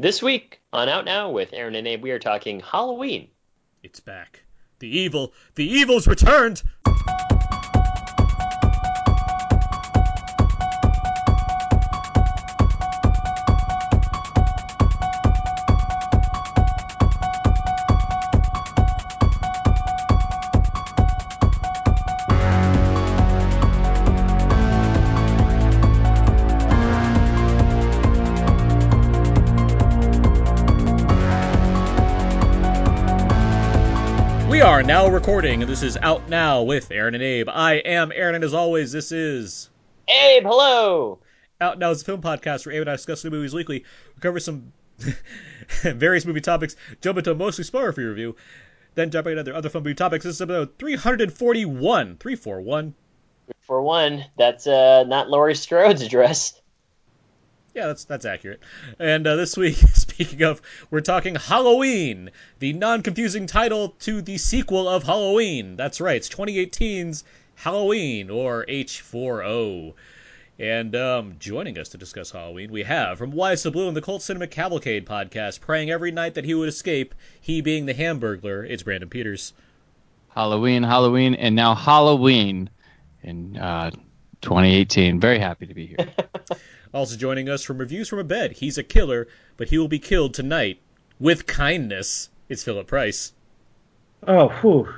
This week on Out Now with Aaron and Abe, we are talking Halloween. It's back. The evil, the evil's returned. Are now recording, this is Out Now with Aaron and Abe. I am Aaron, and as always, this is Abe, hello! Out Now is a film podcast where Abe and I discuss new movies weekly. We cover some various movie topics, jump into a mostly spoiler-free review, then jump into other fun movie topics. This is episode 341. 341. For one, that's uh, not Laurie Strode's address. Yeah, that's that's accurate. And uh, this week, speaking of, we're talking Halloween, the non-confusing title to the sequel of Halloween. That's right, it's 2018's Halloween or H4O. And um, joining us to discuss Halloween, we have from Why So Blu and the Cult Cinema Cavalcade podcast, praying every night that he would escape. He being the Hamburglar. It's Brandon Peters. Halloween, Halloween, and now Halloween in uh, 2018. Very happy to be here. Also joining us from Reviews from a Bed, he's a killer, but he will be killed tonight with kindness. It's Philip Price. Oh, whew.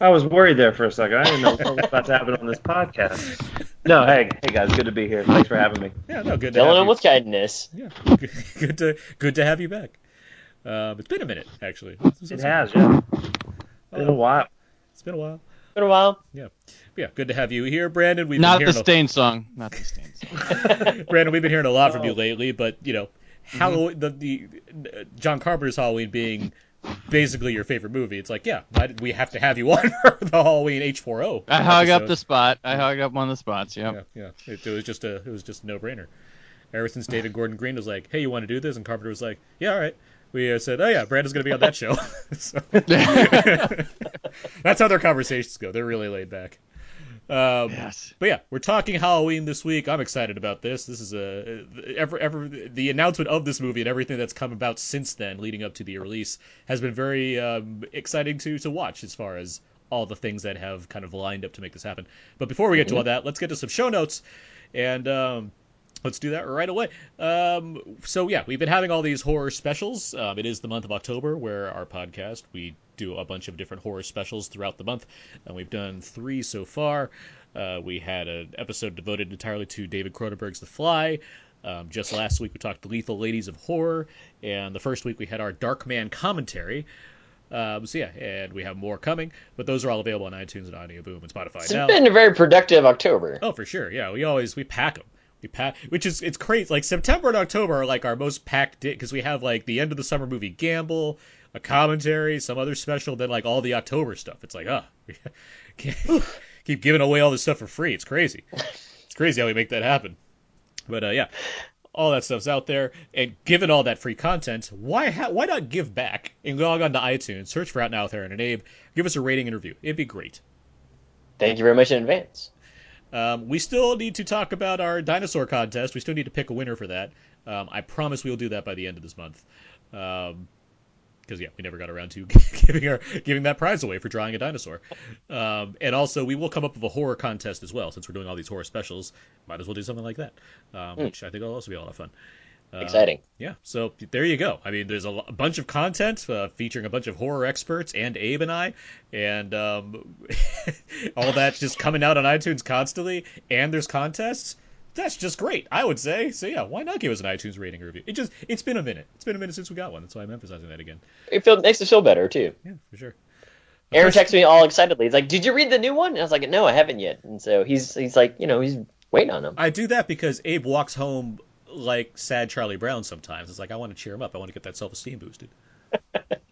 I was worried there for a second. I didn't know what was about to happen on this podcast. No, hey, hey guys, good to be here. Thanks for having me. Yeah, no, good to Killing have him you. with kindness. Yeah, good to good to have you back. Um, it's been a minute, actually. It has, yeah. Been a while. It's been a while. Been a while. Yeah, yeah, good to have you here, Brandon. We've Not been the hearing Stain song. Not the Stain song. Brandon. We've been hearing a lot from you lately, but you know, Halloween, the, the uh, John Carpenter's Halloween being basically your favorite movie. It's like, yeah, why did we have to have you on for the Halloween H4O? I hung up the spot. I hung up one of the spots. Yep. Yeah, yeah. It, it was just a it was just a no brainer. Ever since David Gordon Green was like, "Hey, you want to do this?" and Carpenter was like, "Yeah, all right." We uh, said, "Oh yeah, Brandon's gonna be on that show." So- that's how their conversations go. They're really laid back. Um, yes. But yeah, we're talking Halloween this week. I'm excited about this. This is a ever ever the announcement of this movie and everything that's come about since then, leading up to the release, has been very um, exciting to to watch as far as all the things that have kind of lined up to make this happen. But before we get to all that, let's get to some show notes, and um, let's do that right away. Um, so yeah, we've been having all these horror specials. Um, it is the month of October, where our podcast we do a bunch of different horror specials throughout the month, and we've done three so far. Uh, we had an episode devoted entirely to David Cronenberg's The Fly. Um, just last week we talked the Lethal Ladies of Horror, and the first week we had our Darkman commentary. Um, so yeah, and we have more coming, but those are all available on iTunes and Audio Boom and Spotify It's now. been a very productive October. Oh, for sure. Yeah, we always we pack them. We pack, which is it's crazy. Like September and October are like our most packed because we have like the end of the summer movie Gamble, a commentary, some other special, then like all the October stuff. It's like, ah, oh, keep giving away all this stuff for free. It's crazy. It's crazy how we make that happen. But uh, yeah, all that stuff's out there, and given all that free content, why ha- why not give back and log on to iTunes, search for Out Now with Aaron and Abe, give us a rating and review. It'd be great. Thank you very much in advance. Um, we still need to talk about our dinosaur contest. We still need to pick a winner for that. Um, I promise we will do that by the end of this month. Um 'cause because yeah, we never got around to giving our giving that prize away for drawing a dinosaur. Um, and also, we will come up with a horror contest as well, since we're doing all these horror specials. Might as well do something like that, um, which I think will also be a lot of fun. Uh, Exciting. Yeah, so there you go. I mean, there's a, a bunch of content uh, featuring a bunch of horror experts and Abe and I, and um, all that's just coming out on iTunes constantly. And there's contests. That's just great, I would say. So yeah, why not give us an iTunes rating review? It just it's been a minute. It's been a minute since we got one. That's why I'm emphasizing that again. It feel, makes us feel better too. Yeah, for sure. Aaron texts me all excitedly. He's like, "Did you read the new one?" And I was like, "No, I haven't yet." And so he's he's like, you know, he's waiting on him. I do that because Abe walks home like sad Charlie Brown sometimes. It's like I want to cheer him up. I want to get that self esteem boosted.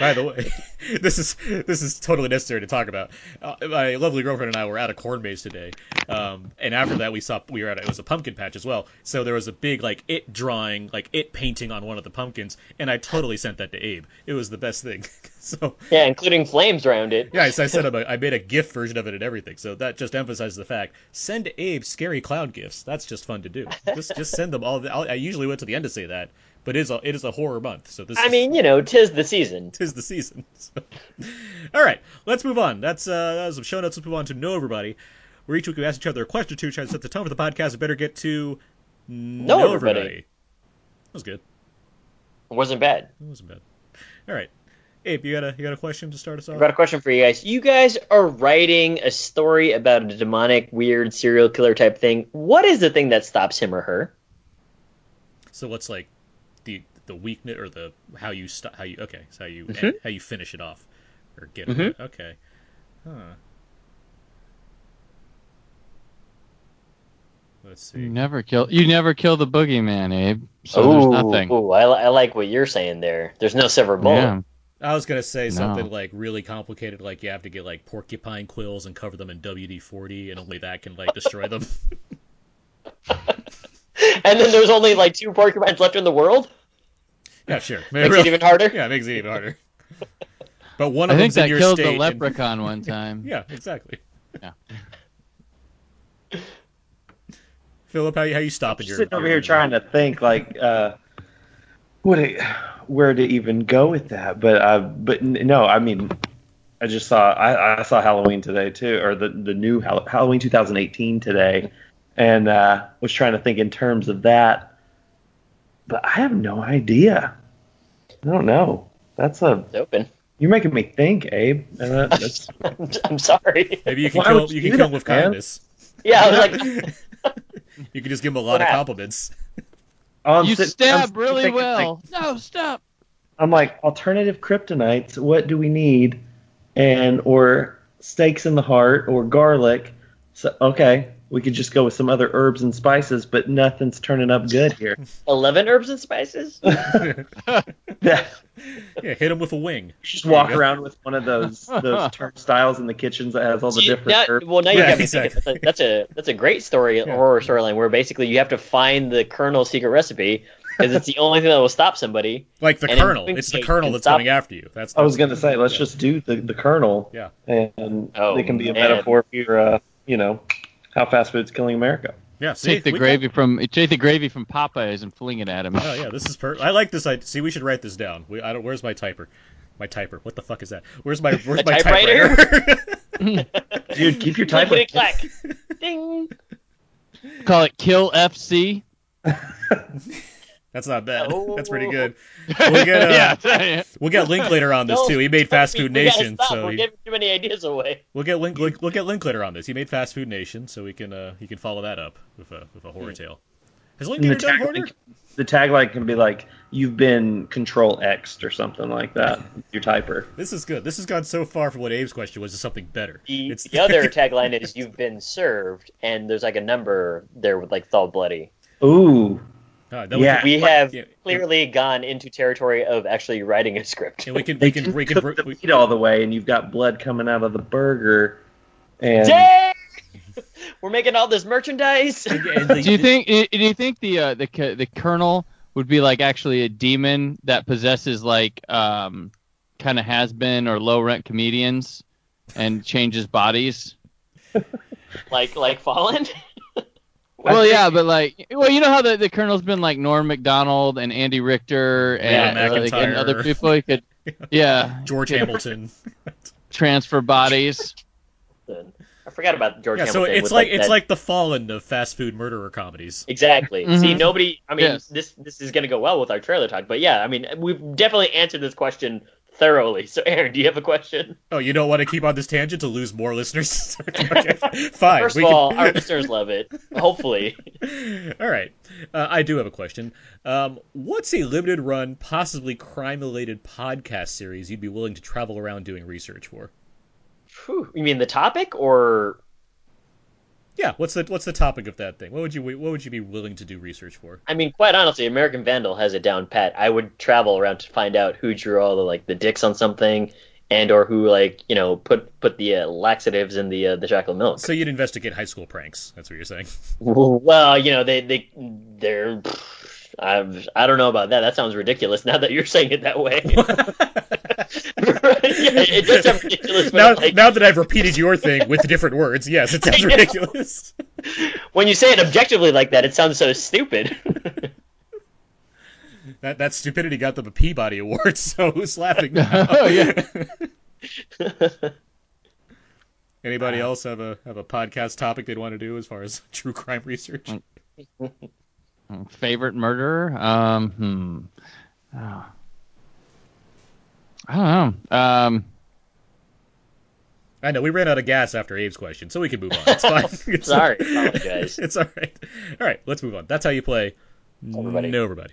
By the way, this is this is totally necessary to talk about. Uh, my lovely girlfriend and I were at a corn maze today, um, and after that we saw we were at a, it was a pumpkin patch as well. So there was a big like it drawing, like it painting on one of the pumpkins, and I totally sent that to Abe. It was the best thing. so Yeah, including flames around it. yeah, I, I. A, I made a GIF version of it and everything. So that just emphasizes the fact: send Abe scary clown gifts. That's just fun to do. Just just send them all. I'll, I usually went to the end to say that, but it is a it is a horror month. So this I is, mean, you know, tis the season. tis the season. So. All right, let's move on. That's uh, that was some show notes. Let's move on to know everybody. Where each week we ask each other a question or two, trying to set the tone for the podcast. We better get to know, everybody. That was good. It wasn't bad. That wasn't bad. All right, Abe, you got a you got a question to start us off? I've got a question for you guys. You guys are writing a story about a demonic, weird serial killer type thing. What is the thing that stops him or her? So what's like the the weakness or the how you st- how you okay so how you Mhm. how you finish it off or get Mhm. it okay huh let's see You never kill. You never kill the boogeyman, Abe. So there's nothing. Ooh, I, I like what you're saying there. There's no silver bullet. Yeah. I was gonna say No. something like really complicated like you have to get like porcupine quills and cover them in WD-40 and only that can like destroy them And then there's only like two porcupines left in the world. yeah sure Makes it even harder. yeah it makes it even harder but one I of think them's in that your killed state the and- leprechaun one time. yeah exactly Yeah. Philip how you, how you stopping Just your sitting over your- here trying to think like uh, what it, where to even go with that. But uh, but no, I mean, I just saw I, I saw Halloween today too, or the the new Hall- Halloween 2018 today, and uh, was trying to think in terms of that. But I have no idea. I don't know. That's a It's open. you're making me think, Abe. And that, that's, I'm, I'm sorry. Maybe you can Why kill you you can do kill him with man? kindness. Yeah, I was like, You can just give him a lot of compliments. all I'm you sitting- I'm stab really thinking, like, well. no, stop. I'm like alternative kryptonites. What do we need? And or steaks in the heart or garlic. So okay, we could just go with some other herbs and spices, but nothing's turning up good here. eleven herbs and spices. Yeah, Yeah, hit him with a wing. just There walk around with one of those those turnstiles in the kitchens that has all the different now- herbs. well, now you Yeah, got me exactly. thinking. That's a, that's a that's a great story, Yeah. horror storyline, where basically you have to find the Colonel's secret recipe because it's the only thing that will stop somebody. Like the And colonel. It's the you colonel that's stop- coming after you. That's I was gonna say, let's Yeah. just do the the kernel. Yeah. And Oh, they can be a man. metaphor for uh, you know how fast food's killing America. Yeah, see, Take the we gravy from take the gravy from Popeyes and fling it at him. Oh yeah, this is per. I like this. I see. We should write this down. We, I don't. Where's my typer? My typer. What the fuck is that? Where's my Where's my typewriter? typewriter? Dude, keep your Click, typewriter. click, clack. Ding. Call it Kill FC. That's not bad. Oh. That's pretty good. We'll get uh, yeah. we'll get Linklater on this No, too. He made Fast Food we Nation, stop. so we're he, giving too many ideas away. we'll get Link, Link we'll get Linklater on this. He made Fast Food Nation, so we can uh he can follow that up with a with a horror tale. Has And the Linklater done horror? tagline, the tagline can be like, "You've been Control X'd" or something like that. Your typer. This is good. This has gone so far from what Abe's question was to something better. The, It's the other tagline is "You've been served," and there's like a number there with like "It's all bloody." Ooh, That was- Yeah. We have Yeah. clearly gone into territory of actually writing a script. and we can they we can didn't we can cook the meat all the way, and you've got blood coming out of the burger. And Dang! We're making all this merchandise. Do you think? Do you think the uh, the the colonel would be like actually a demon that possesses like um kind of has been or low rent comedians and changes bodies? like like Fallen. Well, yeah, but like, well, you know how the, the colonel's been like Norm Macdonald and Andy Richter and, Yeah, like, and other people. He could, yeah, George Hamilton. transfer bodies. I forgot about George Yeah, so Hamilton. it's with, like it's that- like the fallen of fast food murderer comedies. exactly. Mhm. See, nobody. I mean, Yes. this this is gonna go well with our trailer talk, but yeah, I mean, we've definitely answered this question thoroughly. So, Aaron, do you have a question? Oh, you don't want to keep on this tangent to lose more listeners? okay, fine. First of can- all, our listeners love it. Hopefully, all right, uh, I do have a question. Um, what's a limited run, possibly crime-related podcast series you'd be willing to travel around doing research for? Phew, you mean the topic or? Yeah, what's the what's the topic of that thing? What would you what would you be willing to do research for? I mean, quite honestly, American Vandal has it down pat. I would travel around to find out who drew all the like the dicks on something, and or who like you know put put the uh, laxatives in the uh, the chocolate milk. So you'd investigate high school pranks. That's what you're saying. Well, you know, they they they're. I I don't know about that. That sounds ridiculous. Now that you're saying it that way, it does sound ridiculous. But now, like, now that I've repeated your thing with different words, yes, it sounds ridiculous. when you say it objectively like that, it sounds so stupid. That that stupidity got them a Peabody Award, so who's laughing now? Oh, yeah. Anybody else have a have a podcast topic they'd want to do as far as true crime research? Favorite murderer? Um, hmm. Oh. I don't know. Um, I know we ran out of gas after Abe's question, so we can move on. It's fine. It's Sorry, apologize. It's all right. All right, let's move on. That's how you play. Everybody. No, everybody.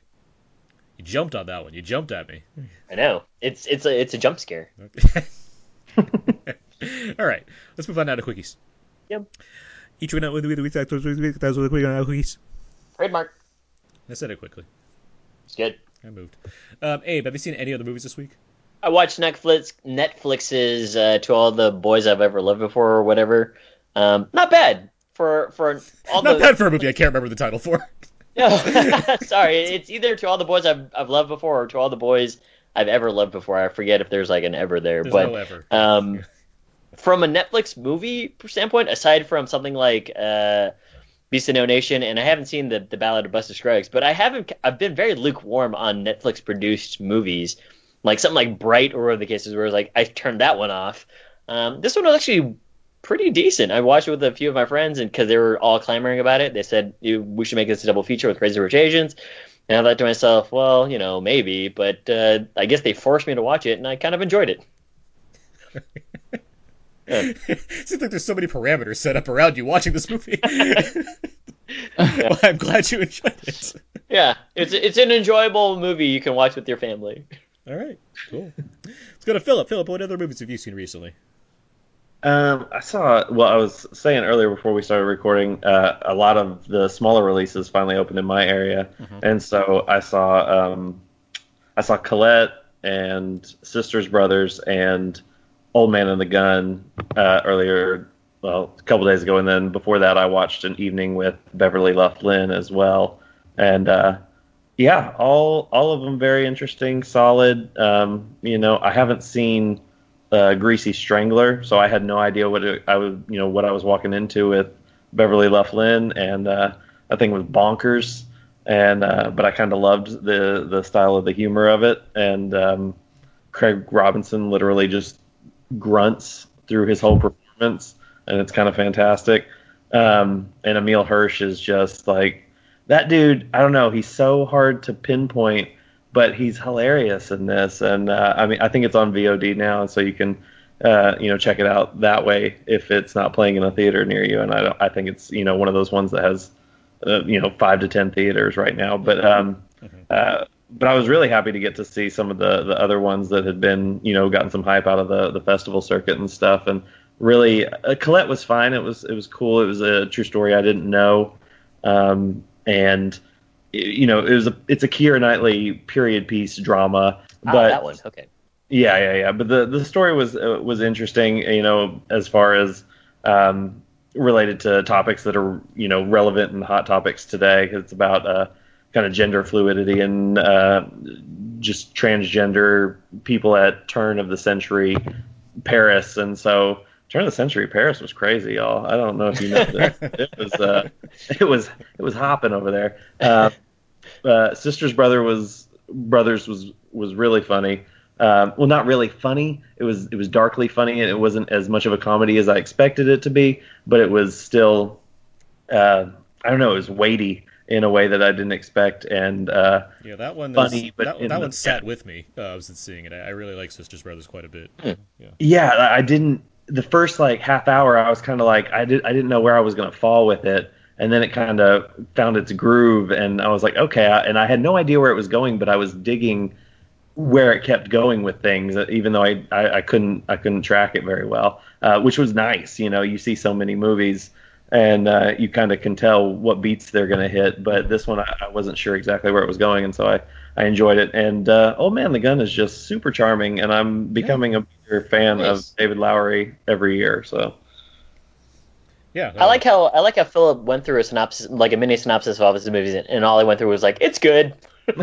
You jumped on that one. You jumped at me. I know. It's it's a it's a jump scare. all right, let's move on now to quickies. Yep. Each one out with the week. That's what the quick on quickies. Trademark. I said it quickly. It's good. I moved. Um, Abe, have you seen any other movies this week? I watched Netflix Netflix's uh, to all the boys I've ever loved before or whatever. Um, not bad for for all Not the bad for a movie I can't remember the title for. No, sorry. It's either to all the boys I've I've loved before or to all the boys I've ever loved before. I forget if there's like an ever there, There's but no ever. um, from a Netflix movie standpoint, aside from something like uh, Beast of No Nation, and I haven't seen the the Ballad of Buster Scruggs, but I haven't. I've been very lukewarm on Netflix produced movies, like something like Bright or other cases where it's like I turned that one off. Um, this one was actually pretty decent. I watched it with a few of my friends, and because they were all clamoring about it, they said we should make this a double feature with Crazy Rich Asians. And I thought to myself, well, you know, maybe, but uh, I guess they forced me to watch it, and I kind of enjoyed it. Yeah. Seems like there's so many parameters set up around you watching this movie. well, I'm glad you enjoyed it. Yeah, it's it's an enjoyable movie you can watch with your family. All right, cool. Let's go to Philip. Philip, what other movies have you seen recently? Um, I saw. Well, I was saying earlier before we started recording, uh, a lot of the smaller releases finally opened in my area, and so I saw. Um, I saw Colette and Sisters Brothers and Old Man and the Gun uh, earlier. Well, a couple days ago, and then before that, I watched an evening with Beverly Luff Linn as well, and uh, yeah, all all of them very interesting, solid. Um, you know, I haven't seen uh, Greasy Strangler, so I had no idea what it, I was, you know, what I was walking into with Beverly Luff Linn, and uh, I think it was bonkers. And uh, but I kind of loved the the style of the humor of it, and um, Craig Robinson literally just grunts through his whole performance, and it's kind of fantastic. Um, and Emile Hirsch is just like that dude. I don't know. He's so hard to pinpoint, but he's hilarious in this. And uh, I mean, I think it's on VOD now, so you can uh, you know check it out that way if it's not playing in a theater near you. And I don't, I think it's you know one of those ones that has uh, you know five to ten theaters right now. But um, uh, but I was really happy to get to see some of the the other ones that had been you know gotten some hype out of the the festival circuit and stuff. And really, uh, Colette was fine. It was it was cool. It was a true story I didn't know. Um, and you know it was a it's a Keira Knightley period piece drama. Ah, But that one. Okay. yeah, yeah, yeah. But the the story was uh, was interesting. You know, as far as um, related to topics that are you know relevant and hot topics today. Cause It's about uh, kind of gender fluidity and uh, just transgender people at turn of the century Paris, and so turn of the century Paris was crazy, y'all. I don't know if you know this. it was uh, it was it was hopping over there. Uh, uh, Sisters Brother was Brothers was was really funny. Um, well, not really funny. It was it was darkly funny, and it wasn't as much of a comedy as I expected it to be. But it was still, uh, I don't know, it was weighty in a way that I didn't expect, and uh, Yeah, that one. Funny, is- but that, that the- one sat with me. Uh, I was seeing it. I, I really like Sisters Brothers quite a bit. Hmm. Yeah. yeah, I didn't. The first like half hour, I was kind of like I did I didn't know where I was gonna fall with it, and then it kind of found its groove, and I was like, okay, and I had no idea where it was going, but I was digging where it kept going with things, uh, even though I, I, I couldn't I couldn't track it very well, uh, which was nice. You know, you see so many movies, and uh, you kind of can tell what beats they're gonna hit, but this one I, I wasn't sure exactly where it was going, and so I, I enjoyed it. And uh, Old Man the Gun is just super charming, and I'm becoming a bigger fan Nice. of David Lowery every year. So Yeah. I like how I like how Philip went through a synopsis, like a mini synopsis of all of his movies, and all I went through was like, "It's good."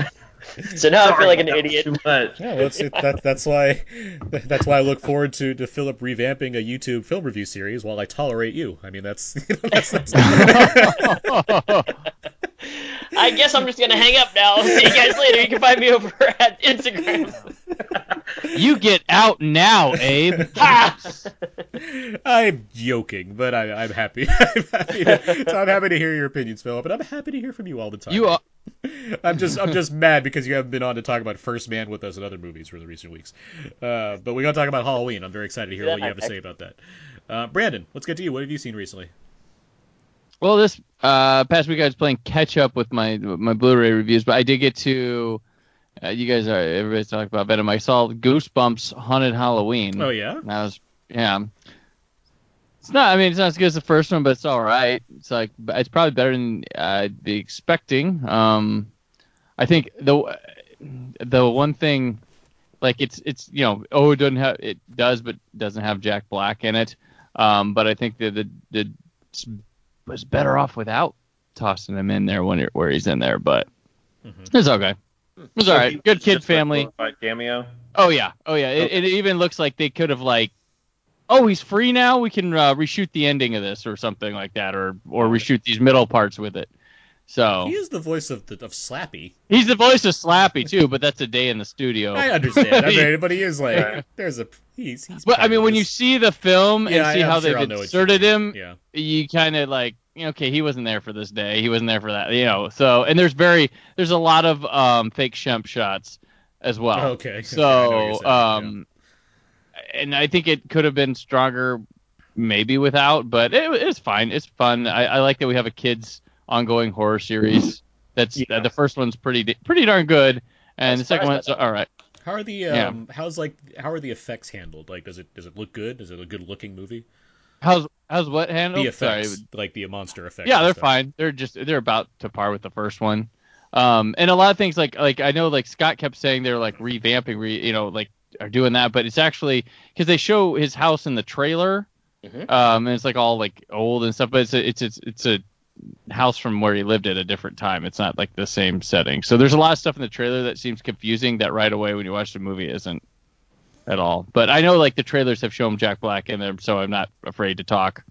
so now I feel like an that idiot. Too much. Yeah, well, it, that, that's why that's why I look forward to, to Philip revamping a YouTube film review series while I tolerate you. I mean, that's, you know, that's, that's I guess I'm just gonna hang up now. See you guys later. You can find me over at Instagram. You get out now, Abe. Ha! I'm joking, but I, I'm happy. I'm happy to, so I'm happy to hear your opinions, Philip, and I'm happy to hear from you all the time. You are. I'm just I'm just mad because you haven't been on to talk about First Man with us and other movies for the recent weeks. Uh, but we're gonna talk about Halloween. I'm very excited to hear what you have to say about that. Uh, Brandon, let's get to you. What have you seen recently? Well, this uh, past week I was playing catch up with my my Blu-ray reviews, but I did get to. Uh, you guys are everybody's talking about Venom. I saw Goosebumps Haunted Halloween. Oh yeah. And I was yeah. It's not. I mean, it's not as good as the first one, but it's all right. It's like it's probably better than I'd be expecting. Um, I think the the one thing, like it's it's you know oh it doesn't have it does but doesn't have Jack Black in it. Um, but I think that the the it's, was better off without tossing him in there when you're, where he's in there. But Mhm. it's okay. It's all So right. he Good kid family. cameo. Oh yeah, oh yeah. It, Okay. it even looks like they could have like, oh he's free now. We can uh, reshoot the ending of this or something like that, or or reshoot these middle parts with it. So He is the voice of the, of Slappy. he's the voice of Slappy too, but that's a day in the studio. I understand. I mean, but he is like Right. there's a he's he's. but I mean, when you see the film yeah, and see I'm how sure they've I'll know what you inserted him, Yeah. you kind of like okay he wasn't there for this day he wasn't there for that you know so and there's very there's a lot of um fake shemp shots as well Okay. okay, I know what you're so saying, yeah. um and i think it could have been stronger maybe without but it, it's fine it's fun I, I like that we have a kids ongoing horror series that's Yeah. the first one's pretty pretty darn good and the second one's all right How are the Yeah. um how's like how are the effects handled? Like does it does it look good? Is it a good looking movie? how's how's what handled the Sorry, effects, like the monster effects. Yeah, they're fine. They're just they're about to par with the first one. Um, and a lot of things like like I know like Scott kept saying they're like revamping, re, you know, like are doing that, but it's actually because they show his house in the trailer, Mhm. um, and it's like all like old and stuff, but it's a, it's it's it's a house from where he lived at a different time. It's not like the same setting. So there's a lot of stuff in the trailer that seems confusing that right away when you watch the movie isn't at all. But I know like the trailers have shown Jack Black in there, so I'm not afraid to talk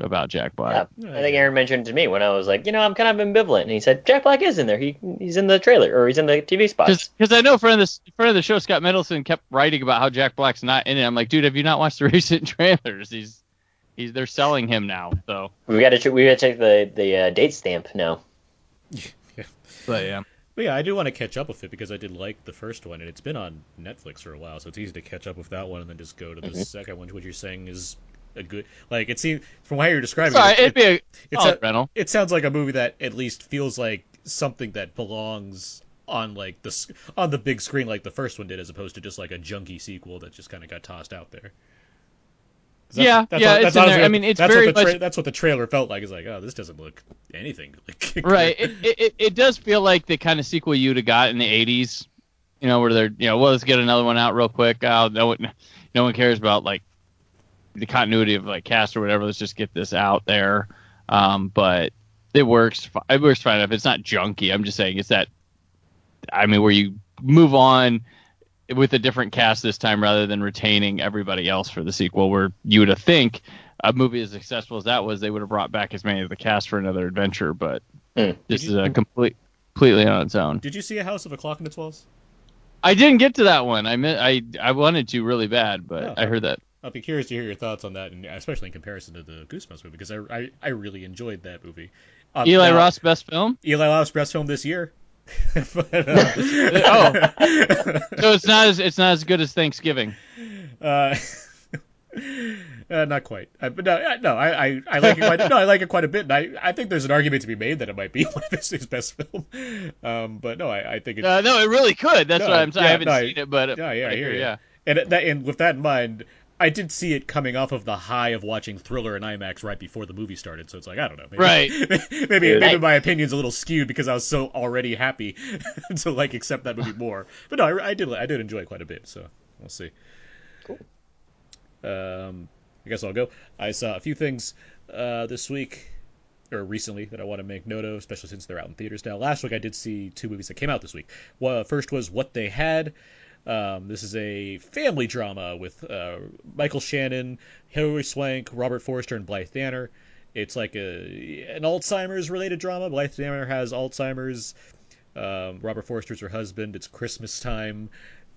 about Jack Black. Yeah, I think Aaron mentioned to me when I was like, you know, I'm kind of ambivalent, and he said Jack Black is in there. He he's in the trailer or he's in the TV spots. Because I know friend of the friend of the show Scott Mendelson kept writing about how Jack Black's not in it. I'm like, dude, have you not watched the recent trailers? He's he's they're selling him now. So, We got to we got to check the the uh, date stamp now. but yeah, But yeah, I do want to catch up with it because I did like the first one, and it's been on Netflix for a while, so it's easy to catch up with that one and then just go to the Mhm. second one, which you're saying is a good. Like it seems from how you're describing sorry, it, it'd be a it's a- rental. it sounds like a movie that at least feels like something that belongs on like the on the big screen like the first one did, as opposed to just like a junky sequel that just kind of got tossed out there. Yeah, that's yeah, what- it's that's in there. honestly I mean, it's very what the tra- much- that's what the trailer felt like. Is like, oh, this doesn't look anything like Right. It, it it- it does feel like the kind of sequel you'd have got in the '80s. You know, where they're you know, well, let's get another one out real quick. Oh, no one, no one cares about like the continuity of like cast or whatever. Let's just get this out there. Um, but it works. It works fine enough. It's not junky. I'm just saying it's that. I mean, where you move on with a different cast this time rather than retaining everybody else for the sequel, where you would have think a movie as successful as that was, they would have brought back as many of the cast for another adventure. But Hmm. this Did is a complete, completely on its own. Did you see a House of a Clock in its Walls? I didn't get to that one. I meant, I I wanted to really bad, but Oh. I heard that. I'll be curious to hear your thoughts on that, and especially in comparison to the Goosebumps movie, because I, I, I really enjoyed that movie. Uh, Eli now- Ross best film. Eli Roth's best film this year. But, uh, So it's not as it's not as good as Thanksgiving. uh, uh, not quite. Uh, but no, uh, no, I, I, I like it quite. No, I like it quite a bit, and I, I think there's an argument to be made that it might be one of his, his best film. Um, but no, I, I think it's. Uh, no, it really could. That's No, what I'm saying. yeah, I haven't no, seen it, but yeah, yeah, I hear you. yeah. And that, and with that in mind, I did see it coming off of the high of watching Thriller in IMAX right before the movie started. So it's like I don't know, maybe, Right. maybe maybe my opinion's a little skewed because I was so already happy to like accept that movie more. But no, I, I did I did enjoy it quite a bit. So we'll see. Cool. Um, I guess I'll go. I saw a few things uh, this week or recently that I want to make note of, especially since they're out in theaters now. Last week I did see two movies that came out this week. Well, first was What They Had. Um, this is a family drama with uh, Michael Shannon, Hilary Swank, Robert Forster, and Blythe Danner. It's like a an Alzheimer's related drama. Blythe Danner has Alzheimer's. Um, Robert Forster's her husband. It's Christmas time,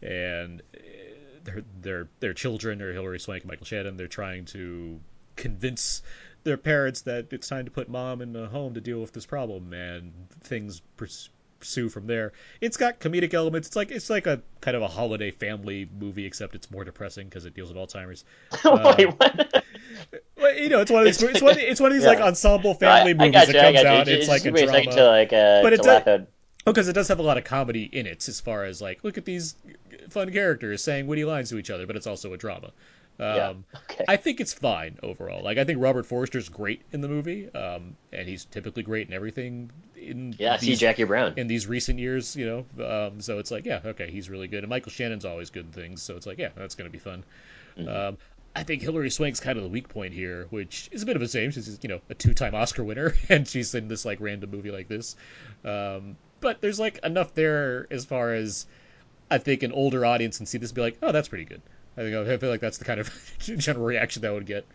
and uh, their their their children are Hilary Swank and Michael Shannon. They're trying to convince their parents that it's time to put mom in a home to deal with this problem, and things pursue from there. It's got comedic elements. It's like it's like a kind of a holiday family movie, except it's more depressing because it deals with Alzheimer's. Wait, Uh, what? you know, it's one of these. It's- It's one, it's one of these like ensemble I, family I movies got that you. Comes out. It's Just like a give me a to like uh, But it does- at. because it does have a lot of comedy in it as far as like look at these fun characters saying witty lines to each other but it's also a drama Yeah. um, Okay. i think it's fine overall like i think robert forster's great in the movie um, and he's typically great in everything in yeah, see Jackie Brown. in these recent years you know um, so it's like yeah okay he's really good and michael shannon's always good in things so it's like yeah that's going to be fun Mm-hmm. um, I think Hilary Swank's kind of the weak point here, which is a bit of a shame. Since she's you know a two-time Oscar winner, and she's in this like random movie like this. Um, but there's like enough there as far as I think an older audience can see this and be like, oh, that's pretty good. I think I feel like that's the kind of general reaction that I would get.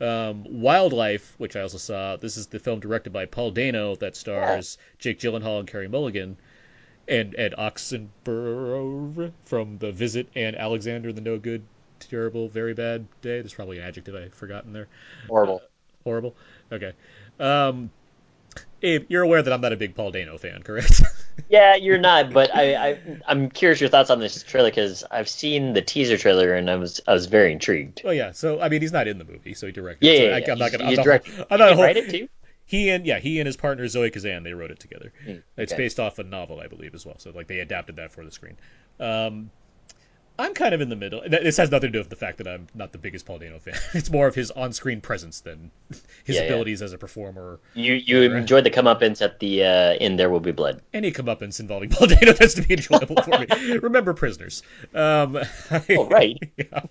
Um, Wildlife, which I also saw, this is the film directed by Paul Dano that stars Jake Gyllenhaal and Carey Mulligan, and Ed Oxenbould from The Visit and Alexander the No Good, Terrible, Very Bad Day. There's probably an adjective I've forgotten there. Horrible. Horrible. Okay. Um, Abe, you're aware that I'm not a big Paul Dano fan, correct? Yeah, you're not, but I, I I'm curious your thoughts on this trailer because I've seen the teaser trailer and I was I was very intrigued. oh yeah. So I mean, he's not in the movie, so he directed. Yeah, it, so yeah, I, yeah. I'm not gonna. You I'm not, direct- I'm not a write it too? He and yeah, he and his partner Zoe Kazan they wrote it together. Hmm, It's based off a novel, I believe, as well. So like they adapted that for the screen. Um, I'm kind of in the middle. This has nothing to do with the fact that I'm not the biggest Paul Dano fan. It's more of his on-screen presence than his Yeah, yeah. abilities as a performer. You you Right. enjoyed the comeuppance at the uh, in There Will Be Blood. Any comeuppance involving Paul Dano has to be enjoyable for me. Remember Prisoners. Um, Oh, right. yeah.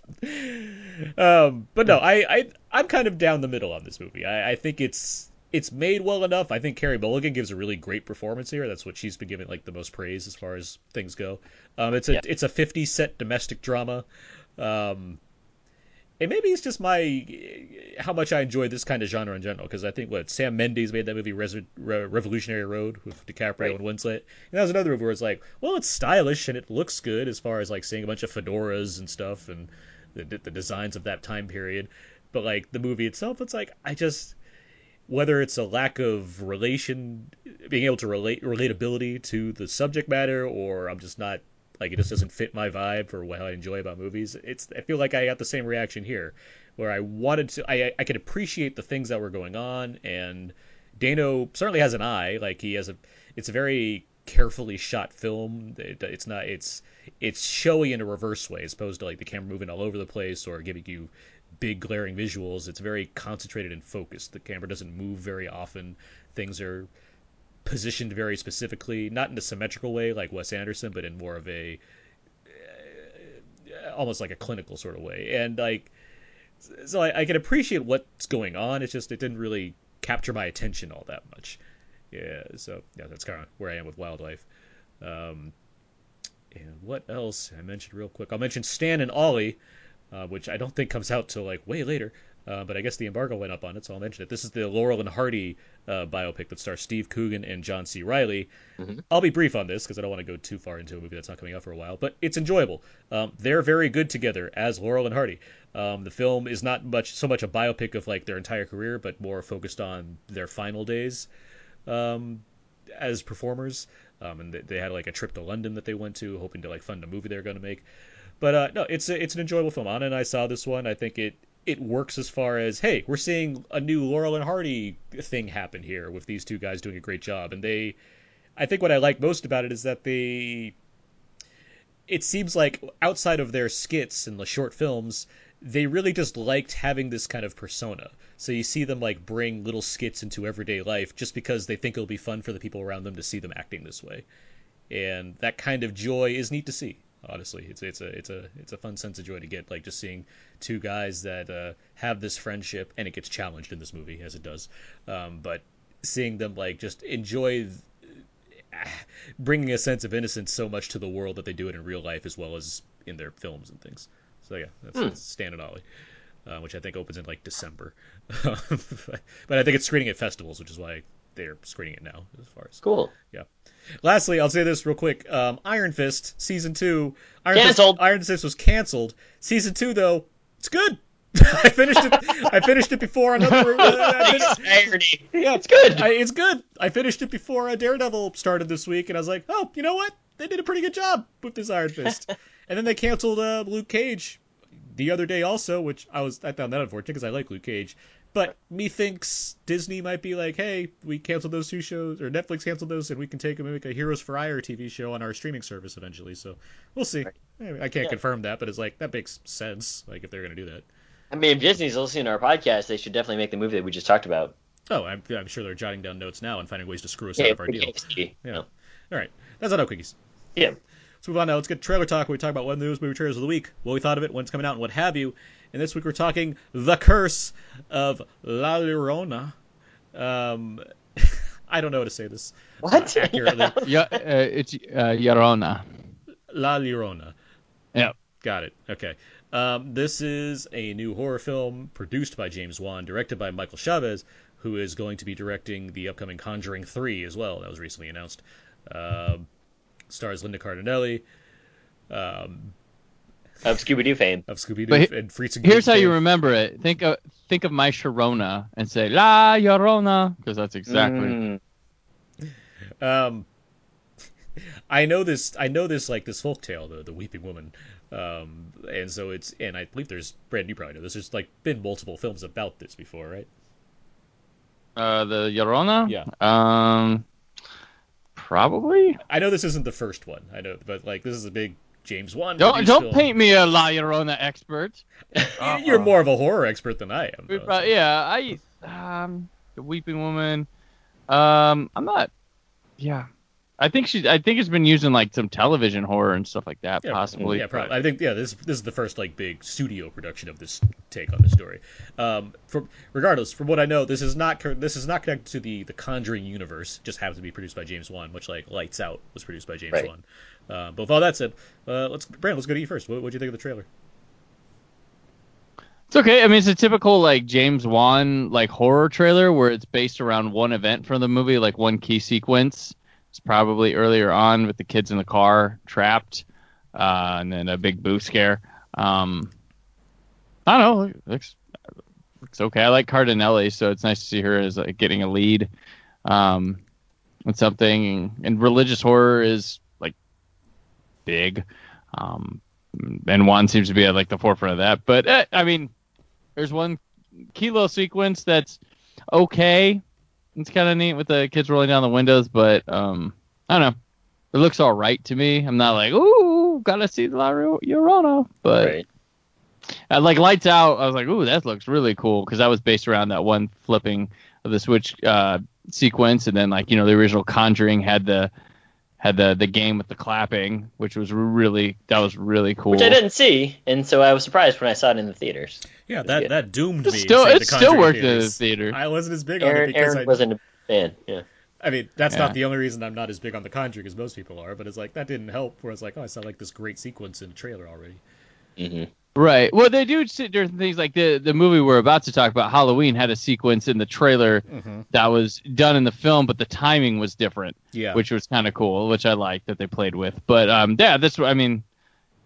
Um, but no, I, I I'm kind of down the middle on this movie. I, I think it's it's made well enough. I think Carey Mulligan gives a really great performance here. That's what she's been given like the most praise as far as things go. Um, it's a Yeah. it's a 50 set domestic drama. Um, and maybe it's just my how much I enjoy this kind of genre in general because I think what Sam Mendes made that movie Res- Re- Revolutionary Road with DiCaprio Right. and Winslet. And that was another movie where it's like, well, it's stylish and it looks good as far as like seeing a bunch of fedoras and stuff and the, the designs of that time period. But like the movie itself, it's like I just whether it's a lack of relation, being able to relate relatability to the subject matter, or I'm just not like it just doesn't fit my vibe for what I enjoy about movies. It's I feel like I got the same reaction here, where I wanted to I I could appreciate the things that were going on, and Dano certainly has an eye. Like he has a it's a very carefully shot film. It, it's not it's it's showy in a reverse way as opposed to like the camera moving all over the place or giving you big glaring visuals. It's very concentrated and focused. The camera doesn't move very often. Things are positioned very specifically, not in a symmetrical way like Wes Anderson, but in more of a uh, almost like a clinical sort of way. And like so I, I can appreciate what's going on. It's just it didn't really capture my attention all that much. Yeah, so yeah, that's kind of where I am with wildlife. Um, and what else? I mentioned real quick. I'll mention Stan and Ollie, uh, which I don't think comes out till like way later. Uh, but I guess the embargo went up on it, so I'll mention it. This is the Laurel and Hardy uh, biopic that stars Steve Coogan and John C. Reilly. Mhm. I'll be brief on this because I don't want to go too far into a movie that's not coming out for a while, but it's enjoyable. Um, they're very good together as Laurel and Hardy. Um, the film is not much so much a biopic of like their entire career, but more focused on their final days um, as performers. Um, and they, they had like a trip to London that they went to, hoping to like fund a movie they're going to make. But uh, no, it's a, it's an enjoyable film. Anna and I saw this one. I think it it works as far as hey, we're seeing a new Laurel and Hardy thing happen here with these two guys doing a great job. And they, I think what I like most about it is that they. It seems like outside of their skits and the short films, they really just liked having this kind of persona. So you see them like bring little skits into everyday life just because they think it'll be fun for the people around them to see them acting this way. And that kind of joy is neat to see. Honestly, it's it's a it's a it's a fun sense of joy to get like just seeing two guys that uh, have this friendship and it gets challenged in this movie as it does. Um, but seeing them like just enjoy th- bringing a sense of innocence so much to the world that they do it in real life as well as in their films and things. So yeah, that's, Hmm. that's Stan and Ollie. uh, which I think opens in like December. but I think it's screening at festivals, which is why they're screening it now. As far as Cool. Lastly, I'll say this real quick: um, Iron Fist season two. Iron Canceled. Fist, Iron Fist was canceled. Season two, though, it's good. I finished it. I finished it before another. Uh, finished- yeah, It's good. I, it's good. I finished it before uh, Daredevil started this week, and I was like, oh, you know what? They did a pretty good job with this Iron Fist. and then they canceled uh, Luke Cage the other day also, which I was I found that unfortunate because I like Luke Cage. But methinks Disney might be like, hey, we canceled those two shows, or Netflix canceled those, and we can take them and make a Heroes for Hire TV show on our streaming service eventually. So we'll see. I can't Yeah. confirm that, but it's like that makes sense. Like if they're gonna do that. I mean, if Disney's listening to our podcast, they should definitely make the movie that we just talked about. Oh, I'm, I'm sure they're jotting down notes now and finding ways to screw us Yeah, out of our deal. Yeah. No. All right, that's enough quickies. Yeah. Let's move on now. Let's get trailer talk. Where we talk about one of the newest movie trailers of the week, what we thought of it, when it's coming out, and what have you. And this week we're talking The Curse of La Llorona. Um, I don't know how to say this What? uh, accurately. Yeah, uh, it's uh, Llorona. La Llorona. Yeah. Got it. Okay. Um, this is a new horror film produced by James Wan, directed by Michael Chaves, who is going to be directing the upcoming Conjuring 3 as well. That was recently announced. Um stars Linda Cardinelli um, of Scooby Doo fame. of Scooby But Doo and Freaks and Here's Geeks how you fame. remember it. Think of think of my Sharona and say La Llorona because that's exactly. Mm. Um, I know this. I know this like this folk tale, the the Weeping Woman. Um, and so it's and I believe there's Brand you probably know this. There's like been multiple films about this before, right? Uh, the Llorona. Yeah. Um, probably. I know this isn't the first one. I know, but like this is a big James Wan. Don't don't film. paint me a La Llorona expert. You- You're more of a horror expert than I am. Though, prob- so- yeah, I um the Weeping Woman. Um, I'm not. Yeah, I think she. I think it's been used in like some television horror and stuff like that, Yeah, possibly. Yeah, probably. I think yeah, this this is the first like big studio production of this take on the story. Um, from regardless, from what I know, this is not this is not connected to the the Conjuring universe. It just happens to be produced by James Wan, much like Lights Out was produced by James Right. Wan. Uh, but with all that said, uh, let's Brandon, let's go to you first. What do you think of the trailer? It's okay. I mean, it's a typical like James Wan like horror trailer where it's based around one event from the movie, like one key sequence. It's probably earlier on with the kids in the car trapped, uh, and then a big boo scare. Um, I don't know. It looks okay. I like Cardinelli, so it's nice to see her as like getting a lead. Um, and something and religious horror is big. Um, and Wan seems to be at like the forefront of that. But eh, I mean, there's one kilo sequence that's okay. It's kind of neat with the kids rolling down the windows, but um, I don't know. It looks all right to me. I'm not like, ooh, gotta see the La Llorona, but Right. uh, like Lights Out, I was like, ooh, that looks really cool because that was based around that one flipping of the switch uh, sequence, and then like you know the original Conjuring had the had the the game with the clapping, which was really that was really cool. Which I didn't see, and so I was surprised when I saw it in the theaters. Yeah, that Yeah. that doomed It's me. still it the still Conjuring worked in the theater. I wasn't as big on it because Aaron I wasn't a fan. Yeah. I mean, that's Yeah. not the only reason I'm not as big on the Conjuring as most people are, but it's like that didn't help. Where it's like, oh, I saw like this great sequence in the trailer already. hmm Right. Well, they do sit different things like the the movie we're about to talk about, Halloween, had a sequence in the trailer Mm-hmm. that was done in the film, but the timing was different. Yeah. which was kind of cool, which I liked that they played with. But um, yeah, this I mean.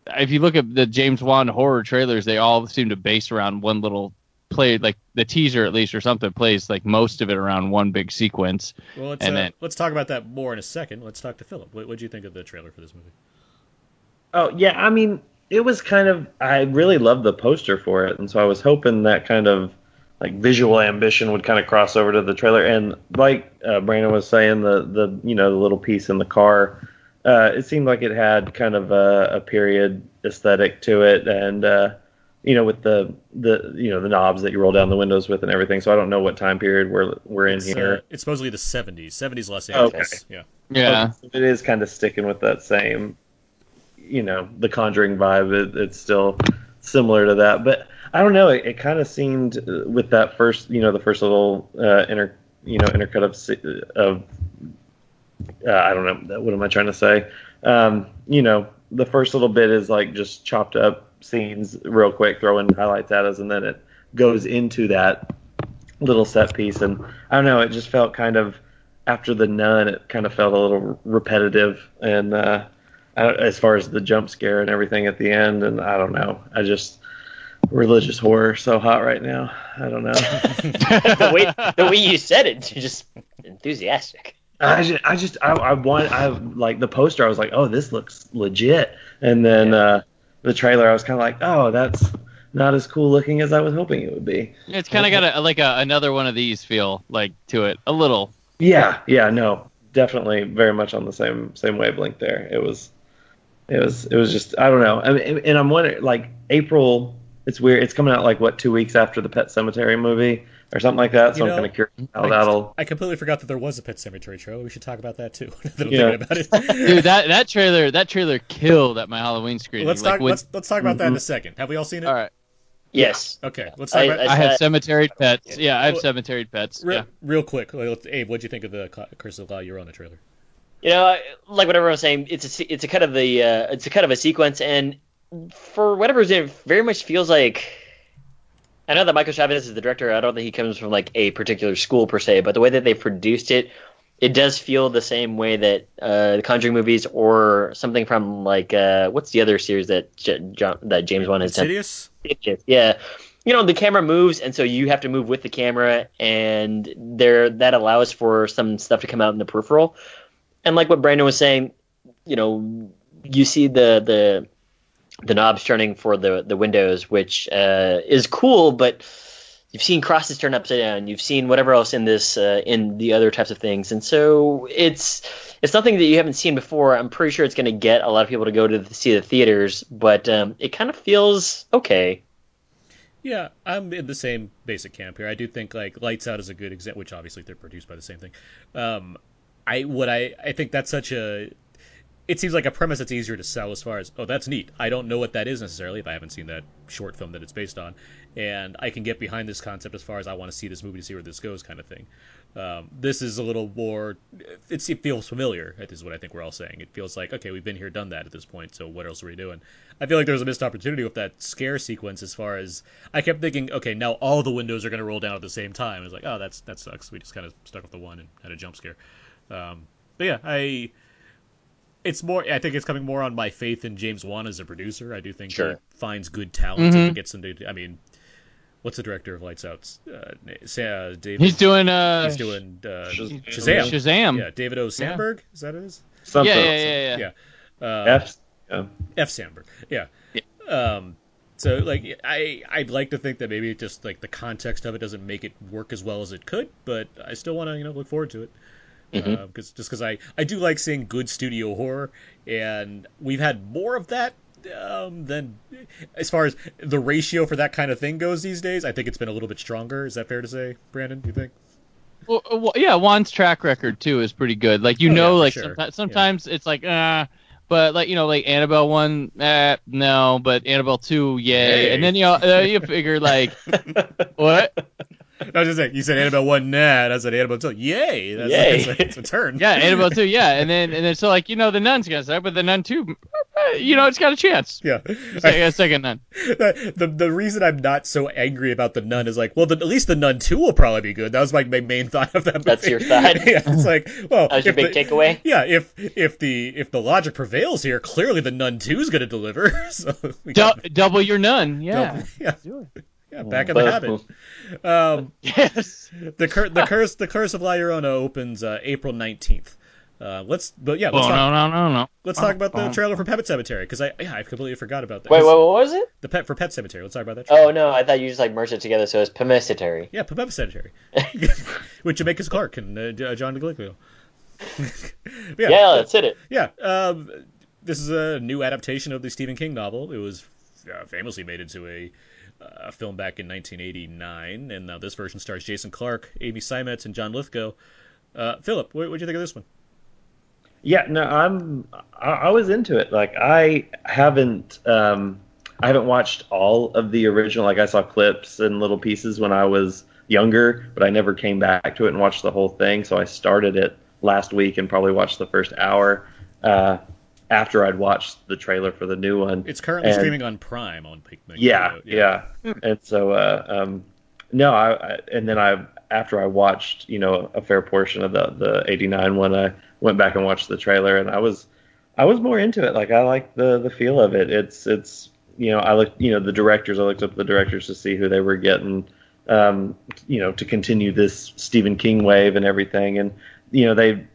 If you look at the James Wan horror trailers, they all seem to base around one little play, like the teaser at least or something plays like most of it around one big sequence. well, let's and uh, then- let's talk about that more in a second. Let's talk to Philip. What what do you think of the trailer for this movie? Oh yeah, I mean, it was kind of I really loved the poster for it, and so I was hoping that kind of like visual ambition would kind of cross over to the trailer. And like uh, Brandon was saying, the the you know the little piece in the car, uh, it seemed like it had kind of a, a period aesthetic to it, and uh, you know with the the you know the knobs that you roll down the windows with and everything. So I don't know what time period we're we're in It's, here. uh, it's supposedly the 70s, 70s Los Okay. Angeles. Yeah. Yeah, So it is kind of sticking with that same, you know, the Conjuring vibe. It, it's still similar to that, but I don't know. It, it kind of seemed uh, with that first, you know, the first little uh, inter, you know, intercut of of, uh, I don't know, what am I trying to say? Um, you know, the first little bit is like just chopped up scenes real quick, throwing highlights at us, and then it goes into that little set piece. And I don't know, it just felt kind of after the nun, it kind of felt a little repetitive, and uh, as far as the jump scare and everything at the end, and I don't know, I just religious horror so hot right now. I don't know. the way the way you said it, you're just enthusiastic. I just, I just, I, I want, I like the poster. I was like, oh, this looks legit. And then Yeah. uh, the trailer, I was kind of like, oh, that's not as cool looking as I was hoping it would be. It's kind of got a, like a, another one of these feel like to it a little. Yeah, yeah, no, definitely very much on the same same wavelength there. It was, it was, it was just, I don't know. I mean, and I'm wondering, like April, it's weird. It's coming out like what two weeks after the Pet Sematary movie or something like that. So You I'm kind of curious how I, that'll. I completely forgot that there was a Pet Sematary trailer. We should talk about that too. that Yeah. about it. Dude, that that trailer that trailer killed at my Halloween screening. let's like, talk. when- Let's let's talk about that in a second. Have we all seen it? all right. Yes. Okay. Let's talk I- about. I have Uh, cemetery pets. Yeah, I have Well, cemetery pets. real, Yeah. real quick, Abe, what'd you think of the Curse of La Llorona trailer? You know, like what everyone was saying, it's a it's a cut of the uh, it's a cut of a sequence, and for whatever reason, it very much feels like. I know that Michael Chaves is the director. I don't think he comes from like a particular school per se, but the way that they produced it, it does feel the same way that uh, the Conjuring movies or something from like uh, what's the other series that J- John, that James Wan has done? Insidious, Yeah. You know, the camera moves, and so you have to move with the camera, and there that allows for some stuff to come out in the peripheral. And like what Brandon was saying, you know, you see the the the knobs turning for the the windows, which uh, is cool, but you've seen crosses turn upside down. You've seen whatever else in this uh, in the other types of things, and so it's it's nothing that you haven't seen before. I'm pretty sure it's going to get a lot of people to go to the, see the theaters, but um, it kind of feels okay. Yeah, I'm in the same basic camp here. I do think like Lights Out is a good example, which obviously they're produced by the same thing. Um, I what I I think that's such a it seems like a premise that's easier to sell as far as oh that's neat. I don't know what that is necessarily if I haven't seen that short film that it's based on, and I can get behind this concept as far as I want to see this movie to see where this goes kind of thing. Um, this is a little more it feels familiar. this is what I think we're all saying. It feels like okay we've been here done that at this point. So what else are we doing? I feel like there was a missed opportunity with that scare sequence as far as I kept thinking, okay, now all the windows are going to roll down at the same time. It's like, oh, that's that sucks. We just kind of stuck with the one and had a jump scare. Um, but yeah, I it's more. I think it's coming more on my faith in James Wan as a producer. I do think Sure. he finds good talent Mhm. and gets them to. I mean, what's the director of Lights Out? Uh, uh, David. He's doing uh he's doing uh, Shaz- Shazam. Shazam. Yeah, David O. Sandberg. Is that it? Is? Something. Yeah, yeah, yeah, yeah. Yeah. Uh, F. Yeah. F. Sandberg. Yeah. Um, so like I I'd like to think that maybe it just like the context of it doesn't make it work as well as it could, but I still want to you know look forward to it. Mhm. Because just because I I do like seeing good studio horror, and we've had more of that um, than as far as the ratio for that kind of thing goes these days. I think it's been a little bit stronger. Is that fair to say, Brandon? Do you think? Well, uh, well, yeah, Wan's track record too is pretty good. Like you Oh, know, for like sure. someti- sometimes it's like uh but like you know, like Annabelle one, eh, no, but Annabelle two, yay, Hey. and then you know, uh, you figure like what? I was just saying, you said Annabelle one, nah, I said Annabelle two, yay, that's, Yay. that's, a, that's a turn. Yeah, Annabelle two, yeah, and then and then so like you know the nun's gonna suck, but the nun two, uh, you know, it's got a chance. yeah. It's like a second nun. the, the the reason I'm not so angry about the nun is like, well, the, at least the nun two will probably be good. That was my, my main thought of that. Movie. That's your thought? yeah, it's like, well, That was your big the- takeaway. Yeah, if if the if the logic prevails here, clearly the nun two is going to deliver. so we Du- double your nun, yeah. double- yeah, Do it. Yeah, back in the habit. Um, Yes. the cur- the curse the curse of La Llorona opens uh, April 19th. Uh, let's but yeah, let's Oh talk, no no no no. let's talk about the Oh. trailer for Pet Sematary because I yeah, I completely forgot about that. Wait, wait, what was it? The pet for Pet Sematary. Let's talk about that. trailer. Oh no, I thought you just like merged it together, so it's Pemecetary. Yeah, Pep Cemetery. With Jamaica's Clark and uh, John DeGliglio. yeah, Yeah, let's hit it. yeah. Um, this is a new adaptation of the Stephen King novel. It was uh, famously made into a uh, film back in 1989, and now this version stars Jason Clarke, Amy Seimetz, and John Lithgow. Uh, Philip, what would you think of this one? Yeah, no, I'm. I, I was into it. Like, I haven't. Um, I haven't watched all of the original. Like, I saw clips and little pieces when I was younger, but I never came back to it and watched the whole thing. So I started it last week and probably watched the first hour. Uh, after I'd watched the trailer for the new one. It's currently And- streaming on Prime on Pikmin. Yeah, yeah. And so, uh, um, no, I, I and then I after I watched, you know, a fair portion of the the '89 one, I went back and watched the trailer, and I was I was more into it. Like I like the the feel of it. It's it's you know I looked you know the directors. I looked up the directors to see who they were getting. Um, you know, to continue this Stephen King wave and everything, and you know they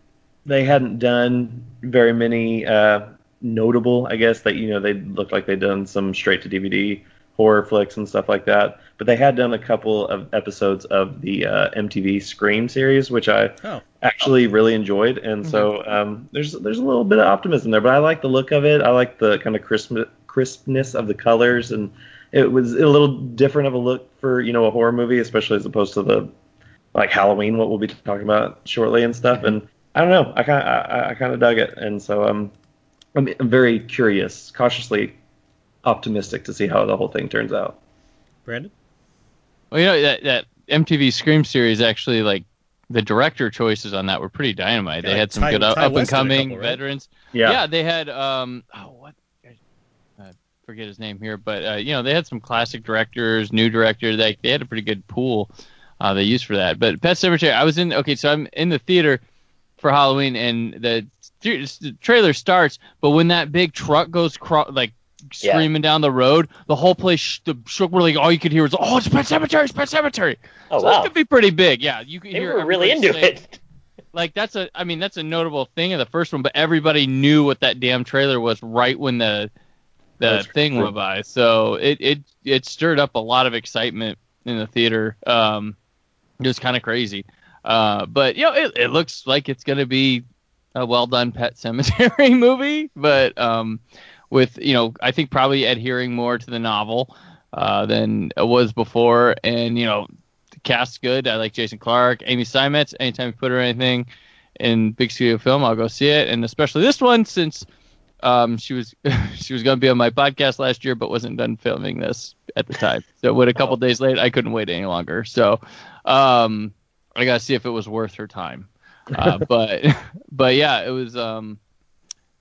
they hadn't done very many uh, notable. I guess that you know they looked like they'd done some straight to DVD horror flicks and stuff like that. But they had done a couple of episodes of the uh, MTV Scream series, which I Oh, actually really enjoyed, and so um, there's there's a little bit of optimism there. But I like the look of it. I like the kind of crisp, crispness of the colors, and it was a little different of a look for you know a horror movie, especially as opposed to the like Halloween, what we'll be talking about shortly and stuff. And I don't know, I kind of I, I kind of dug it, and so um, I'm, I'm very curious, cautiously optimistic to see how the whole thing turns out. Brandon. Well, you know that that MTV Scream series actually like the director choices on that were pretty dynamite. Yeah, they had some Ty- good Ty up and West did coming couple, right? veterans. Yeah, Yeah, they had um oh what I forget his name here, but uh, you know they had some classic directors, new directors. They they had a pretty good pool uh, they used for that. But Pet Sematary, I was in okay, so I'm in the theater for Halloween, and the, the trailer starts, but when that big truck goes cro- like Yeah. screaming down the road, the whole place sh- the shook. Were like all you could hear was oh it's Pet Sematary, it's Pet Sematary. Oh so wow, could be pretty big. Yeah, you could they hear were really into say- it. like that's a I mean that's a notable thing of the first one, but everybody knew what that damn trailer was right when the the That's thing crazy. went by. So it it it stirred up a lot of excitement in the theater. Um, it was kind of crazy. Uh, but you know it, it looks like it's gonna be a well done Pet Sematary movie, but um, with you know I think probably adhering more to the novel uh, than it was before, and you know the cast's good. I like Jason Clarke, Amy Seimetz. Anytime you put her in anything in big studio film, I'll go see it, and especially this one since um, she was she was going to be on my podcast last year, but wasn't done filming this at the time. So when a couple days late, I couldn't wait any longer. So um, I got to see if it was worth her time. Uh, but but yeah, it was um,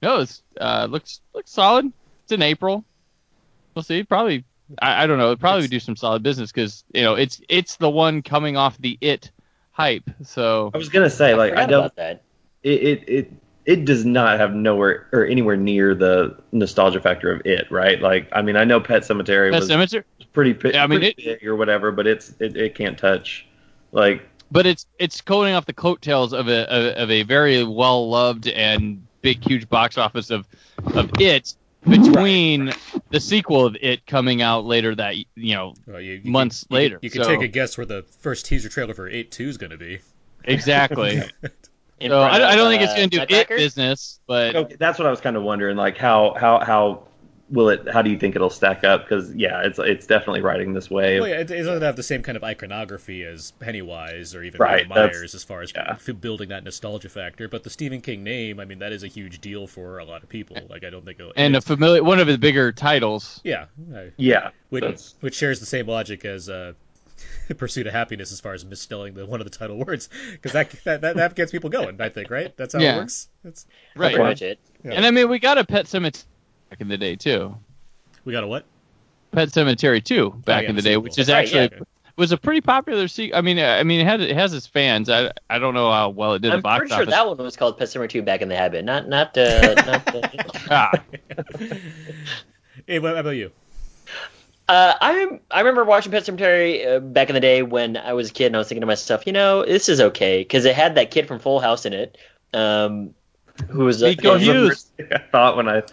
no, it's uh, looks looks solid. It's in April. We'll see. Probably I, I don't know. It'd probably It's- do some solid business because you know it's it's the one coming off the it hype. So I was gonna say like I don't about that. it, it it it does not have nowhere or anywhere near the nostalgia factor of it, right? Like I mean I know Pet Sematary Pet was Cemetery, pretty, pi- Yeah, I mean, pretty big or whatever, but it's it, it can't touch like but it's it's coating off the coattails of a of, of a very well loved and big huge box office of of it between the sequel of it coming out later that you know Well, you, you Months can, later, can, you can take a guess where the first teaser trailer for It Two is going to be. exactly. So front I, don't- I don't think it's uh, going to do Nutcracker? it business, but okay, that's what I was kind of wondering like how how how will it how do you think it'll stack up because yeah it's it's definitely riding this way. Well, yeah, it, it doesn't have the same kind of iconography as Pennywise or even Right, Myers as far as yeah. building that nostalgia factor. But the Stephen King name, I mean, that is a huge deal for a lot of people. Like, I don't think. It'll, and a familiar one of his bigger titles. yeah, I- yeah which, that's- which shares the same logic as uh, Pursuit of Happyness as far as misspelling the one of the title words, because that, that that that gets people going. I think, right? That's how Yeah. it works. That's, That's Right. pretty. Yeah. And I mean, we got a Pet Sematary back in the day too. we got a what? Pet Sematary 2 back Oh, yeah, in the the day, which is That's right, actually yeah. was a pretty popular sequel. I mean, I mean, it had it has its fans. I I don't know how well it did I'm the box pretty sure office. that one was called Pet Sematary 2 back in the habit, not not uh, not. Uh, Ah, Hey, what about you? Uh, I I remember watching Pet Sematary uh, back in the day when I was a kid, and I was thinking to myself, you know, this is okay because it had that kid from Full House in it, um, who was uh, Nico uh, Hughes. I thought when I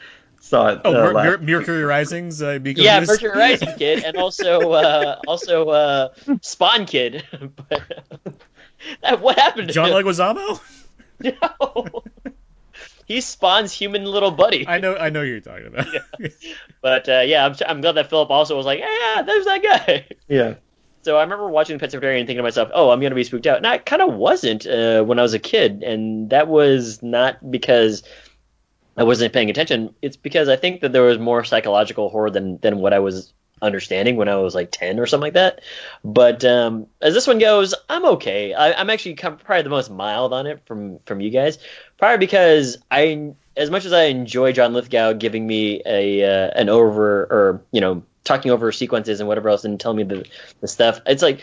saw it Oh, uh, Mer- last- Mercury Rising's uh, Miko Yeah, Hughes? Mercury Rising kid, and also uh, also uh, Spawn kid. but that, what happened to John him? Leguizamo? No. he spawns human little buddy. I know, I know who you're talking about. But uh, yeah, I'm, I'm glad that Philip also was like, yeah, there's that guy. yeah So I remember watching Pet Sematary and thinking to myself, oh, I'm gonna be spooked out, and I kind of wasn't uh, when I was a kid, and that was not because I wasn't paying attention. It's because I think that there was more psychological horror than than what I was understanding when I was like 10 or something like that. But um, as this one goes, I'm okay. I, I'm actually probably the most mild on it from from you guys. Probably because I, as much as I enjoy John Lithgow giving me a uh, an over or you know talking over sequences and whatever else and telling me the the stuff, it's like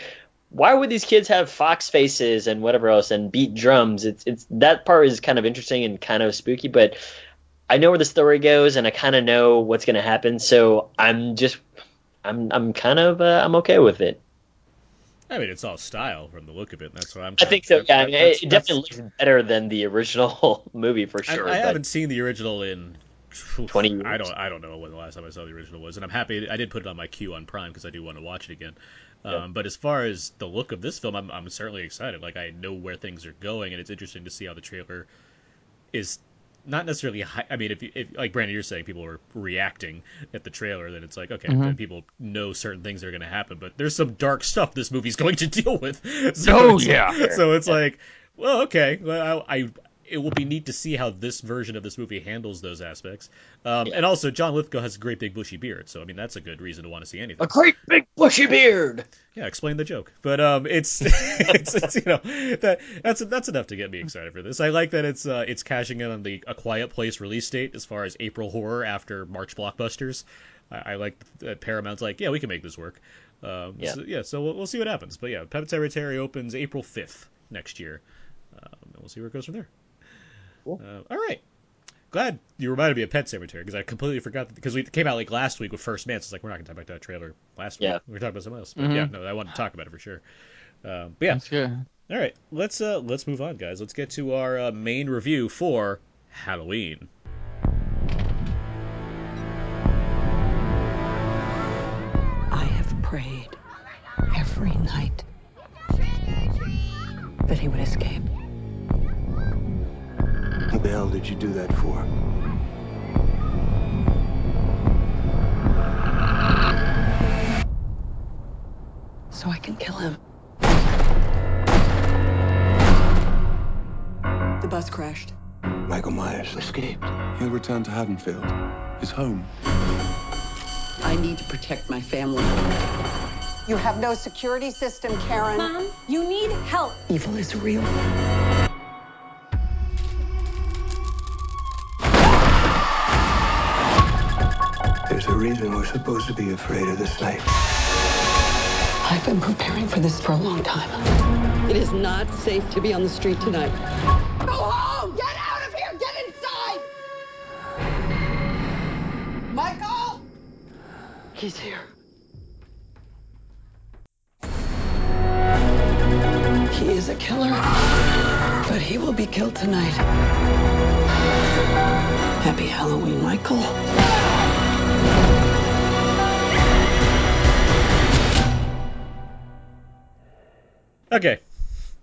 why would these kids have fox faces and whatever else and beat drums? It's it's that part is kind of interesting and kind of spooky, but I know where the story goes and I kind of know what's going to happen, so I'm just I'm I'm kind of uh, I'm okay with it. I mean, it's all style from the look of it. That's what I'm. I think so. Yeah, I mean, it definitely looks better than the original movie for sure. I but- haven't seen the original in 20 years. I don't. I don't know when the last time I saw the original was, and I'm happy. I did put it on my queue on Prime because I do want to watch it again. Um, Yeah. But as far as the look of this film, I'm, I'm certainly excited. Like I know where things are going, and it's interesting to see how the trailer is not necessarily. I mean, if, you, if like Brandon, you're saying people are reacting at the trailer, then it's like okay, Mhm. then people know certain things are going to happen. But there's some dark stuff this movie's going to deal with. So Oh, yeah. so it's like, well, okay, well, I, I it will be neat to see how this version of this movie handles those aspects. Um, Yeah. And also, John Lithgow has a great big bushy beard, so I mean that's a good reason to want to see anything. a great big bushy beard. Yeah, explain the joke. But um, it's, it's, it's you know that that's that's enough to get me excited for this. I like that it's uh, it's cashing in on the A Quiet Place release date as far as April horror after March blockbusters. I, I like that Paramount's like, yeah, we can make this work. Um, Yeah. So, yeah. So we'll, we'll see what happens. But yeah, Pet Sematary opens April fifth next year, um, and we'll see where it goes from there. Cool. Uh, all right. Glad you reminded me of Pet Sematary because I completely forgot because we came out like last week with First Man. So it's like we're not gonna talk about that trailer last week. Yeah. We were talking about something else. But Mhm. yeah, no, I wanted to talk about it for sure. Um, but yeah, That's good. all right. Let's uh let's move on, guys. Let's get to our uh, main review for Halloween. I have prayed every night that he would escape. What the hell did you do that for? So I can kill him. The bus crashed. Michael Myers escaped. He'll return to Haddonfield, his home. I need to protect my family. You have no security system, Karen. Mom, you need help. Evil is real. Reason we're supposed to be afraid of this night. I've been preparing for this for a long time. It is not safe to be on the street tonight. Go home! Get out of here! Get inside! Michael! He's here. He is a killer, but he will be killed tonight. Happy Halloween, Michael. Okay,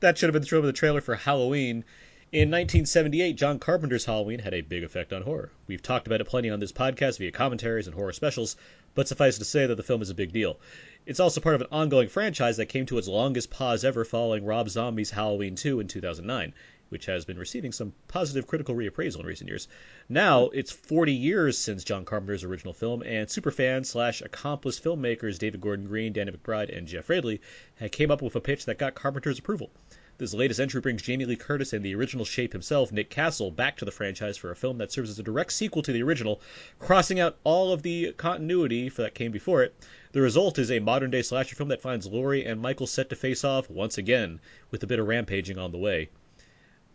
that should have been the trailer, the trailer for Halloween. In 1978, John Carpenter's Halloween had a big effect on horror. We've talked about it plenty on this podcast via commentaries and horror specials, but suffice to say that the film is a big deal. It's also part of an ongoing franchise that came to its longest pause ever following Rob Zombie's Halloween 2 in 2009, which has been receiving some positive critical reappraisal in recent years. Now, hmm. it's 40 years since John Carpenter's original film, and superfans slash accomplished filmmakers David Gordon Green, Danny McBride, and Jeff Fradley had came up with a pitch that got Carpenter's approval. This latest entry brings Jamie Lee Curtis and the original shape himself, Nick Castle, back to the franchise for a film that serves as a direct sequel to the original, crossing out all of the continuity for that came before it. The result is a modern day slasher film that finds Laurie and Michael set to face off once again, with a bit of rampaging on the way.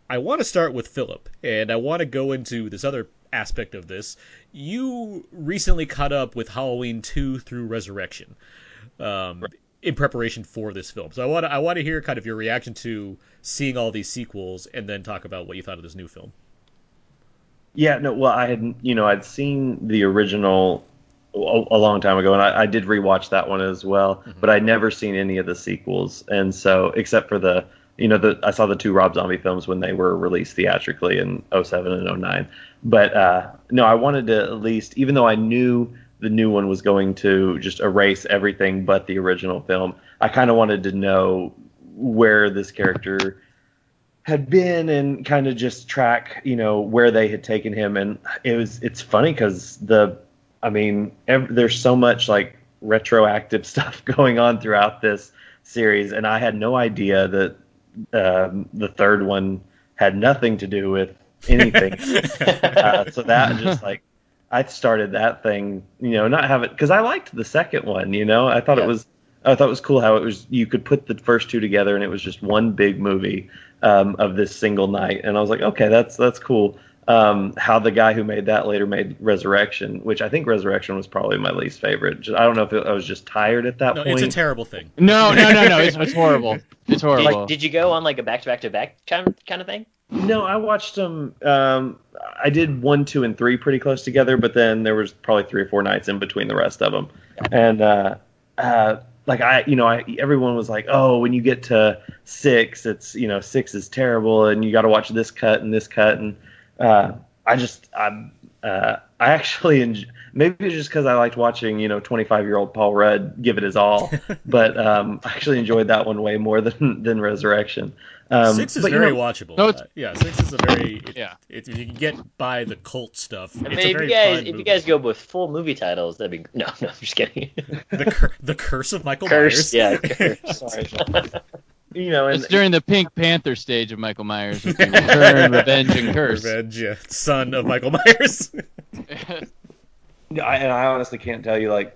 I want to start with Philip, and I want to go into this other aspect of this. You recently caught up with Halloween 2 through Resurrection. Um, in preparation for this film. So I want to I want to hear kind of your reaction to seeing all these sequels, and then talk about what you thought of this new film. Yeah, no, well, I had, you know, I'd seen the original a, a long time ago, and I, I did rewatch that one as well, but I'd never seen any of the sequels, and so except for the, you know, the I saw the two Rob Zombie films when they were released theatrically in 07 and 09, but uh, no, I wanted to at least, even though I knew the new one was going to just erase everything but the original film, I kind of wanted to know where this character had been and kind of just track, you know, where they had taken him. And it was, it's funny because the, I mean, ev- there's so much like retroactive stuff going on throughout this series. And I had no idea that um, the third one had nothing to do with anything. uh, so that just like I started that thing, you know, not have it because I liked the second one. You know, I thought Yeah. it was I thought it was cool how it was you could put the first two together and it was just one big movie um, of this single night, and I was like, okay, that's that's cool. Um, how the guy who made that later made Resurrection, which I think Resurrection was probably my least favorite. Just- I don't know if it, I was just tired at that No, point. it's a terrible thing. No, no, no, no. It's, it's horrible. It's horrible. Like, did you go on like a back to back to back kind of, kind of thing? No, I watched them. Um, I did one, two, and three pretty close together, but then there was probably three or four nights in between the rest of them. And uh, uh, like I, you know, I everyone was like, "Oh, when you get to six, it's you know six is terrible, and you got to watch this cut and this cut." And uh, I just, I, uh, I actually enj- maybe it's just because I liked watching you know 25 year old Paul Rudd give it his all, but um, I actually enjoyed that one way more than than Resurrection. Um, six is but, very know, watchable. No, it's- Uh, yeah, six is a very it, Yeah. It, if you can get by the cult stuff, I it's mean, a if you guys fun if you guys go with full movie titles, that'd be no, no, I'm just kidding. the cur- the curse of Michael Curse, Myers. yeah, curse. Sorry. you know, and It's during the Pink Panther stage of Michael Myers. with the Return, Revenge, and Curse. Revenge, yeah, son of Michael Myers. I, and I honestly can't tell you like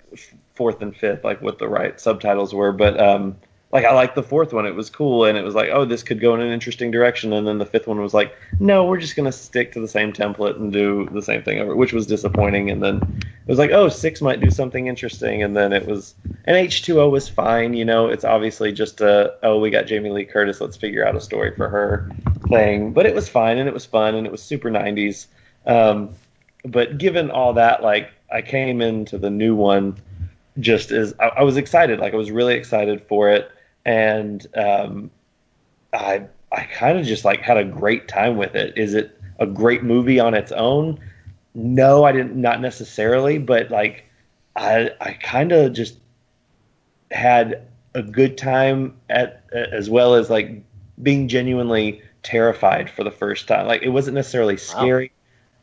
fourth and fifth like what the right subtitles were, but um, like I liked the fourth one. It was cool, and it was like, oh, this could go in an interesting direction. And then the fifth one was like, no, we're just gonna stick to the same template and do the same thing over, which was disappointing. And then it was like, oh, six might do something interesting. And then it was, and H two O was fine. You know, it's obviously just a, oh, we got Jamie Lee Curtis. Let's figure out a story for her thing. But it was fine, and it was fun, and it was super '90s. Um, but given all that, like I came into the new one just as I, I was excited, like I was really excited for it, and um, I I kind of just like had a great time with it. Is it a great movie on its own? No, I didn't, not necessarily, but like I I kind of just had a good time at as well as like being genuinely terrified for the first time. Like it wasn't necessarily scary,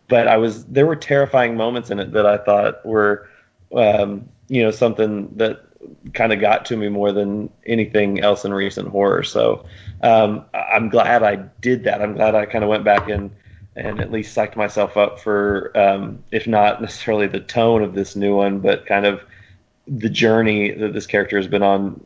but I was there were terrifying moments in it that I thought were um, you know something that kind of got to me more than anything else in recent horror. So um, I- I'm glad I did that. I'm glad I kind of went back and and at least psyched myself up for um, if not necessarily the tone of this new one, but kind of the journey that this character has been on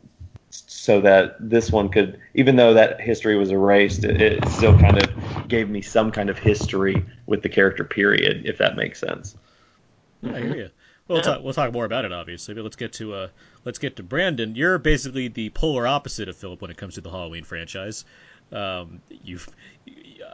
so that this one could even though that history was erased it, it still kind of gave me some kind of history with the character period if that makes sense I hear you. Well, we'll talk, we'll talk more about it, obviously, but let's get to uh, let's get to Brandon. You're basically the polar opposite of Philip when it comes to the Halloween franchise. Um, you've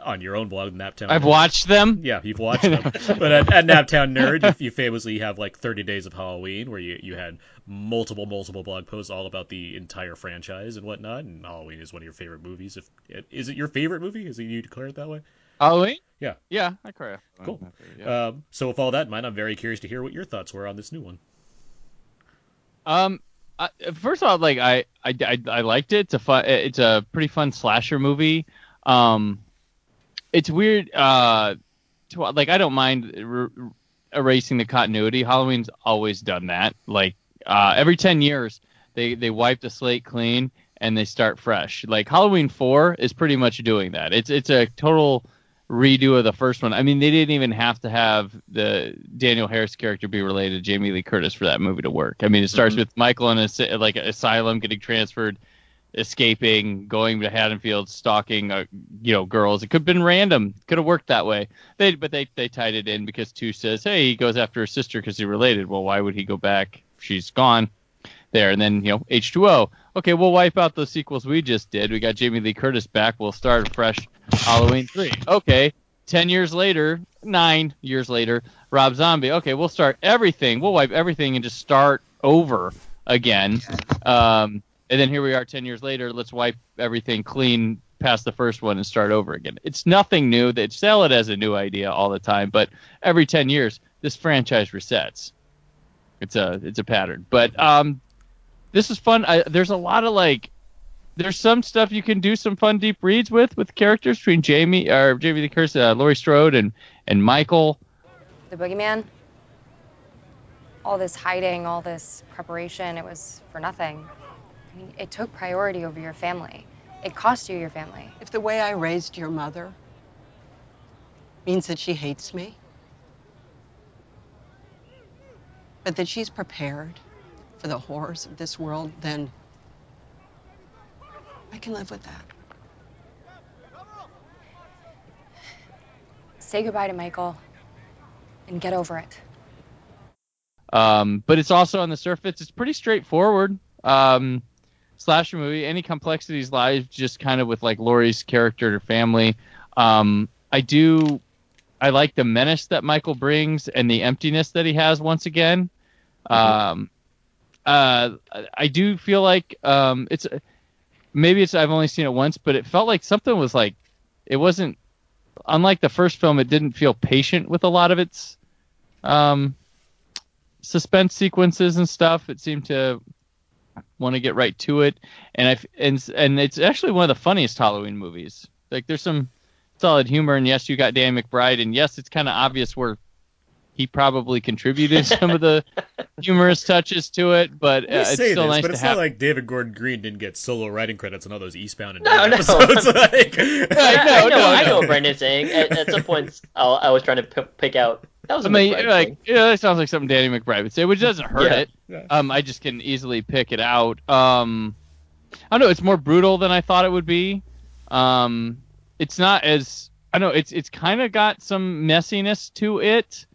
on your own blog, Naptown. I've watched them. Yeah, you've watched them. but at, at Naptown Nerd, you, you famously have like 30 Days of Halloween, where you, you had multiple, multiple blog posts all about the entire franchise and whatnot. And Halloween is one of your favorite movies. If is it your favorite movie? Is it you declare it that way? Halloween? Yeah. Yeah, I cry. Cool. Um, so with all that in mind, I'm very curious to hear what your thoughts were on this new one. Um, I, first of all, like I, I, I, I liked it. It's a fun. It's a pretty fun slasher movie. Um, it's weird. Uh, to, like I don't mind er- erasing the continuity. Halloween's always done that. Like uh, every ten years, they they wipe the slate clean and they start fresh. Like Halloween Four is pretty much doing that. It's it's a total redo of the first one. I mean, they didn't even have to have the Danielle Harris character be related to Jamie Lee Curtis for that movie to work. I mean, it starts with Michael in a like asylum getting transferred, escaping, going to Haddonfield, stalking, uh, you know, girls. It could have been random. Could have worked that way. They but they they tied it in because two says, hey, he goes after her sister because they're related. Well, why would he go back? She's gone there. And then, you know, H2O. Okay, we'll wipe out those sequels we just did. We got Jamie Lee Curtis back. We'll start fresh Halloween 3. Okay, 10 years later, 9 years later, Rob Zombie. Okay, we'll start everything. We'll wipe everything and just start over again. Um, and then here we are 10 years later. Let's wipe everything clean past the first one and start over again. It's nothing new. They sell it as a new idea all the time, but every 10 years, this franchise resets. It's a it's a pattern. But um, this is fun. I, there's a lot of like, there's some stuff you can do some fun deep reads with with characters between Jamie or Jamie Lee Curtis, uh, Laurie Strode, and and Michael. The boogeyman, all this hiding, all this preparation, it was for nothing. I mean, it took priority over your family. It cost you your family. If the way I raised your mother means that she hates me, but that she's prepared for the horrors of this world, then I can live with that. Say goodbye to Michael and get over it. Um, but it's also on the surface, it's pretty straightforward. Um, slasher movie. Any complexities lies just kind of with like Laurie's character or family. Um, I do, I like the menace that Michael brings and the emptiness that he has once again. Um, uh, I do feel like um, it's maybe it's I've only seen it once, but it felt like something was like it wasn't unlike the first film. It didn't feel patient with a lot of its um, suspense sequences and stuff. It seemed to want to get right to it, and I and and it's actually one of the funniest Halloween movies. Like there's some solid humor, and yes, you got Dan McBride, and yes, it's kind of obvious where he probably contributed some of the humorous touches to it, but uh, We it's say still this, nice but to it's have. not like David Gordon Green didn't get solo writing credits on all those Eastbound and No, Down no. episodes. like, Right, I, I no, know, no, I know no. what Brandon's saying. At, at some points, I'll, I was trying to p- pick out. That was a I mean, McBride like, thing. yeah, that sounds like something Danny McBride would say, which doesn't hurt Yeah. it. Yeah. Um, I just can easily pick it out. Um, I don't know. It's more brutal than I thought it would be. Um, it's not as I know. It's it's kind of got some messiness to it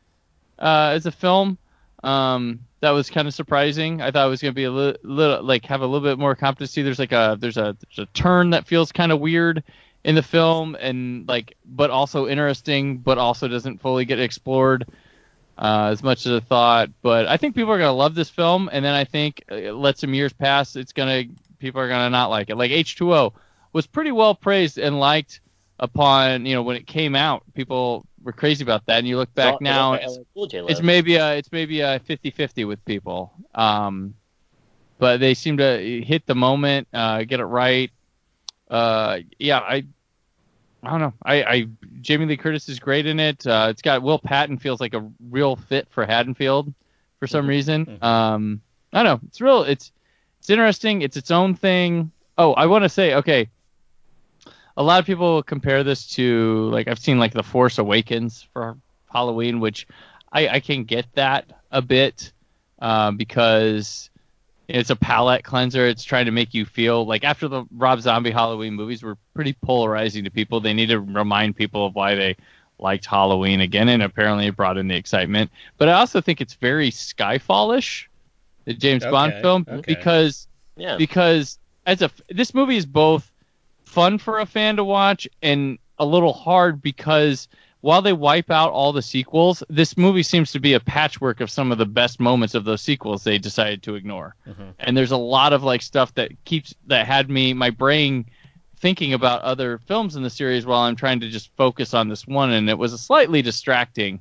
uh, as a film. Um, that was kind of surprising. I thought it was gonna be a li- little like have a little bit more competency. There's like a there's a there's a turn that feels kind of weird in the film and like but also interesting, but also doesn't fully get explored uh, as much as I thought. But I think people are gonna love this film, and then I think uh, let some years pass, it's gonna people are gonna not like it. Like H2O was pretty well praised and liked upon you know when it came out. People were crazy about that, and you look back now, it's it's, Cool it's maybe a it's maybe a 50-50 with people. Um, but they seem to hit the moment, uh, get it right. Uh, yeah, I I don't know. I, I Jamie Lee Curtis is great in it. Uh, it's got Will Patton feels like a real fit for Haddonfield for some reason. Mhm. Um, I don't know. It's real. It's it's interesting. It's its own thing. Oh, I want to say okay. A lot of people compare this to like I've seen like The Force Awakens for Halloween, which I, I can get that a bit uh, because it's a palate cleanser. It's trying to make you feel like after the Rob Zombie Halloween movies were pretty polarizing to people. They need to remind people of why they liked Halloween again, and apparently it brought in the excitement. But I also think it's very Skyfallish, the James Bond film, okay. because Yeah. because as a this movie is both fun for a fan to watch and a little hard because while they wipe out all the sequels, this movie seems to be a patchwork of some of the best moments of those sequels they decided to ignore. Mhm. And there's a lot of like stuff that keeps that had me my brain thinking about other films in the series while I'm trying to just focus on this one and it was slightly distracting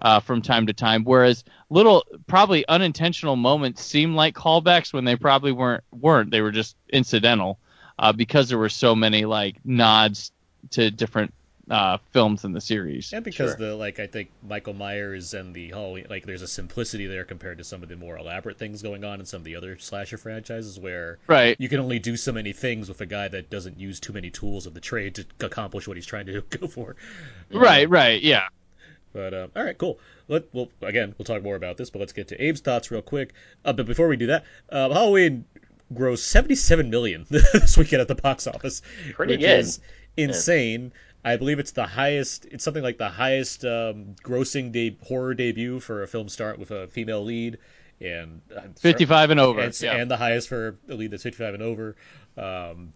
uh, from time to time. Whereas little, probably unintentional moments seem like callbacks when they probably weren't. weren't. They were just incidental uh, because there were so many like nods to different uh, films in the series. And because Sure. the like, I think Michael Myers and the Halloween, like, there's a simplicity there compared to some of the more elaborate things going on in some of the other slasher franchises, where Right. you can only do so many things with a guy that doesn't use too many tools of the trade to accomplish what he's trying to go for. Right. Right. Yeah. But uh, all right, cool. Let well again, we'll talk more about this, but let's get to Abe's thoughts real quick. Uh, but before we do that, uh, Halloween grossed 77 million this weekend at the box office, Pretty which good. is insane. I believe it's the highest. It's something like the highest um, grossing de- horror debut for a film start with a female lead, and uh, 55 and over. and, yeah. and the highest for a lead that's 55 and over. Um,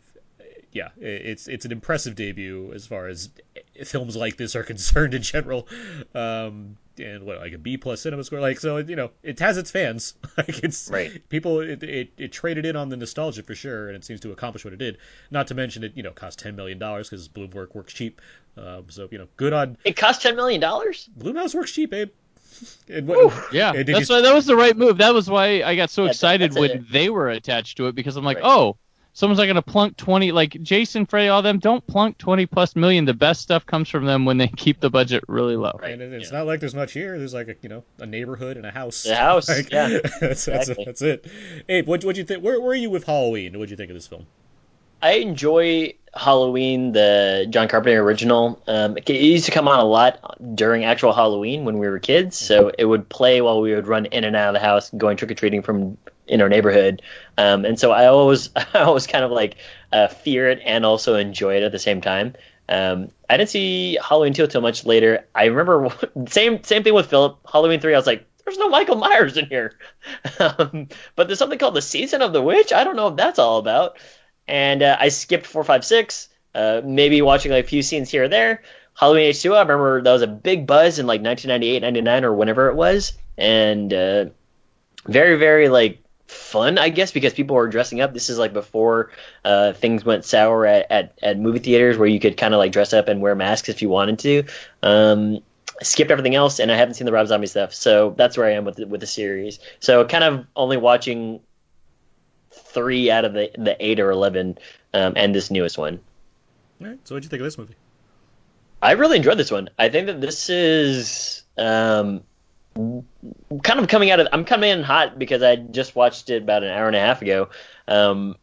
yeah, it's it's an impressive debut as far as films like this are concerned in general. Um, and what like a B plus cinema score, like so you know it has its fans. like it's Right. people it, it it traded in on the nostalgia for sure, and it seems to accomplish what it did. Not to mention it you know cost 10 million dollars because Bloomberg works cheap. Um, so you know good on It cost ten million dollars. Blumhouse works cheap, Abe. And what, Yeah, and that's you- why that was the right move. That was why I got so Yeah, excited when it. they were attached to it because I'm like, Right. oh, someone's not gonna plunk twenty like Jason, Freddy, all them. Don't plunk twenty plus million. The best stuff comes from them when they keep the budget really low. Right. And it's yeah. not like there's much here. There's like a you know a neighborhood and a house. The house, Like, yeah, that's, that's, exactly. that's it. Abe, what what you think? Where were you with Halloween? What'd you think of this film? I enjoy Halloween, the John Carpenter original. Um, it used to come on a lot during actual Halloween when we were kids, so it would play while we would run in and out of the house, going trick or treating from in our neighborhood. Um, and so I always, I always kind of like uh, fear it and also enjoy it at the same time. Um, I didn't see Halloween 2 until much later. I remember same same thing with Philip. Halloween 3, I was like, there's no Michael Myers in here. um, but there's something called the Season of the Witch. I don't know what that's all about. And uh, I skipped four, five, six. uh, maybe watching like a few scenes here or there. Halloween H2O, I remember that was a big buzz in like 1998, 99, or whenever it was. And uh, very, very like fun, I guess, because people were dressing up. This is like before uh, things went sour at, at, at movie theaters where you could kind of like dress up and wear masks if you wanted to. Um, skipped everything else, and I haven't seen the Rob Zombie stuff, so that's where I am with the, with the series. So kind of only watching three out of the the eight or eleven, um, and this newest one. All right. So what do you think of this movie? I really enjoyed this one. I think that this is um, kind of coming out of. I'm coming in hot because I just watched it about an hour and a half ago. Um,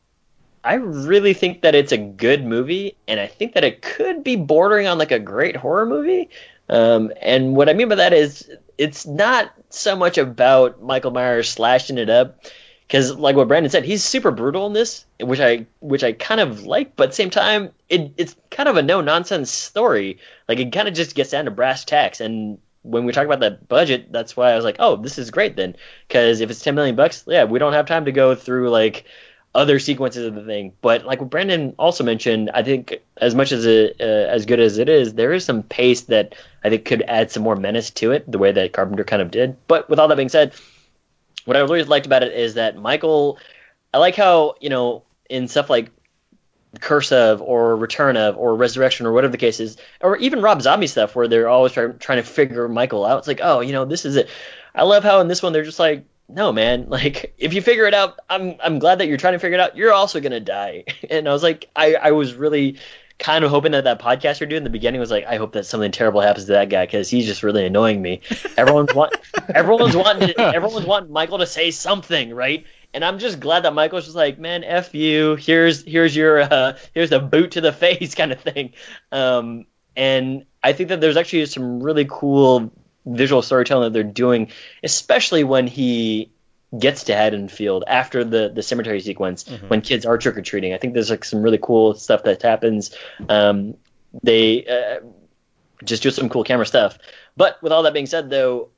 I really think that it's a good movie, and I think that it could be bordering on like a great horror movie. Um, and what I mean by that is it's not so much about Michael Myers slashing it up because like what Brandon said, he's super brutal in this, which I which I kind of like, but at the same time, it it's kind of a no nonsense story. Like it kind of just gets down to brass tacks. And when we talk about that budget, that's why I was like, oh, this is great then, because if it's ten million bucks, yeah, we don't have time to go through like other sequences of the thing. But like what Brandon also mentioned, I think as much as it, uh, as good as it is, there is some pace that I think could add some more menace to it, the way that Carpenter kind of did. But with all that being said what I really liked about it is that Michael, I like how you know in stuff like Curse of or Return of or Resurrection or whatever the case is, or even Rob Zombie stuff where they're always try, trying to figure Michael out. It's like, oh, you know, this is it. I love how in this one they're just like, no, man, like if you figure it out, I'm I'm glad that you're trying to figure it out. You're also gonna die. And I was like, I I was really kind of hoping that that podcast you're doing in the beginning was like, I hope that something terrible happens to that guy because he's just really annoying me. Everyone's want, everyone's wanting, everyone's wanting Michael to say something, right? And I'm just glad that Michael's just like, man, f you. Here's here's your uh, here's a boot to the face kind of thing. Um, and I think that there's actually some really cool visual storytelling that they're doing, especially when he gets to Haddonfield after the the cemetery sequence mm-hmm. when kids are trick or treating. I think there's like some really cool stuff that happens. Um, they uh, just do some cool camera stuff. But with all that being said, though,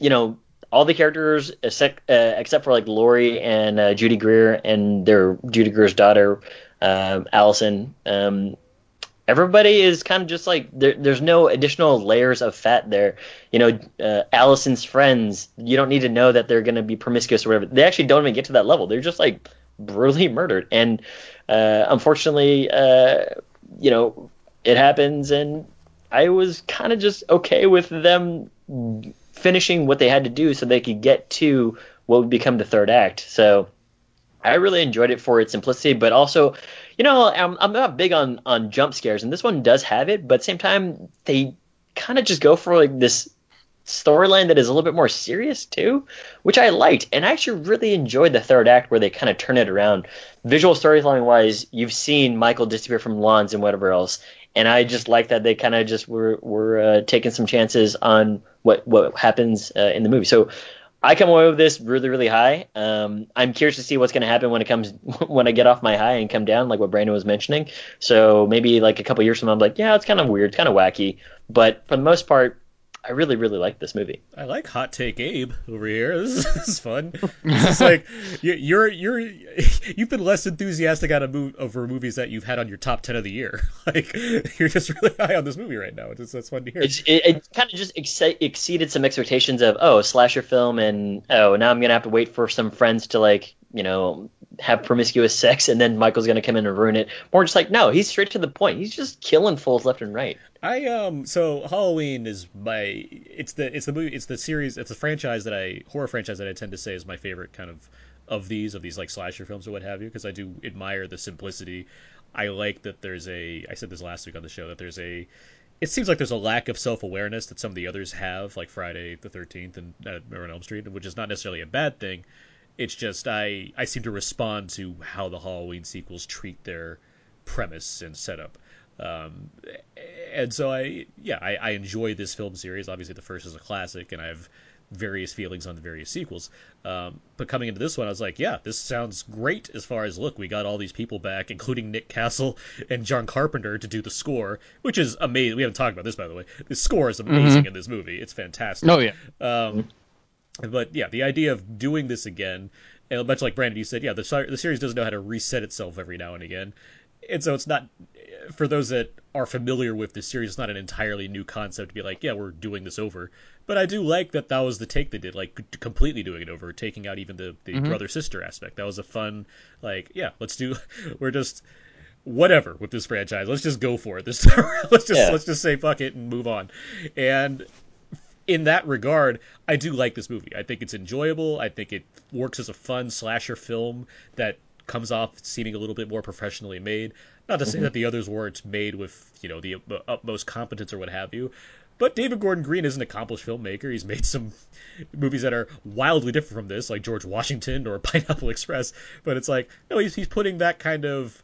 you know all the characters except, uh, except for like Laurie and uh, Judy Greer and their Judy Greer's daughter, um, Allison. Um, everybody is kind of just like there, there's no additional layers of fat there. You know, uh, Allison's friends, you don't need to know that they're going to be promiscuous or whatever. They actually don't even get to that level. They're just like brutally murdered. And uh, unfortunately, uh, you know, it happens. And I was kind of just okay with them finishing what they had to do so they could get to what would become the third act. So I really enjoyed it for its simplicity, but also you know, I'm, I'm not big on on jump scares, and this one does have it, but at the same time, they kind of just go for like this storyline that is a little bit more serious too, which I liked, and I actually really enjoyed the third act where they kind of turn it around. Visual storytelling wise, you've seen Michael disappear from lawns and whatever else, and I just like that they kind of just were were uh, taking some chances on what what happens uh, in the movie. So I come away with this really, really high. Um, I'm curious to see what's going to happen when it comes when I get off my high and come down, like what Brandon was mentioning. So maybe like a couple years from now, I'm like, yeah, it's kind of weird, kind of wacky, but for the most part, I really, really like this movie. I like Hot Take Abe over here. This is, this is fun. It's like you're you're you've been less enthusiastic out of move, over movies that you've had on your top ten of the year. Like you're just really high on this movie right now. It's that's fun to hear. It's, it, it kind of just ex- exceeded some expectations of oh slasher film and oh now I'm gonna have to wait for some friends to like you know have promiscuous sex and then Michael's gonna come in and ruin it. More just like no, he's straight to the point. He's just killing fools left and right. I um so Halloween is my it's the it's the movie it's the series it's a franchise that I horror franchise that I tend to say is my favorite kind of of these of these like slasher films or what have you because I do admire the simplicity. I like that there's a I said this last week on the show that there's a it seems like there's a lack of self awareness that some of the others have like Friday the 13th and uh, Elm Street which is not necessarily a bad thing. It's just I I seem to respond to how the Halloween sequels treat their premise and setup. Um, and so I, yeah, I, I enjoy this film series. Obviously, the first is a classic, and I have various feelings on the various sequels. Um, but coming into this one, I was like, yeah, this sounds great as far as look, we got all these people back, including Nick Castle and John Carpenter to do the score, which is amazing. We haven't talked about this, by the way. The score is amazing Mhm. in this movie. It's fantastic. Oh yeah. Um, but yeah, the idea of doing this again, and much like Brandon, you said, yeah, the, the series doesn't know how to reset itself every now and again. And so it's not, for those that are familiar with the series, it's not an entirely new concept to be like, yeah, we're doing this over. But I do like that that was the take they did, like completely doing it over, taking out even the, the Mhm. brother sister aspect. That was a fun, like, yeah, let's do, we're just, whatever with this franchise. Let's just go for it this time. let's just Yeah. let's just say fuck it and move on. And in that regard, I do like this movie. I think it's enjoyable. I think it works as a fun slasher film that comes off seeming a little bit more professionally made. Not to say mm-hmm. that the others weren't made with you know the utmost competence or what have you. But David Gordon Green is an accomplished filmmaker. He's made some movies that are wildly different from this, like George Washington or Pineapple Express. But it's like, no, he's, he's putting that kind of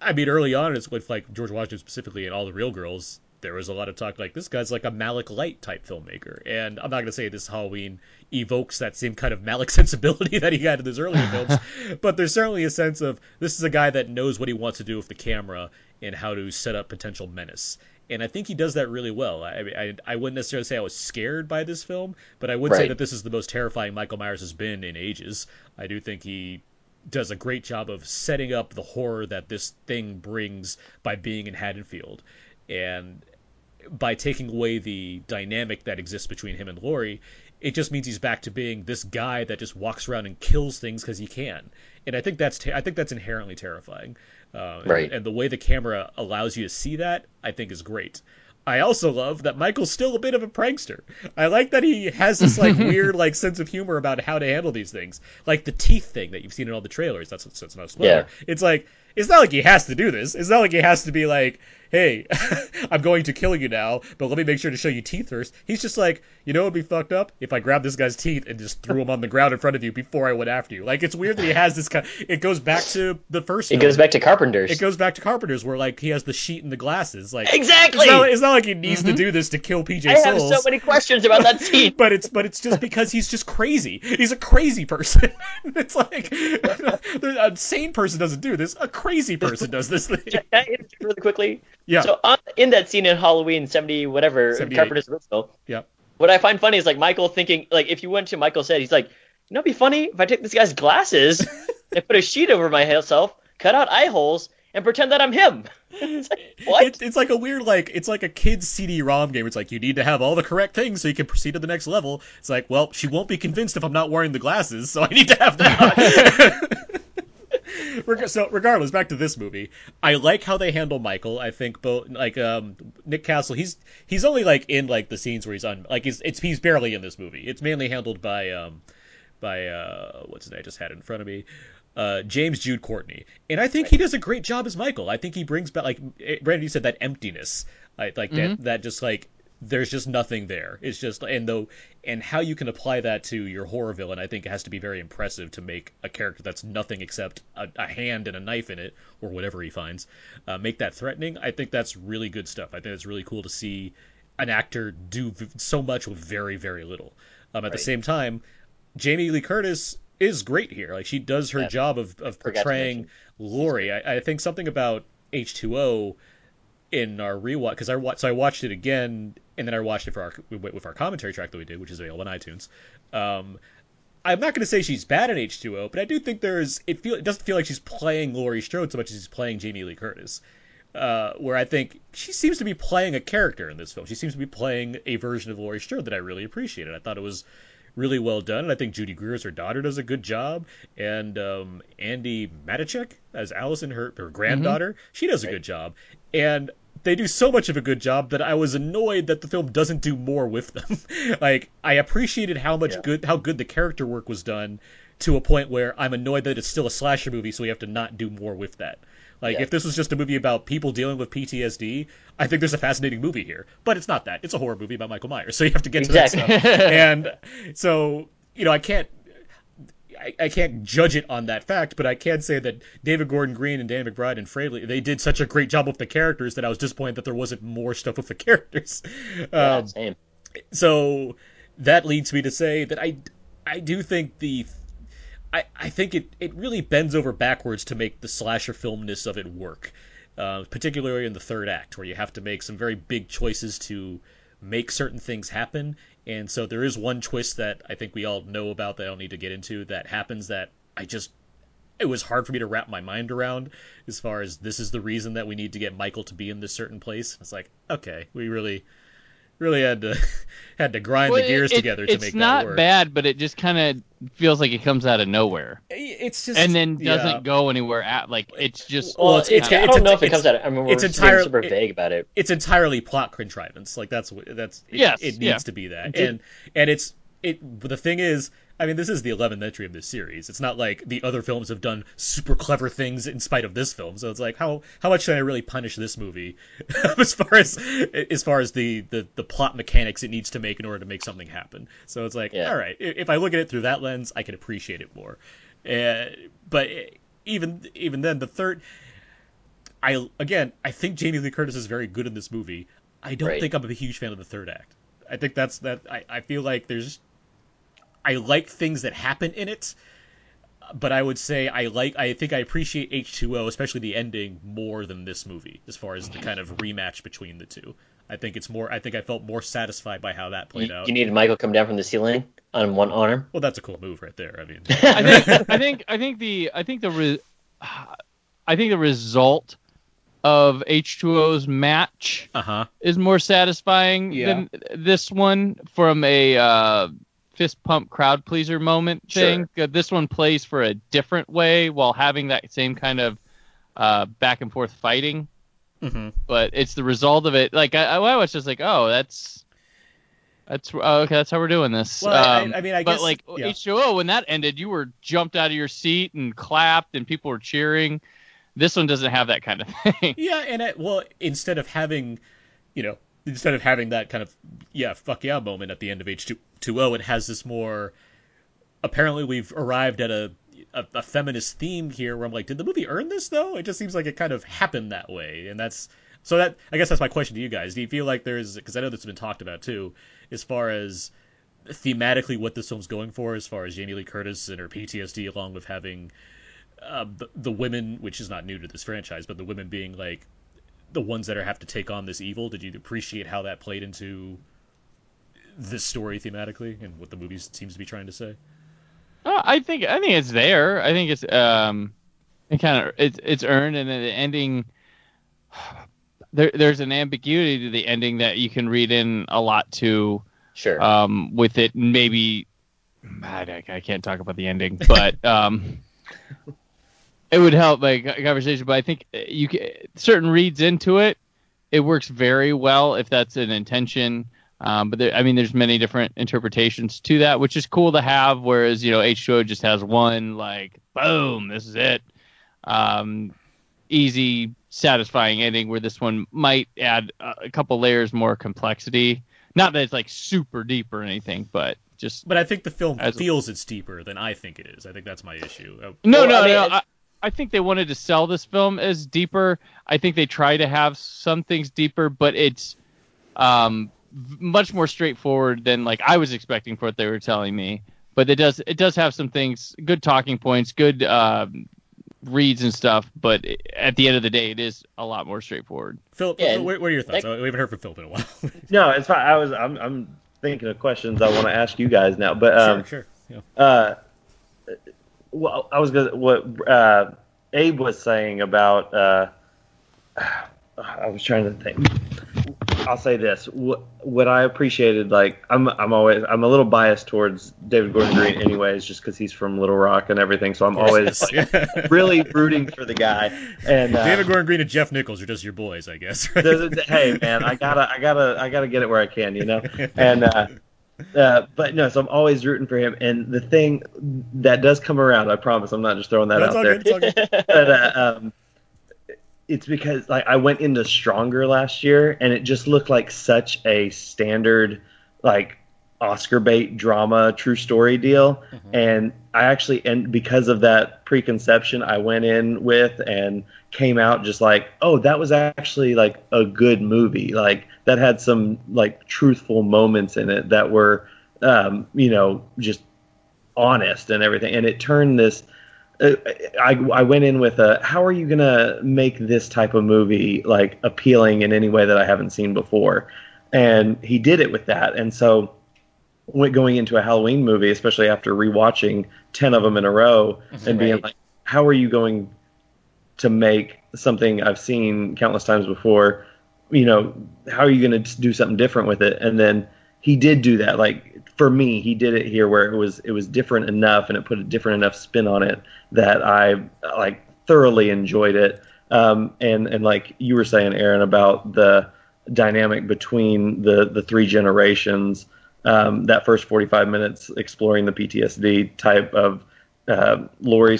I mean, early on, it's with like George Washington specifically and all the real girls. There was a lot of talk like this guy's like a Malick Light type filmmaker, and I'm not gonna say this Halloween evokes that same kind of Malick sensibility that he had in his earlier films, but there's certainly a sense of this is a guy that knows what he wants to do with the camera and how to set up potential menace. And I think he does that really well. I, I, I wouldn't necessarily say I was scared by this film, but I would say that this is the most terrifying Michael Myers has been in ages. I do think he does a great job of setting up the horror that this thing brings by being in Haddonfield. And by taking away the dynamic that exists between him and Laurie, it just means he's back to being this guy that just walks around and kills things because he can. And I think that's I think that's inherently terrifying. Uh, and- Right. And, the way the camera allows you to see that, I think, is great. I also love that Michael's still a bit of a prankster. I like that he has this like weird like sense of humor about how to handle these things, like the teeth thing that you've seen in all the trailers. That's that's not a spoiler. Yeah. It's like it's not like he has to do this. It's not like he has to be like, hey, I'm going to kill you now, but let me make sure to show you teeth first. He's just like, you know, it'd be fucked up if I grabbed this guy's teeth and just threw him on the ground in front of you before I went after you. Like it's weird that he has this kind. It goes back to the first. It film. goes back to Carpenter's. It goes back to Carpenter's where like he has the sheet and the glasses. Like Exactly! It's not, it's not like he needs to mm-hmm. do this to kill PJ I have Soles. so many questions about that scene. but it's but it's just because he's just crazy. He's a crazy person. it's like a sane person doesn't do this. A crazy person does this thing. Can I interject really quickly? Yeah. So on, in that scene in Halloween 70 whatever 78. Carpenter's original, Yeah. what I find funny is like Michael thinking like if you went to Michael's head, he's like, you know, it'd be funny if I take this guy's glasses and put a sheet over myself, cut out eye holes, and pretend that I'm him. It's like, what? It, it's like a weird like it's like a kid's CD-ROM game. It's like you need to have all the correct things so you can proceed to the next level. It's like, well, she won't be convinced if I'm not wearing the glasses, so I need to have that. So regardless, back to this movie. I like how they handle Michael. I think both like um Nick Castle. He's he's only like in like the scenes where he's on like he's it's he's barely in this movie. It's mainly handled by um by uh what's his name I just had in front of me. Uh, James Jude Courtney, and I think he does a great job as Michael. I think he brings back like eh, Brandon, you said that emptiness, I, like that that just like there's just nothing there. It's just and though and how you can apply that to your horror villain, I think it has to be very impressive to make a character that's nothing except a, a hand and a knife in it or whatever he finds, uh, make that threatening. I think that's really good stuff. I think it's really cool to see an actor do v- so much with very very little. Um, at the same time, Jamie Lee Curtis is great here. Like she does her Yeah. job of, of portraying. Laurie. I, I think something about H2O in our rewatch because I watched so I watched it again and then I watched it for our with our commentary track that we did, which is available on iTunes. Um, I'm not going to say she's bad in H2O, but I do think there's it feel it doesn't feel like she's playing Laurie Strode so much as she's playing Jamie Lee Curtis. Uh, where I think she seems to be playing a character in this film. She seems to be playing a version of Laurie Strode that I really appreciated. I thought it was really well done, and I think Judy Greer as her daughter does a good job, and um, Andi Matichak as Allison, her her granddaughter, she does a good job, and they do so much of a good job that I was annoyed that the film doesn't do more with them. like I appreciated how much Yeah. good how good the character work was done to a point where I'm annoyed that it's still a slasher movie, so we have to not do more with that. Like Yeah. if this was just a movie about people dealing with PTSD, I think there's a fascinating movie here. But it's not that. It's a horror movie about Michael Myers, so you have to get to Exactly. that stuff. and so you know, I can't. I, I can't judge it on that fact, but I can say that David Gordon Green and Dan McBride and Fradley they did such a great job with the characters that I was disappointed that there wasn't more stuff with the characters. Yeah, Um, same. so that leads me to say that I I do think the I, I think it, it really bends over backwards to make the slasher filmness of it work, uh, particularly in the third act where you have to make some very big choices to make certain things happen. And so there is one twist that I think we all know about that I don't need to get into that happens that I just it was hard for me to wrap my mind around as far as this is the reason that we need to get Michael to be in this certain place. It's like, okay, we really really had to had to grind Well, the gears it- together to make that work. It's not bad, but it just kind of feels like it comes out of nowhere, It's just and then doesn't yeah. go anywhere. At like it's just Well, Well, it's- it's, it's- I don't know if it comes out. I mean, we're it's just entire- super vague about it. it's entirely plot contrivance. Like that's that's it, Yes, it needs yeah. to be that. And and it's it the thing is, I mean, this is the 11th entry of this series. It's not like the other films have done super clever things in spite of this film. So it's like how how much can I really punish this movie as far as as far as the, the the plot mechanics it needs to make in order to make something happen. So it's like, Yeah. all right, if I look at it through that lens, I can appreciate it more. Uh, but even even then, the third I again, I think Jamie Lee Curtis is very good in this movie. I don't Right. think I'm a huge fan of the third act. I think that's that. I, I feel like there's, I like things that happen in it, but I would say I like. I think I appreciate H2O, especially the ending, more than this movie as far as the kind of rematch between the two. I think it's more. I think I felt more satisfied by how that played You, out. you needed Michael come down from the ceiling on one arm. well, that's a cool move right there. I mean, I think I think I think the I think the re, I think the result of H2O's match uh huh. is more satisfying Yeah. than this one from a uh, fist pump crowd pleaser moment Sure. thing. Uh, This one plays for a different way while having that same kind of uh, back and forth fighting. hmm But it's the result of it. Like I, I was just like, oh, that's that's oh, okay. That's how we're doing this. Well, I- Um, I mean, I but guess- like yeah. H2O, when that ended, you were jumped out of your seat and clapped, and people were cheering. This one doesn't have that kind of thing. Yeah, and it, well, instead of having, you know, instead of having that kind of yeah fuck yeah moment at the end of H two two O, it has this more. Apparently, we've arrived at a, a a feminist theme here, where I'm like, did the movie earn this though? It just seems like it kind of happened that way, and that's so that I guess that's my question to you guys. Do you feel like there's because I know this has been talked about too, as far as thematically what this film's going for, as far as Jamie Lee Curtis and her PTSD, along with having uh, the, the women, which is not new to this franchise, but the women being like the ones that are have to take on this evil. Did you appreciate how that played into this story thematically and what the movie seems to be trying to say? Uh, I think I think it's there. I think it's um, it kind of it's it's earned, and then the ending. There, there's an ambiguity to the ending that you can read in a lot to Sure. um, with it. Maybe I, I can't talk about the ending, but um, it would help my conversation. But I think you can, certain reads into it. It works very well if that's an intention. Um, but there, I mean, there's many different interpretations to that, which is cool to have. Whereas you know, H2O just has one like, boom, this is it. Um, easy, satisfying ending. Where this one might add a, a couple layers more complexity. Not that it's like super deep or anything, but just But I think the film As- feels it's deeper than I think it is. I think that's my issue. Uh, no, Well, no, I mean, no. I, I think they wanted to sell this film as deeper. I think they try to have some things deeper, but it's um, much more straightforward than like I was expecting for what they were telling me. But it does it does have some things, good talking points, good um, reads and stuff. But at the end of the day, it is a lot more straightforward. Phil, Yeah, Phil, what what are your thoughts? that- we haven't heard from Phil in a while. No, it's fine. I was I'm I'm thinking of questions I want to ask you guys now, but um, sure, sure. Yeah. uh, well, I was gonna what uh, Abe was saying about. Uh, I was trying to think. I'll say this: what, what I appreciated, like I'm, I'm always, I'm a little biased towards David Gordon Green, anyways, just because he's from Little Rock and everything. So I'm always like, really rooting for the guy. And uh, David Gordon Green and Jeff Nichols are just your boys, I guess. the- hey man, I gotta, I gotta, I gotta get it where I can, you know. And uh, uh, but no, so I'm always rooting for him. And the thing that does come around, I promise, I'm not just throwing that That's out all there. It's all good. But uh, um, it's because like I went into Stronger last year, and it just looked like such a standard, like Oscar bait drama true story deal. Mm-hmm. And I actually, and because of that preconception, I went in with and came out just like, oh, that was actually like a good movie. Like that had some like truthful moments in it that were, um, you know, just honest and everything. And it turned this. Uh, I, I went in with a how are you gonna make this type of movie like appealing in any way that I haven't seen before, and he did it with that. And so going into a Halloween movie, especially after rewatching ten of them in a row and being like, how are you going to make something I've seen countless times before? You know, how are you going to do something different with it? And then he did do that. Like for me, he did it here where it was it was different enough and it put a different enough spin on it that I like thoroughly enjoyed it. Um, and and like you were saying, Aaron, about the dynamic between the the three generations. Um, that first 45 minutes exploring the PTSD type of uh,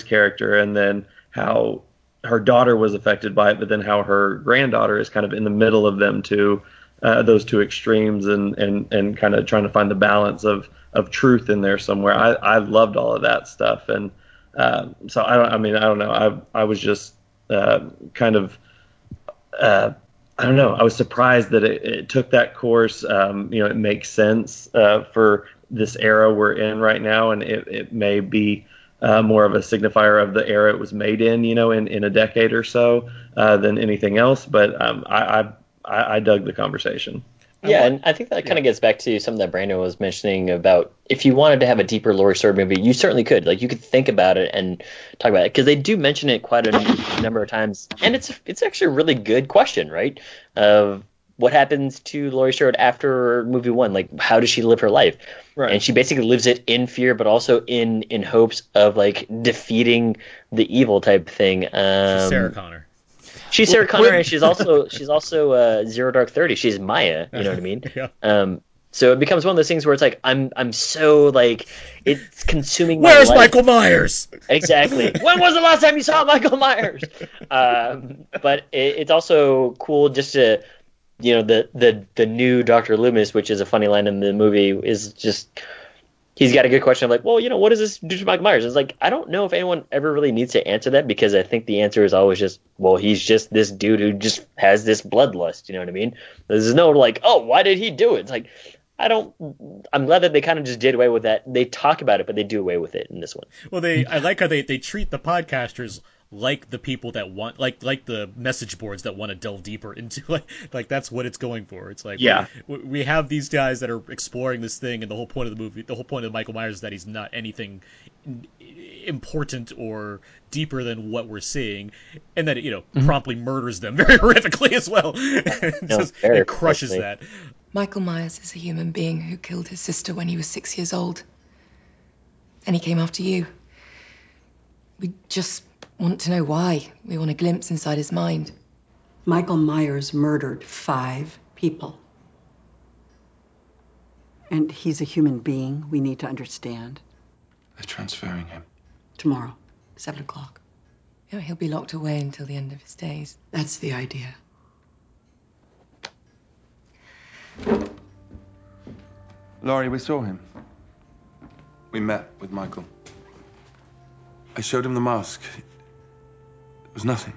character, and then how her daughter was affected by it, but then how her granddaughter is kind of in the middle of them two, uh, those two extremes, and and and kind of trying to find the balance of of truth in there somewhere. I I loved all of that stuff, and uh, so I don't. I mean, I don't know. I I was just uh, kind of. Uh, I don't know. I was surprised that it, it took that course. Um, you know, it makes sense uh, for this era we're in right now, and it, it may be uh, more of a signifier of the era it was made in, you know, in, in a decade or so uh, than anything else. But um, I, I I I dug the conversation. Yeah, and I think that kind of gets back to something that Brandon was mentioning about if you wanted to have a deeper Laurie Strode movie, you certainly could. Like you could think about it and talk about it because they do mention it quite a number of times, and it's it's actually a really good question, right? Of what happens to Laurie Strode after movie one? Like how does she live her life? Right. And she basically lives it in fear, but also in in hopes of like defeating the evil type thing. Um, She's Sarah Connor. She's Sarah Connor, and she's also she's also uh, Zero Dark Thirty. She's Maya. You know what I mean? Yeah. Um, so it becomes one of those things where it's like I'm I'm so like it's consuming my Where's life. Michael Myers? Exactly. when was the last time you saw Michael Myers? Um, but it, it's also cool just to you know the the the new Doctor Loomis, which is a funny line in the movie, is just he's got a good question of like, well, you know, what does this do to Michael Myers? It's like I don't know if anyone ever really needs to answer that because I think the answer is always just, well, he's just this dude who just has this bloodlust. You know what I mean? There's no like, oh, why did he do it? It's like I don't. I'm glad that they kind of just did away with that. They talk about it, but they do away with it in this one. Well, they I like how they, they treat the podcasters like the people that want like like the message boards that want to delve deeper into like like that's what it's going for. It's like Yeah. we, we have these guys that are exploring this thing, and the whole point of the movie, the whole point of Michael Myers is that he's not anything important or deeper than what we're seeing, and that it, you know mm-hmm. promptly murders them very horrifically as well. It just- it crushes that. Michael Myers is a human being who killed his sister when he was six years old. And he came after you. We just want to know why. We want a glimpse inside his mind. Michael Myers murdered five people. And he's a human being we need to understand. They're transferring him. Tomorrow, seven o'clock. You know, he'll be locked away until the end of his days. That's the idea. Laurie, we saw him. We met with Michael. I showed him the mask. It was nothing.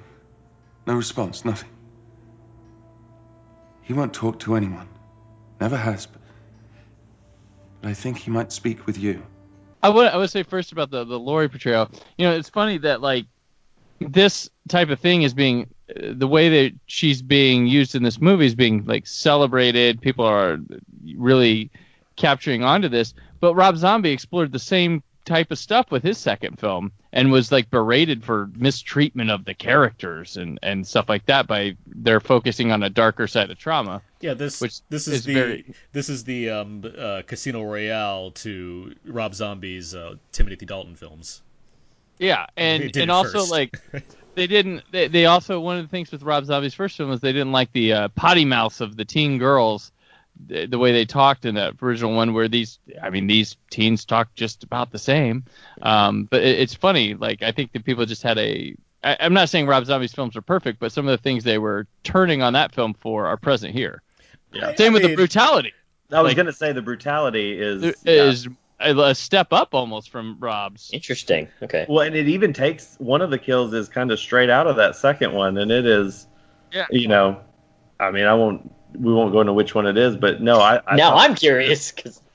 No response, nothing. He won't talk to anyone. Never has, but, I think he might speak with you. I would I would say first about the the Laurie portrayal. You know, it's funny that like this type of thing is being the way that she's being used in this movie is being like celebrated. People are really capturing onto this. But Rob Zombie explored the same type of stuff with his second film and was like berated for mistreatment of the characters and and stuff like that by they're focusing on a darker side of trauma. Yeah, this Which this is, is the very- this is the um, uh, Casino Royale to Rob Zombie's uh, Timothy Dalton films. Yeah, and and also first. like they didn't they, they also one of the things with Rob Zombie's first film was they didn't like the uh, potty mouths of the teen girls the, the way they talked in that original one where these I mean these teens talk just about the same um, but it, it's funny like I think that people just had a I, I'm not saying Rob Zombie's films are perfect but some of the things they were turning on that film for are present here Yeah. same with I the brutality I was Like- gonna say the brutality is It yeah. is a, a step up almost from Rob's. Interesting. Okay. Well, and it even takes one of the kills is kind of straight out of that second one, and it is, Yeah. you know, I mean, I won't, we won't go into which one it is, but no, I, I now I, am curious because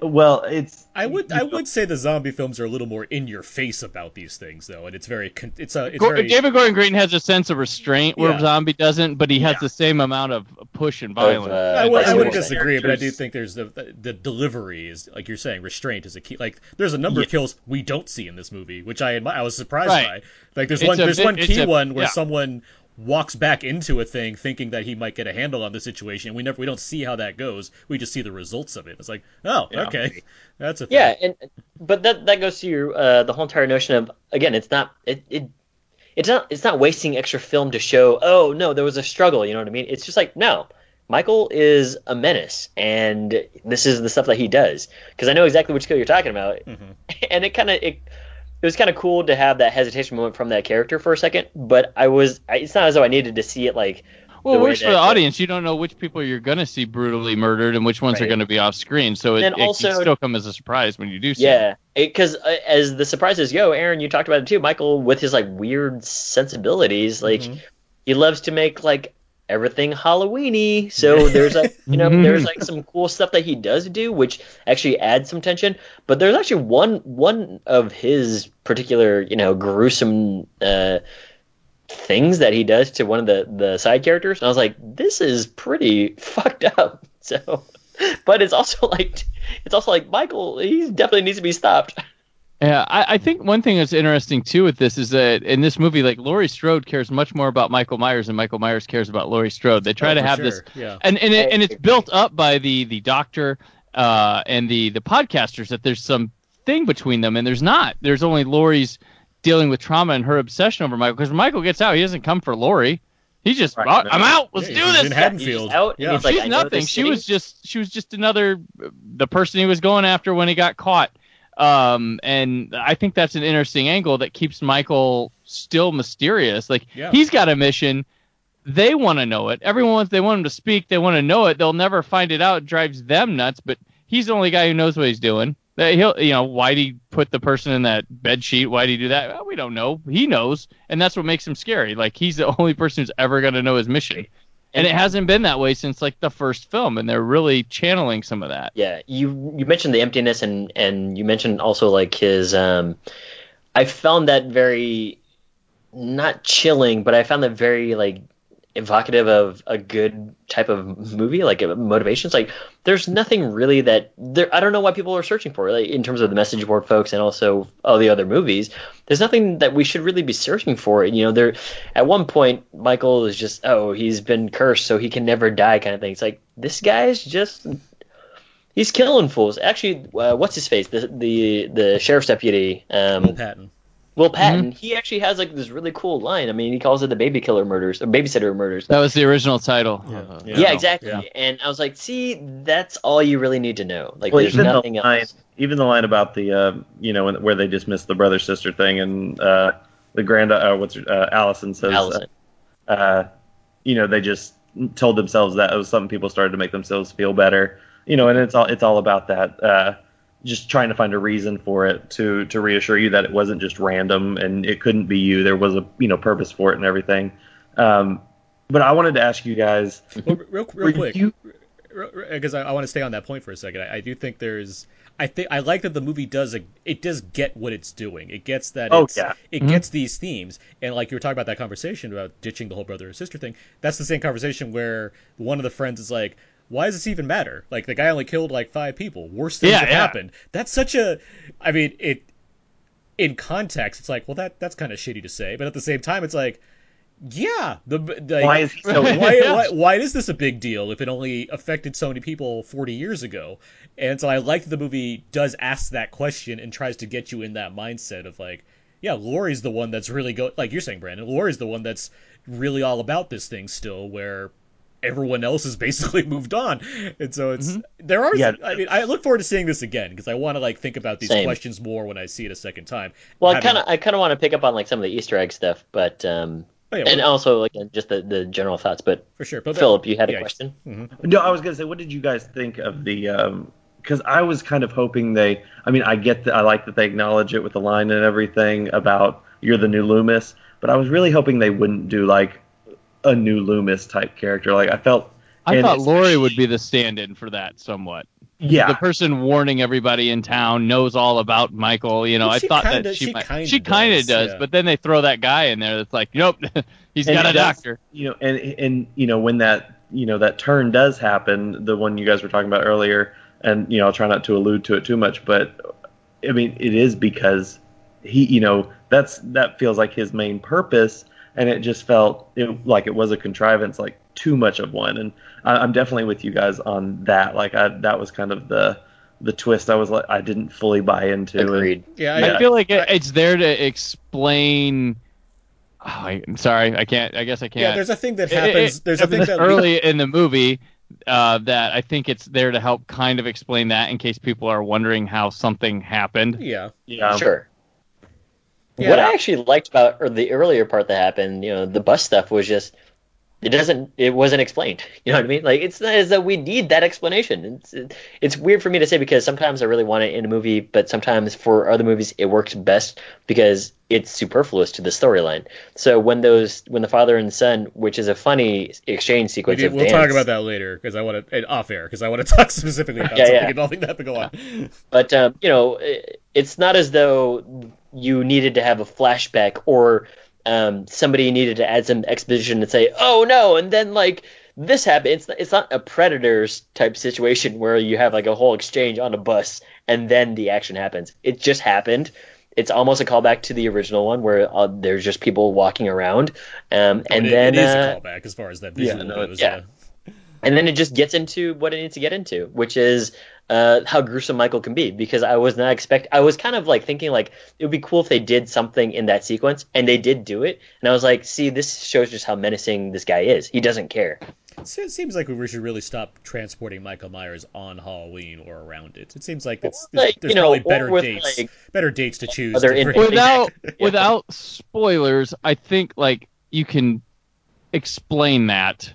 Well, it's. I would I would say the zombie films are a little more in your face about these things though, and it's very it's a it's Gor- very David Gordon Green has a sense of restraint where Yeah. Zombie doesn't, but he has Yeah. the same amount of push and violence. uh, I, would, I wouldn't disagree, but I do think there's the, the the delivery is like you're saying restraint is a key. Like there's a number of kills we don't see in this movie, which I admi- I was surprised Right. by. Like there's It's one a there's bit- one key a- one where yeah. someone walks back into a thing thinking that he might get a handle on the situation. We never we don't see how that goes. We just see the results of it. It's like oh Yeah. okay, that's a thing. yeah, and but that that goes to your uh, the whole entire notion of again, it's not it, it it's not it's not wasting extra film to show oh no there was a struggle. You know what I mean? It's just like no. Michael is a menace, and this is the stuff that he does. Because I know exactly which kill you're talking about, Mhm. and it kind of it, it was kind of cool to have that hesitation moment from that character for a second. But I was, I, it's not as though I needed to see it like. Well, the it way works for the audience. You don't know which people you're going to see brutally murdered and which ones are going to be off screen. So it, it also- can still come as a surprise when you do see it. Yeah, because uh, as the surprises go, Aaron, you talked about it too. Michael, with his like weird sensibilities, like Mhm. he loves to make like everything Halloweeny. So there's like you know there's like some cool stuff that he does do, which actually adds some tension. But there's actually one one of his particular you know gruesome. Uh, things that he does to one of the the side characters and i was like this is pretty fucked up so but it's also like it's also like michael he definitely needs to be stopped Yeah, I, I think one thing that's interesting too with this is that in this movie, like Laurie Strode cares much more about Michael Myers than Michael Myers cares about Laurie Strode. They try Oh, to have sure, this, yeah. and and, it, and it's built up by the the doctor uh, and the the podcasters that there's some thing between them, and there's not. There's only Laurie's dealing with trauma and her obsession over Michael. Because when Michael gets out, he doesn't come for Laurie. He just, Right. "Oh, I'm out. Let's Yeah, do he's this. in He's Haddonfield. just out, yeah. he's like, She's nothing. She was just she was just another the person he was going after when he got caught. Um, and I think that's an interesting angle that keeps Michael still mysterious. Like Yeah. he's got a mission. They want to know it. Everyone wants they want him to speak. They want to know it. They'll never find it out. It drives them nuts. But he's the only guy who knows what he's doing. That He'll, you know, why would he put the person in that bed sheet? Why would he do that? Well, we don't know. He knows, and that's what makes him scary. Like he's the only person who's ever going to know his mission and it hasn't been that way since like the first film and they're really channeling some of that. Yeah, you you mentioned the emptiness and and you mentioned also like his um I found that very not chilling, but I found that very like evocative of a good type of movie, like uh, motivations. Like there's nothing really that there I don't know why people are searching for, like in terms of the message board folks and also all the other movies. There's nothing that we should really be searching for. You know, there at one point Michael is just oh, he's been cursed so he can never die kind of thing. It's like this guy's just He's killing fools. Actually, uh, what's his face? The the the sheriff's deputy, um, Patton. Will Patton. He actually has like this really cool line. I mean, he calls it the baby killer murders or babysitter murders. that was the original title Yeah. Uh, Yeah. yeah, exactly. Yeah. And I was like, see, that's all you really need to know. Like, Well, there's even nothing the line, else. even the line about the, uh, you know, when, where they dismiss the brother sister thing, and uh, the grand, uh, what's her, uh, Allison says, Allison. uh, you know, they just told themselves that it was something people started to make themselves feel better, you know, and it's all it's all about that. Just trying to find a reason for it to to reassure you that it wasn't just random and it couldn't be you. There was a you know purpose for it and everything. Um, but I wanted to ask you guys, Well, real, real were quick, you because I, I want to stay on that point for a second. I, I do think there's, I think I like that the movie does a, it does get what it's doing. It gets that. Oh, it's, yeah. It gets these themes, and like you were talking about that conversation about ditching the whole brother and sister thing. That's the same conversation where one of the friends is like. Why does this even matter? Like the guy only killed like five people. Worse things Yeah, have yeah. happened. That's such a. I mean, it. In context, it's like, well, that that's kind of shitty to say, but at the same time, it's like, yeah, the like, why is so? why, Yeah. why, why is this a big deal if it only affected so many people 40 years ago? And so I like the movie does ask that question and tries to get you in that mindset of like, yeah, Laurie's the one that's really go like you're saying, Brandon. Laurie's the one that's really all about this thing still, where everyone else has basically moved on. And so it's mm-hmm. there are. Yeah. I mean, I look forward to seeing this again because I want to like think about these Same. questions more when I see it a second time. Well, I kind of I kind of want to pick up on like some of the Easter egg stuff, but um, Oh, yeah, and well, also like just the, the general thoughts. But for sure. But Philip, you had a yeah, question. Mm-hmm. No, I was gonna say, what did you guys think of the? Um, because I was kind of hoping they. I mean, I get that. I like that they acknowledge it with the line and everything about you're the new Loomis, but I was really hoping they wouldn't do like a new Loomis type character. Like I felt. I thought it's- Lori would be the stand-in for that somewhat. Yeah. The person warning everybody in town knows all about Michael. You know, Well, I thought kinda- that she she might, kinda she kind does, of does, yeah. but then they throw that guy in there that's like, nope, he's and got a it does- doctor. You know, and and you know when that you know that turn does happen, the one you guys were talking about earlier, and you know I'll try not to allude to it too much, but I mean it is because he, you know, that's that feels like his main purpose, and it just felt it, like it was a contrivance, like too much of one, and I, I'm definitely with you guys on that. Like I, that was kind of the the twist I was like I didn't fully buy into. and- Agreed. Yeah, I I, feel like it, it's there to explain. Oh, I, I'm sorry, I can't. I guess I can't. yeah. There's a thing that It- it- happens. there's a thing that early in the movie uh, that I think it's there to help kind of explain that in case people are wondering how something happened. Yeah. Yeah. Sure. Yeah. What I actually liked about or the earlier part that happened, you know, the bus stuff was just it doesn't it wasn't explained. You know what I mean? Like it's not as though we need that explanation. It's it, it's weird for me to say because sometimes I really want it in a movie, but sometimes for other movies it works best because it's superfluous to the storyline. So when those when the father and son, which is a funny exchange sequence we'll dance, talk about that later because I want to off air because I want to talk specifically about Yeah, something yeah. involving that. But go on. But um, you know, i- it's not as though you needed to have a flashback or um, somebody needed to add some exposition and say, "Oh no," and then like this happened. It's it's not a predators type situation where you have like a whole exchange on a bus and then the action happens. It just happened. It's almost a callback to the original one where uh, there's just people walking around, um, and it, then it is uh, a callback as far as that yeah, no, goes. yeah. and then it just gets into what it needs to get into, which is uh, how gruesome Michael can be. Because I was not expect, I was kind of like thinking like it would be cool if they did something in that sequence, and they did do it. And I was like, see, this shows just how menacing this guy is. He doesn't care. So it seems like we should really stop transporting Michael Myers on Halloween or around it. It seems like it's, there's, Like, there's you know, probably better dates, like, better dates to choose. to Without Yeah. without spoilers, I think like you can explain that.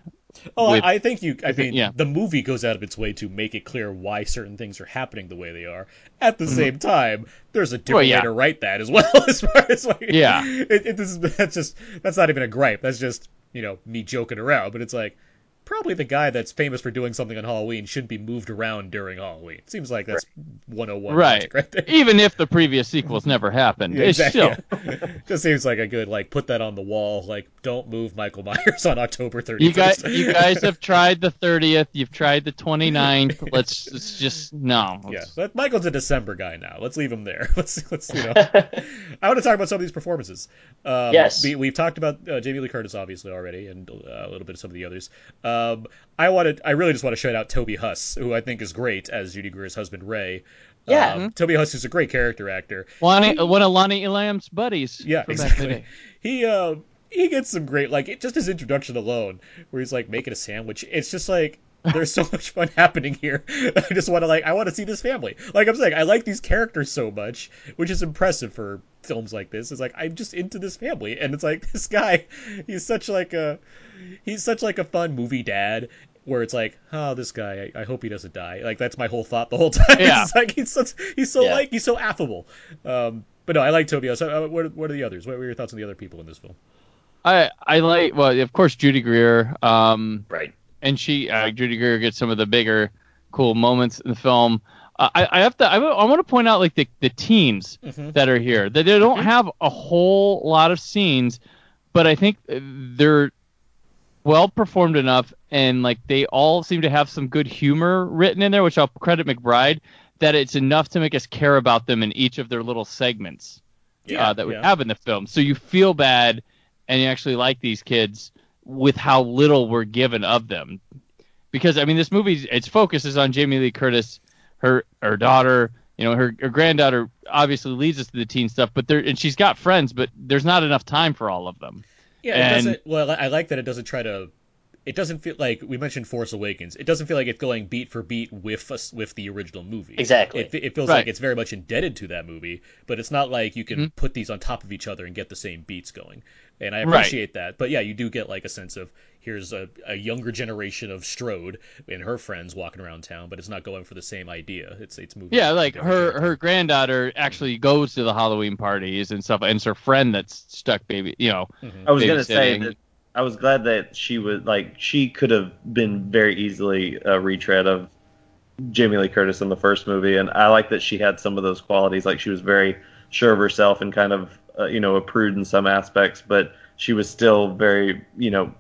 Oh, with- I, I think you. I mean, yeah. the movie goes out of its way to make it clear why certain things are happening the way they are. At the Mhm. same time, there's a different yeah. way to write that as well. As far as like, Yeah. it, it, this is, that's just that's not even a gripe. That's just you know me joking around. But it's like probably the guy that's famous for doing something on Halloween shouldn't be moved around during Halloween. Seems like that's 101 Right. right there. Even if the previous sequels never happened, Yeah, exactly. still Just seems like a good like put that on the wall. Like don't move Michael Myers on October 30th. you guys you guys have tried the 30th, you've tried the 29th. Let's, let's just no. Yeah, Let's- but Michael's a December guy now. Let's leave him there. Let's let's you know. I want to talk about some of these performances. Um, Yes. we, we've talked about uh, Jamie Lee Curtis obviously already, and uh, a little bit of some of the others. Um, I wanted, I really just want to shout out Toby Huss, who I think is great as Judy Greer's husband Ray. Yeah. Um, Toby Huss is a great character actor. Lonnie, one of Lonnie Elam's buddies. Yeah, from back in the exactly. He uh, he gets some great like it, just his introduction alone, where he's like making a sandwich. It's just like there's so much fun happening here. I just want to like I want to see this family. Like I'm saying, I like these characters so much, which is impressive for films like this. is like I'm just into this family, and it's like this guy, he's such like a he's such like a fun movie dad. Where it's like, oh, this guy, I, I hope he doesn't die. Like that's my whole thought the whole time. Yeah. It's like he's such, he's so Yeah. like he's so affable. Um, but no, I like Toby. So, uh, what, are- what are the others? What were your thoughts on the other people in this film? I I like well, of course, Judy Greer. Um, Right. and she uh, Judy Greer gets some of the bigger cool moments in the film. Uh, I, I have to I, I want to point out like the the teens Mhm. that are here. That they don't have a whole lot of scenes, but I think they're well performed enough, and like they all seem to have some good humor written in there, which I'll credit McBride. That it's enough to make us care about them in each of their little segments Yeah, uh, that we yeah. have in the film. So you feel bad and you actually like these kids with how little we're given of them. Because I mean, this movie its focus is on Jamie Lee Curtis, her her daughter, you know, her her granddaughter obviously leads us to the teen stuff, but there and she's got friends, but there's not enough time for all of them. Yeah, it doesn't. Well, I like that it doesn't try to it doesn't feel like we mentioned Force Awakens. It doesn't feel like it's going beat for beat with us with the original movie. Exactly. It, it feels Right. like it's very much indebted to that movie, but it's not like you can Mhm. put these on top of each other and get the same beats going. And I Right. appreciate that. But yeah, you do get like a sense of here's a, a younger generation of Strode and her friends walking around town, but it's not going for the same idea. It's it's moving. Yeah, like her direction. her granddaughter actually goes to the Halloween parties and stuff, and it's her friend that's stuck baby. You know, Mhm. I was gonna say that I was glad that she would like she could have been very easily a retread of Jamie Lee Curtis in the first movie, and I like that she had some of those qualities. Like she was very sure of herself and kind of uh, you know a prude in some aspects, but she was still very you know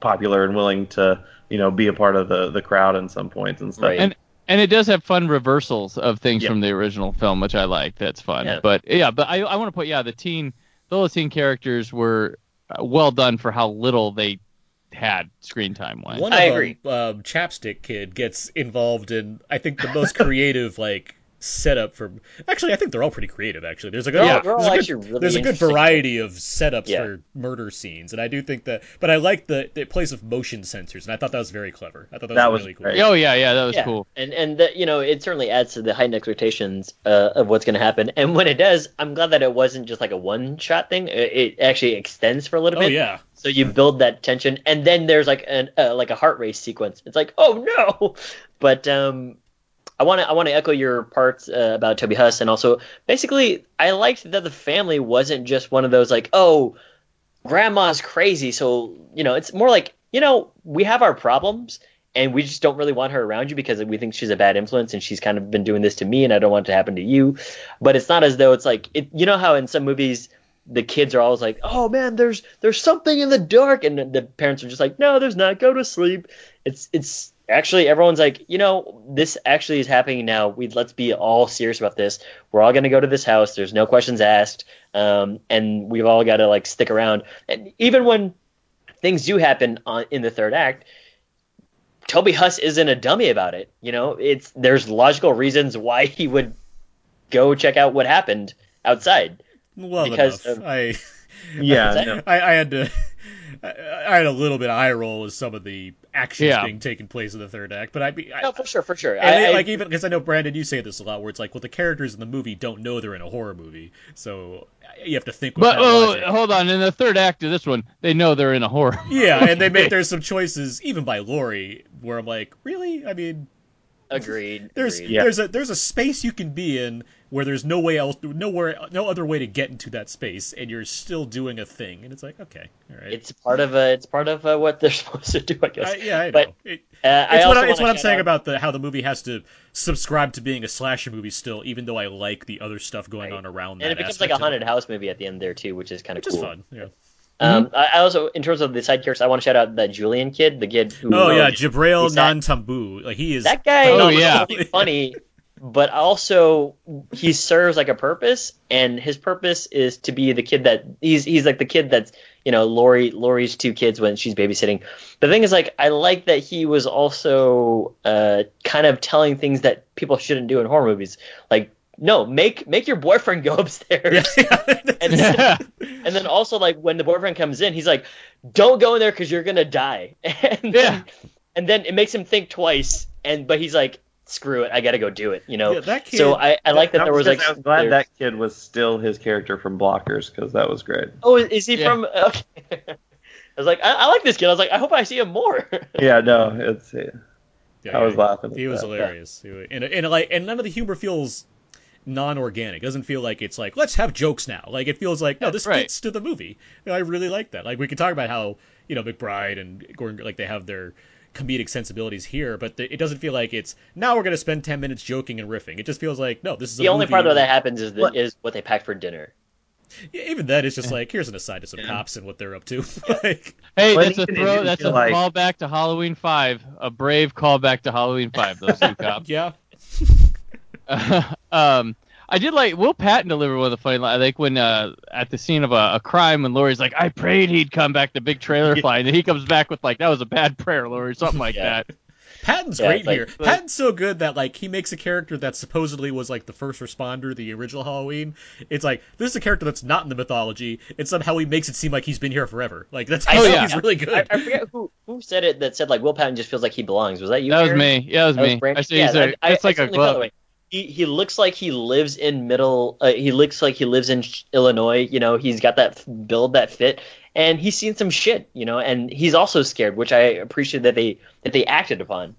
popular and willing to you know be a part of the the crowd in some points and stuff. Right. And and it does have fun reversals of things Yeah. from the original film, which I like. That's fun. Yeah. But yeah, but I I want to put yeah the teen the little teen characters were well done for how little they had screen time wise. One I of agree. them, um, Chapstick Kid, gets involved in I think the most creative like setup for. Actually, I think they're all pretty creative. Actually, there's a good, They're all- yeah, there's a good, really there's a good variety of setups Yeah. for murder scenes, and I do think that. But I like the the place of motion sensors, and I thought that was very clever. I thought that was, That was really cool. great. Oh yeah, yeah, that was yeah. cool. And and the, you know it certainly adds to the heightened expectations uh, of what's going to happen. And when it does, I'm glad that it wasn't just like a one shot thing. It, it actually extends for a little Oh bit. yeah, So you build that tension, and then there's like an uh, like a heart race sequence. It's like, oh no! But um, I want to I want to echo your parts uh, about Toby Huss, and also basically I liked that the family wasn't just one of those like, oh, grandma's crazy, so you know it's more like you know we have our problems. And we just don't really want her around you because we think she's a bad influence, and she's kind of been doing this to me, and I don't want it to happen to you. But it's not as though it's like it, you know how in some movies the kids are always like, "Oh man, there's there's something in the dark," and the parents are just like, "No, there's not. Go to sleep." It's it's actually everyone's like, you know, this actually is happening now. We let's be all serious about this. We're all gonna go to this house. There's no questions asked, um, and we've all got to like stick around. And even when things do happen on, in the third act. Toby Huss isn't a dummy about it. You know, it's there's logical reasons why he would go check out what happened outside. well Because enough. of- I yeah, no. I, I had to. I, I had a little bit of eye roll with some of the actions Yeah. being taken place in the third act, but I, I No, for sure, for sure. And I, they- I- like even because I know Brandon, you say this a lot, where it's like, well, the characters in the movie don't know they're in a horror movie, so you have to think with But that oh, logic. hold on, in the third act of this one, they know they're in a horror. Yeah, and they make there's some choices even by Laurie where I'm like, really? I mean, agreed. there's agreed. Yeah. there's a there's a space you can be in where there's no way else, nowhere, no other way to get into that space, and you're still doing a thing, and it's like, okay, all right. It's part of uh, it's part of uh, what they're supposed to do, I guess. I, yeah, I know. It- uh, I it's what, I, it's what I'm saying out- about the how the movie has to subscribe to being a slasher movie still, even though I like the other stuff going Right. on around and that it becomes like a haunted house movie at the end there too, which is kind of which cool. is fun. Yeah. Um, I, I also, in terms of the side characters, I want to shout out that Julian kid, the kid who. Oh yeah, um, Jibrail he's Nantambu. Like he is. that guy Oh, yeah. funny, but also he serves like a purpose, and his purpose is to be the kid that he's he's like the kid that's you know Lori Lori's two kids when she's babysitting. The thing is like I like that he was also uh, kind of telling things that people shouldn't do in horror movies, like. No, make make your boyfriend go upstairs. and, Yeah. and then also like when the boyfriend comes in, he's like, "Don't go in there because you're gonna die." And Yeah. then, and then it makes him think twice. And but he's like, "Screw it, I gotta go do it." You know. Yeah, that kid- so I, I like that I there was, was like. I was glad there- that kid was still his character from Blockers because that was great. Oh, is he Yeah. from? Okay. I was like, I, I like this kid. I was like, I hope I see him more. Yeah, no, it's Yeah, I was laughing He was that. hilarious. He and, and like and none of the humor feels non-organic. It doesn't feel like it's like let's have jokes now. Like it feels like no, this Right. fits to the movie. And I really like that. Like we can talk about how you know McBride and Gordon like they have their comedic sensibilities here, but the, it doesn't feel like it's now we're gonna spend ten minutes joking and riffing. It just feels like no, this is a the only movie part where that happens is the, What? is what they packed for dinner. Yeah, even then, it's just like here's an aside to some cops and what they're up to. like, Hey, that's a even throw. That's a like- callback to Halloween Five. A brave callback to Halloween Five. Those two cops. yeah, um, I did like Will Patton deliver one of the funny lines. Like when uh, at the scene of a, a crime, when Laurie's like, "I prayed he'd come back." The big trailer flying, and he comes back with like, "That was a bad prayer, Laurie," something like Yeah. that. Patton's Yeah, great like- here. Patton's so good that like he makes a character that supposedly was like the first responder, the original Halloween. It's like this is a character that's not in the mythology, and somehow he makes it seem like he's been here forever. Like that's I he's, know. he's really good. I, I forget who who said it that said like Will Patton just feels like he belongs. Was that you? That was me. Yeah, that was me. Brandon? I say he's Yeah, a, I- it's I like a certainly felt that glove. He he looks like he lives in middle. Uh, he looks like he lives in Illinois. You know, he's got that build, that fit, and he's seen some shit. You know, and he's also scared, which I appreciate that they that they acted upon.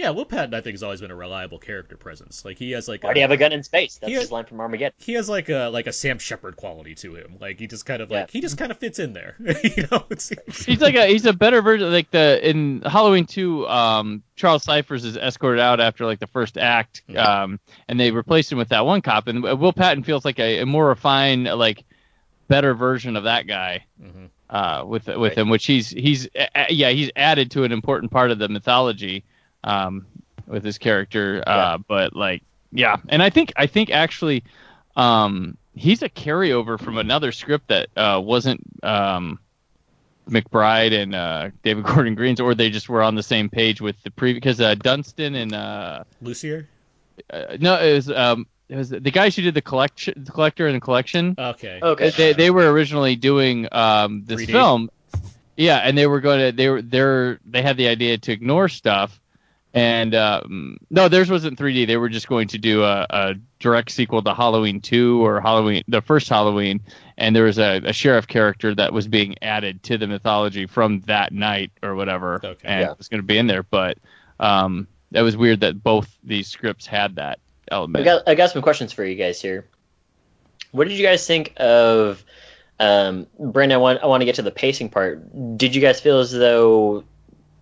Yeah, Will Patton I think has always been a reliable character presence. Like he has like Why do you have a gun in space? That's He- his line from Armageddon. he has like a like a Sam Shepard quality to him. Like he just kind of like Yeah. he just kind of fits in there. you know, it's, He's like a he's a better version like the in Halloween 2 um Charles Cyphers is escorted out after like the first act Mhm. um and they replace him with that one cop and Will Patton feels like a, a more refined like better version of that guy Mhm. uh with with Right. him which he's he's uh, yeah he's added to an important part of the mythology um with his character uh Yeah. but like yeah and I think I think actually um he's a carryover from another script that uh wasn't um McBride and uh, David Gordon Green's, or they just were on the same page with the previous. Because uh, Dunstan and uh, Lucier. uh, no, it was um, it was the guys who did the collection, the collector and the collection. Okay. Okay. They they were originally doing um this 3D. film, yeah, and they were going to they were they're they had the idea to ignore stuff, and um, no, theirs wasn't 3D. They were just going to do a, a direct sequel to Halloween 2 or Halloween the first Halloween, and there was a, a sheriff character that was being added to the mythology from that night or whatever, Okay. and Yeah. it was going to be in there, but um, that was weird that both these scripts had that I element. got I got some questions for you guys here. What did you guys think of um, Brandon? I want I want to get to the pacing part. Did you guys feel as though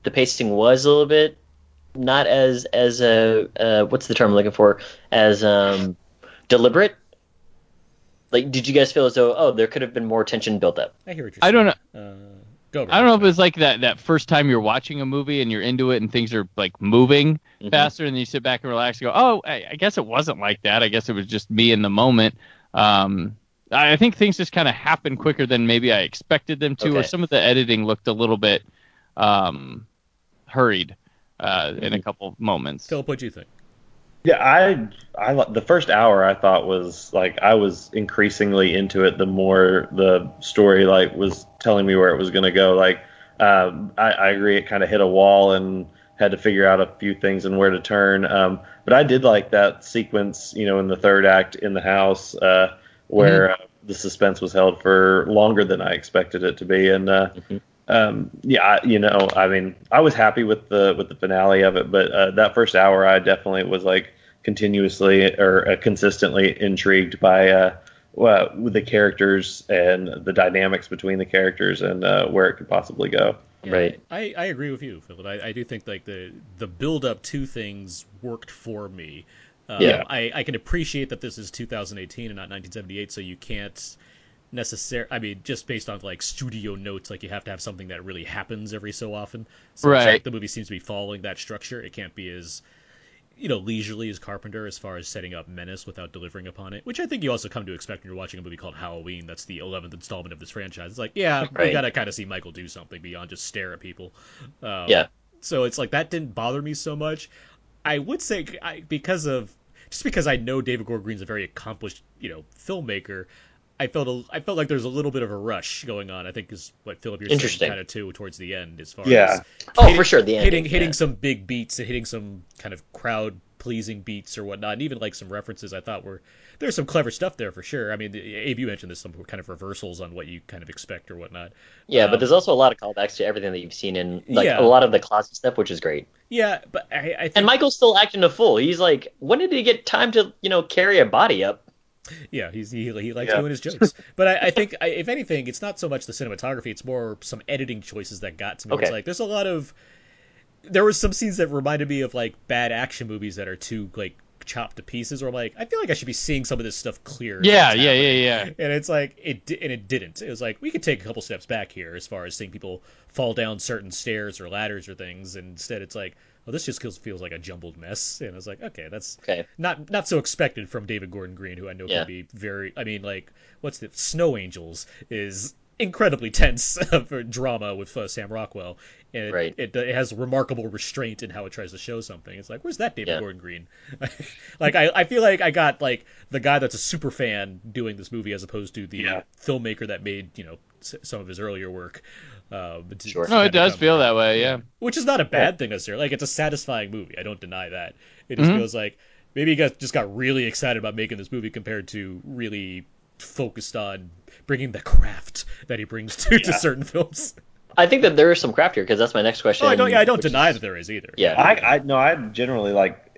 the pacing was a little bit not as as a uh, what's the term I'm looking for as um, deliberate? Like, did you guys feel as though oh there could have been more tension built up? I hear what you're I saying. don't know. Uh, go. I don't know if it's like that that first time you're watching a movie and you're into it and things are like moving Mhm. faster and then you sit back and relax and go, oh, I, I guess it wasn't like that. I guess it was just me in the moment. Um, I I think things just kind of happen quicker than maybe I expected them to, or some of the editing looked a little bit um, hurried uh, in a couple moments. Philip, what do you think? Yeah, I I the first hour I thought was like I was increasingly into it the more the story like was telling me where it was going to go. Like um, I, I agree, it kind of hit a wall and had to figure out a few things and where to turn. Um, but I did like that sequence, you know, in the third act in the house uh, where uh, the suspense was held for longer than I expected it to be, and uh, Mhm. Um, yeah, I- you know, I mean, I was happy with the with the finale of it, but uh, that first hour, I definitely was like continuously or uh, consistently intrigued by uh, well, the characters and the dynamics between the characters and uh, where it could possibly go. Right. I, I agree with you, Philip. I, I do think like the the build up to things worked for me. Um, Yeah. I, I can appreciate that this is 2018 and not 1978, so you can't necessarily. I mean, just based on like studio notes, like you have to have something that really happens every so often. So Right. like the movie seems to be following that structure. It can't be as you know leisurely as Carpenter as far as setting up menace without delivering upon it, which I think you also come to expect when you're watching a movie called Halloween. That's the 11th installment of this franchise. It's like, yeah, we Right. gotta kind of see Michael do something beyond just stare at people. Um, Yeah. So it's like that didn't bother me so much. I would say I, because of just because I know David Gordon Green's a very accomplished, you know, filmmaker. I felt a, I felt like there's a little bit of a rush going on. I think is what Philip you're saying Interesting. kind of too towards the end as far Yeah. as Oh, hitting- for sure. The hitting ending, hitting yeah. some big beats and hitting some kind of crowd pleasing beats or whatnot, and even like some references I thought were there's some clever stuff there for sure. I mean, the- Abe, you mentioned there's some kind of reversals on what you kind of expect or whatnot. Yeah, Um, but there's also a lot of callbacks to everything that you've seen in like Yeah. a lot of the classic stuff, which is great. Yeah, but I, I think And Michael's still acting a fool. He's like, when did he get time to, you know, carry a body up? Yeah, he's he, he likes Yeah. doing his jokes. But I, I think I, if anything, it's not so much the cinematography; it's more some editing choices that got to me. It's like there's a lot of there were some scenes that reminded me of like bad action movies that are too like chopped to pieces. Where I'm like, I feel like I should be seeing some of this stuff clear. Yeah, yeah, yeah, yeah. And it's like it di- and it didn't. It was like we could take a couple steps back here as far as seeing people fall down certain stairs or ladders or things. And instead, it's like, oh, this just feels, feels like a jumbled mess. And I was like, okay, that's Okay. not not so expected from David Gordon Green, who I know Yeah. can be very. I mean, like what's the Snow Angels is incredibly tense for drama with uh, Sam Rockwell, and it, Right. it, it has remarkable restraint in how it tries to show something. It's like, where's that David Yeah. Gordon Green? like I, I feel like I got like the guy that's a super fan doing this movie as opposed to the Yeah. filmmaker that made you know s- some of his earlier work. Uh, to- Sure. No, it does feel there. that way. Yeah. which is not a bad thing necessarily. Like it's a satisfying movie. I don't deny that. It just Mhm. feels like maybe he got, just got really excited about making this movie compared to really focused on bringing the craft that he brings to, to certain films. I think that there is some craft here because that's my next question. Oh, I don't. Yeah, I don't deny is- that there is either. Yeah. I, I no, I generally like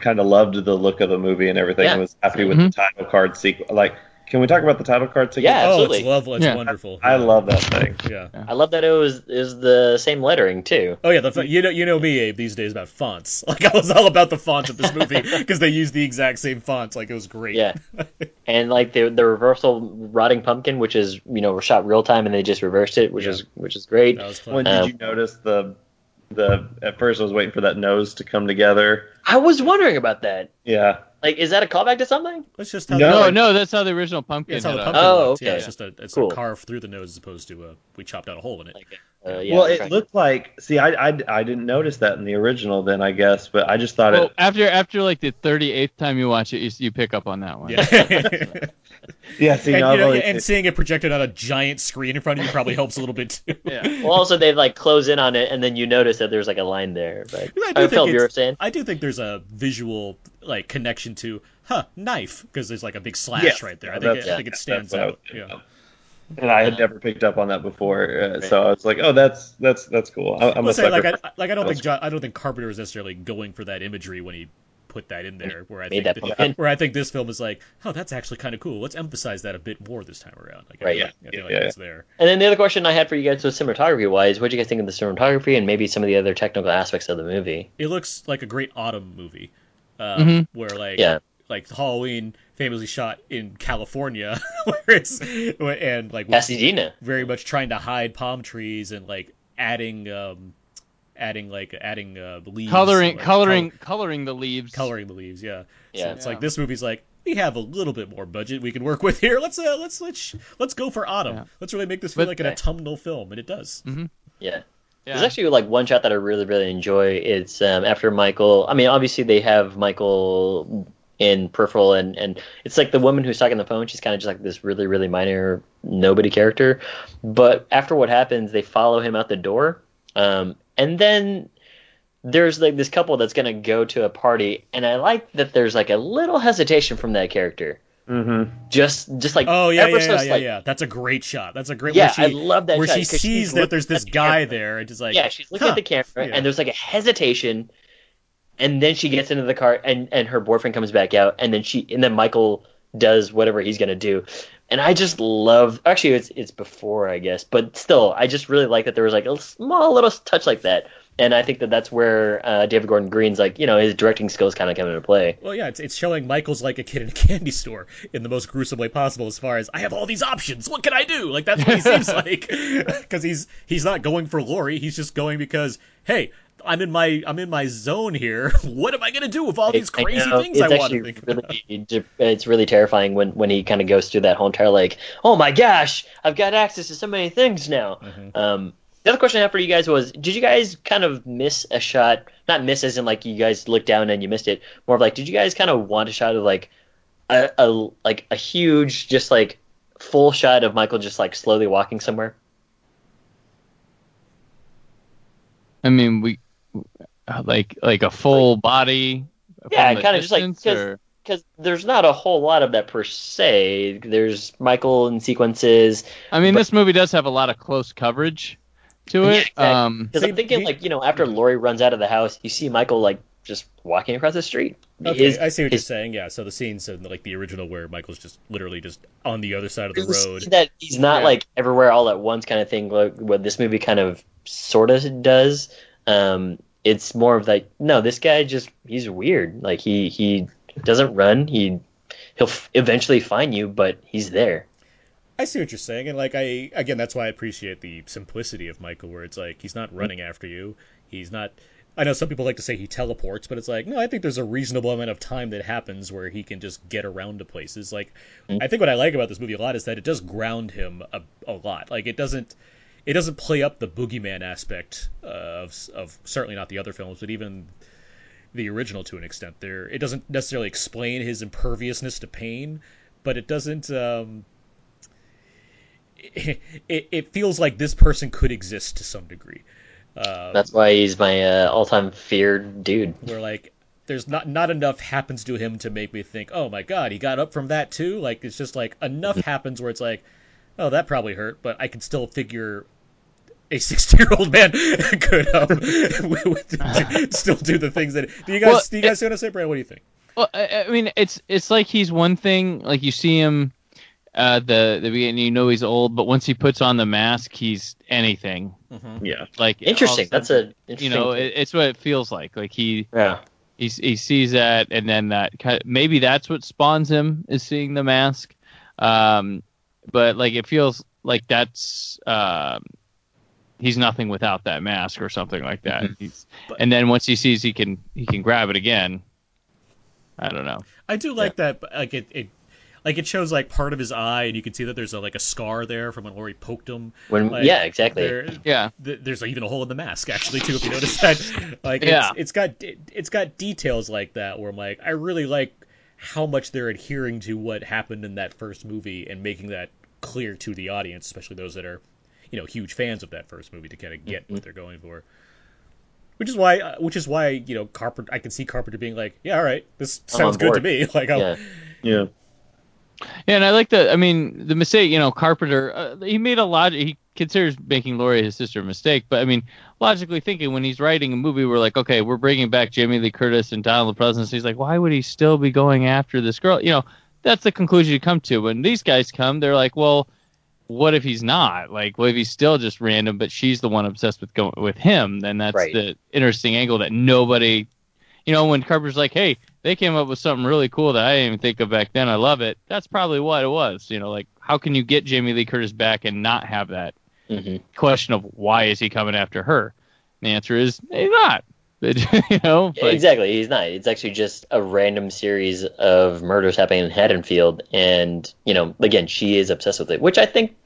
kind of loved the look of the movie and everything. Yeah. I was happy with Mhm. the title card sequence. Like, can we talk about the title card sequence? Yeah, Oh, absolutely. it's lovely. It's Yeah. wonderful. I Yeah. love that thing. Yeah. I love that it was is the same lettering too. Oh yeah, the, you know you know me Abe these days about fonts. Like I was all about the fonts of this movie because they used the exact same fonts. Like it was great. Yeah. And like the the reversal rotting pumpkin, which is you know shot real time and they just reversed it, which Yeah. is which is great. that was fun. When did Um, you notice the the? At first, I was waiting for that nose to come together. I was wondering about that. Yeah, Like, is that a callback to something? That's just how No, No, the, no, that's how the original pumpkin. that's how the pumpkin Oh, looked. Yeah, okay. it's just a it's Cool. a carve through the nose as opposed to uh, we chopped out a hole in it. Like, uh, yeah. well, it trying- looked like. See, I, I, I didn't notice that in the original, then I guess, but I just thought Well, it. after after like the 38th time you watch it, you, you pick up on that one. Yeah. Yeah, see, and, no, you know, only- and seeing it projected on a giant screen in front of you probably helps a little bit too. Yeah. Well, also they like close in on it, and then you notice that there's like a line there. But I do I, think felt you it's- were saying. I do think there's a visual like connection to huh knife because there's like a big slash Yes, right there. I yeah, think it, that's- I think it stands that's what I out. Yeah. and I had never picked up on that before, uh, so I was like, "Oh, that's that's that's cool." I, I'm I'll a say, sucker. like I like I don't think John, I don't think Carpenter is necessarily going for that imagery when he put that in there. Where I made think that th- where I think this film is like, oh, that's actually kind of cool. Let's emphasize that a bit more this time around. Like, Right, feel yeah. I feel Yeah, like yeah. it's there. And then the other question I had for you guys was cinematography wise, what do you guys think of the cinematography and maybe some of the other technical aspects of the movie? It looks like a great autumn movie, um, Mhm. where like Yeah. like Halloween famously shot in California, where it's and like Pasadena. very much trying to hide palm trees and like adding um adding like adding uh leaves Coloring like, coloring coloring the leaves. coloring the leaves yeah so Yeah. it's Yeah. like this movie's like we have a little bit more budget we can work with here let's uh let's let's let's go for autumn Yeah. let's really make this feel But- like an autumnal film and it does Yeah. Yeah. There's actually like one shot that I really really enjoy. It's um, after Michael. I mean, obviously they have Michael in peripheral, and and it's like the woman who's talking on the phone. She's kind of just like this really really minor nobody character. But after what happens, they follow him out the door, um, and then there's like this couple that's gonna go to a party, and I like that there's like a little hesitation from that character. Mhm. Just just like oh yeah ever yeah so yeah, yeah yeah that's a great shot that's a great Yeah, she, I love that where she sees that there's this the guy there and just like yeah, she's looking huh. at the camera, Yeah. and there's like a hesitation, and then she gets into the car, and and her boyfriend comes back out, and then she, and then Michael does whatever he's gonna do, and I just love. Actually, it's it's before, I guess, but still, I just really like that there was like a small little touch like that, and I think that that's where uh, David Gordon Green's like, you know, his directing skills kind of come into play. Well, yeah, it's, it's showing Michael's like a kid in a candy store in the most gruesome way possible. As far as I have all these options, what can I do? Like that's what he seems like, because he's he's not going for Laurie. He's just going because hey, I'm in my I'm in my zone here. what am I gonna do with all these I crazy know, things I want to think about? really, it's really terrifying when when he kind of goes through that whole entire like, oh my gosh, I've got access to so many things now. Mhm. Um, the other question I have for you guys was, did you guys kind of miss a shot? Not miss as in like you guys looked down and you missed it. More of like, did you guys kind of want a shot of like a, a like a huge, just like full shot of Michael just like slowly walking somewhere? I mean, we like like a full body. Yeah, kinda just like- distance, 'cause- or- Because there's not a whole lot of that per se. There's Michael in sequences. I mean, but- this movie does have a lot of close coverage to Yeah, it. exactly. Um, Because I'm thinking, he- like, you know, after Laurie runs out of the house, you see Michael, like, just walking across the street. Okay, His- I see what you're saying. Yeah, so the scenes in like the original where Michael's just literally just on the other side of the road. That he's not, Yeah. like, everywhere all at once kind of thing, like what this movie kind of sort of does. Um, it's more of like, no, this guy just, he's weird. Like, he, he doesn't run. He, he'll f- eventually find you, but he's there. I see what you're saying, and like I again, that's why I appreciate the simplicity of Michael, where it's like he's not running after you, he's not I know some people like to say he teleports, but it's like no, I think there's a reasonable amount of time that happens where he can just get around to places. Like Mm. I think what I like about this movie a lot is that it does ground him a, a lot. Like it doesn't it doesn't play up the boogeyman aspect of of certainly not the other films, but even the original to an extent. There it doesn't necessarily explain his imperviousness to pain, but it doesn't. Um, it, it feels like this person could exist to some degree. Uh, That's why he's my uh, all-time feared dude. where like there's not not enough happens to him to make me think, oh my god, he got up from that too. Like it's just like enough happens where it's like, oh that probably hurt, but I can still figure a 60 year old man could um, still do the things that. Do you guys Well, do you guys want to say, Brad? What do you think? Well, I, I mean, it's it's like he's one thing. Like you see him uh, the the beginning, you know he's old, but once he puts on the mask, he's anything. Yeah. Like Interesting. all That's a interesting. you know, it, it's what it feels like. Like he yeah. he he sees that, and then that maybe that's what spawns him is seeing the mask. Um, but like it feels like that's um, he's nothing without that mask or something like that. Mm-hmm. And then once he sees he can he can grab it again. I don't know. I do like that. but, Like it, it, like it shows like part of his eye, and you can see that there's a, like a scar there from when Laurie poked him. When Like, yeah, exactly. there- Yeah. th- there's even a hole in the mask actually too if you notice that like Yeah. it's, it's got it's got details like that where I'm like I really like how much they're adhering to what happened in that first movie and making that clear to the audience especially those that are you know huge fans of that first movie to kind of get Mm-hmm. what they're going for which is why uh, which is why you know Carpenter I can see Carpenter being like yeah all right this sounds good to me like I'll, Yeah. Yeah. Yeah, and I like the. I mean, the mistake. You know, Carpenter. Uh, he made a lot. He considers making Laurie his sister a mistake, but I mean, logically thinking, when he's writing a movie, we're like, okay, we're bringing back Jamie Lee Curtis and Donald Pleasence. He's like, why would he still be going after this girl? You know, that's the conclusion you come to. When these guys come, they're like, well, what if he's not? Like, what if he's still just random, but she's the one obsessed with going with him? Then that's Right. the interesting angle that nobody. You know, when Carpenter's like, hey, they came up with something really cool that I didn't even think of back then. I love it. That's probably what it was. You know, like how can you get Jamie Lee Curtis back and not have that hmm question of why is he coming after her? And the answer is he's not. you know, like, exactly. He's not. It's actually just a random series of murders happening in Haddonfield, and you know, again, she is obsessed with it, which I think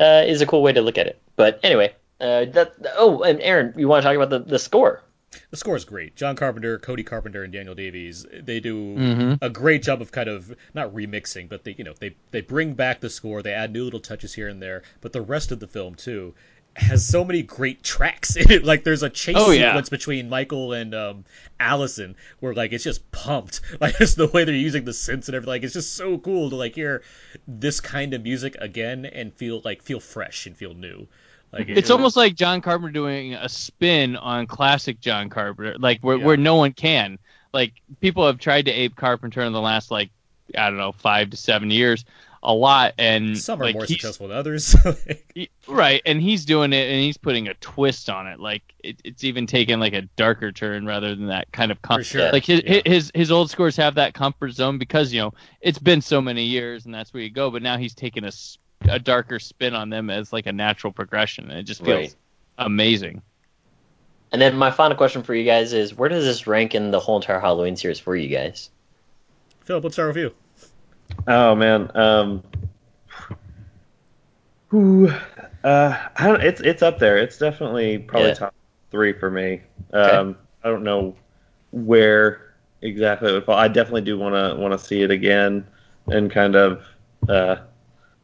uh, is a cool way to look at it. But anyway, uh, that. Oh, and Aaron, you want to talk about the, the score? The score is great. John Carpenter, Cody Carpenter, and Daniel Davies they do Mhm. a great job of kind of not remixing, but they you know they they bring back the score. They add new little touches here and there, but the rest of the film too has so many great tracks in it. Like there's a chase Oh, yeah. sequence between Michael and um, Allison where like it's just pumped. Like just the way they're using the synths and everything. Like it's just so cool to like hear this kind of music again and feel like feel fresh and feel new. Like it's it- almost like John Carpenter doing a spin on classic John Carpenter, like where, Yeah. where no one can. Like people have tried to ape Carpenter in the last like I don't know five to seven years a lot, and some are like, more successful than others. He- Right, and he's doing it, and he's putting a twist on it. Like it, it's even taken like a darker turn rather than that kind of comfort sure, like his, yeah. his his old scores have that comfort zone because you know it's been so many years and that's where you go. But now he's taking a a darker spin on them as like a natural progression, and it just feels Right. amazing. And then my final question for you guys is, where does this rank in the whole entire Halloween series for you guys? Philip, let's start with you. Oh man. Um. Whew, uh, I don't, it's it's up there. It's definitely probably Yeah. top three for me. Um, I don't know where exactly it would fall. I definitely do want to want to see it again and kind of, uh,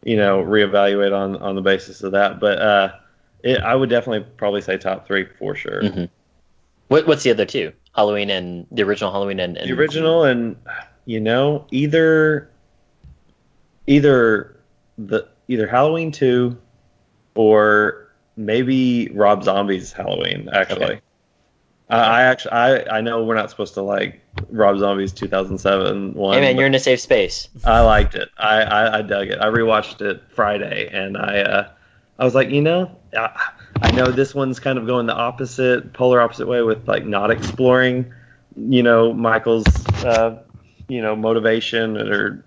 you know, reevaluate on on the basis of that. But uh, it, I would definitely probably say top three for sure. Mhm. What, what's the other two? Halloween and the original Halloween and, and the original and you know either either the either Halloween two or maybe Rob Zombie's Halloween actually. Okay. I I actually I, I know we're not supposed to like Rob Zombie's 2007 one. Hey man, you're in a safe space. I liked it. I, I, I dug it. I rewatched it Friday and I uh, I was like, you know, I, I know this one's kind of going the opposite, polar opposite way with like not exploring, you know, Michael's uh, you know, motivation or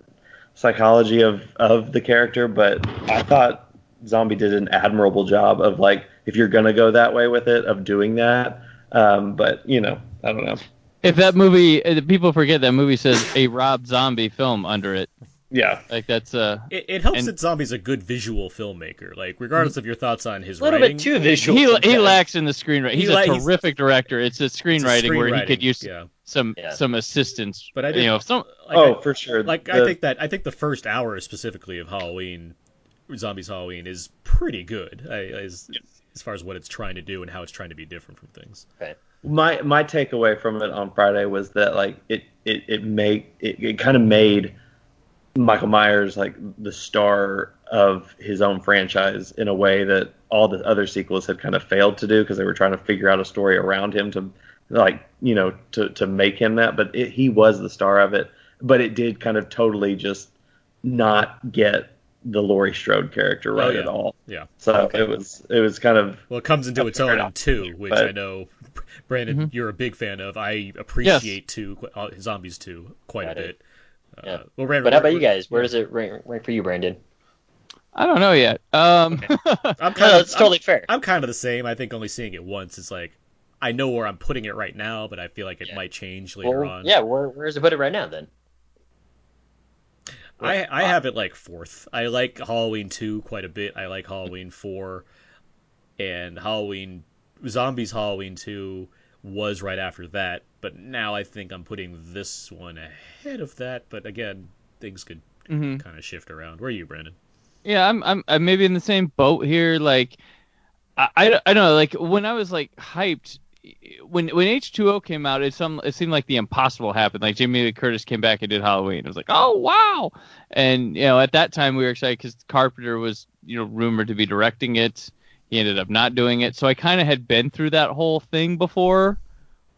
psychology of of the character, but I thought Zombie did an admirable job of like if you're gonna go that way with it, of doing that. Um, but you know, I don't know. If that movie, uh, people forget that movie says a Rob Zombie film under it. Yeah, Like that's uh, It, it helps And- that Zombie's a good visual filmmaker. Like, regardless of your thoughts on his A little writing, bit too visual. he he lacks in the screenwriting. He's He la- a he's- terrific director. It's a it's a screenwriting where he could use Yeah, some Yeah. some assistance. But I you did- know, if some like, oh, I, for sure. like I think that I think the first hour specifically of Halloween, Zombies Halloween, is pretty good. I, as as far as what it's trying to do and how it's trying to be different from things. My my takeaway from it on Friday was that like it it it made it, it kind of made Michael Myers like the star of his own franchise in a way that all the other sequels had kind of failed to do because they were trying to figure out a story around him to like you know to to make him that. But it, he was the star of it. But it did kind of totally just not get the Laurie Strode character right Oh, yeah. at all Yeah. so it was it was kind of Well, it comes into its own in two, which But- I know, Brandon, Mm-hmm. you're a big fan of. I appreciate two, uh, Zombies two, quite Got a it. bit. Uh, Yeah. Well, Brandon, But how about you guys? Where does it rank, rank for you, Brandon? I don't know yet. Um, I'm kind No, of, it's totally fair. I'm, I'm kind of the same. I think only seeing it once, is like I know where I'm putting it right now, but I feel like it Yeah. might change later Well, on. yeah, where, where does it put it right now then? I I have it like fourth. I like Halloween two quite a bit. I like Halloween four, and Halloween Zombies Halloween two was right after that. But now I think I'm putting this one ahead of that. But again, things could mhm. kind of shift around. Where are you, Brandon? Yeah, I'm, I'm I'm maybe in the same boat here. Like, I, I, I don't know. Like when I was like hyped, when when H2O came out, it some it seemed like the impossible happened. Like Jamie Lee Curtis came back and did Halloween. It was like, oh wow! And you know, at that time we were excited because Carpenter was you know rumored to be directing it. He ended up not doing it. So I kind of had been through that whole thing before,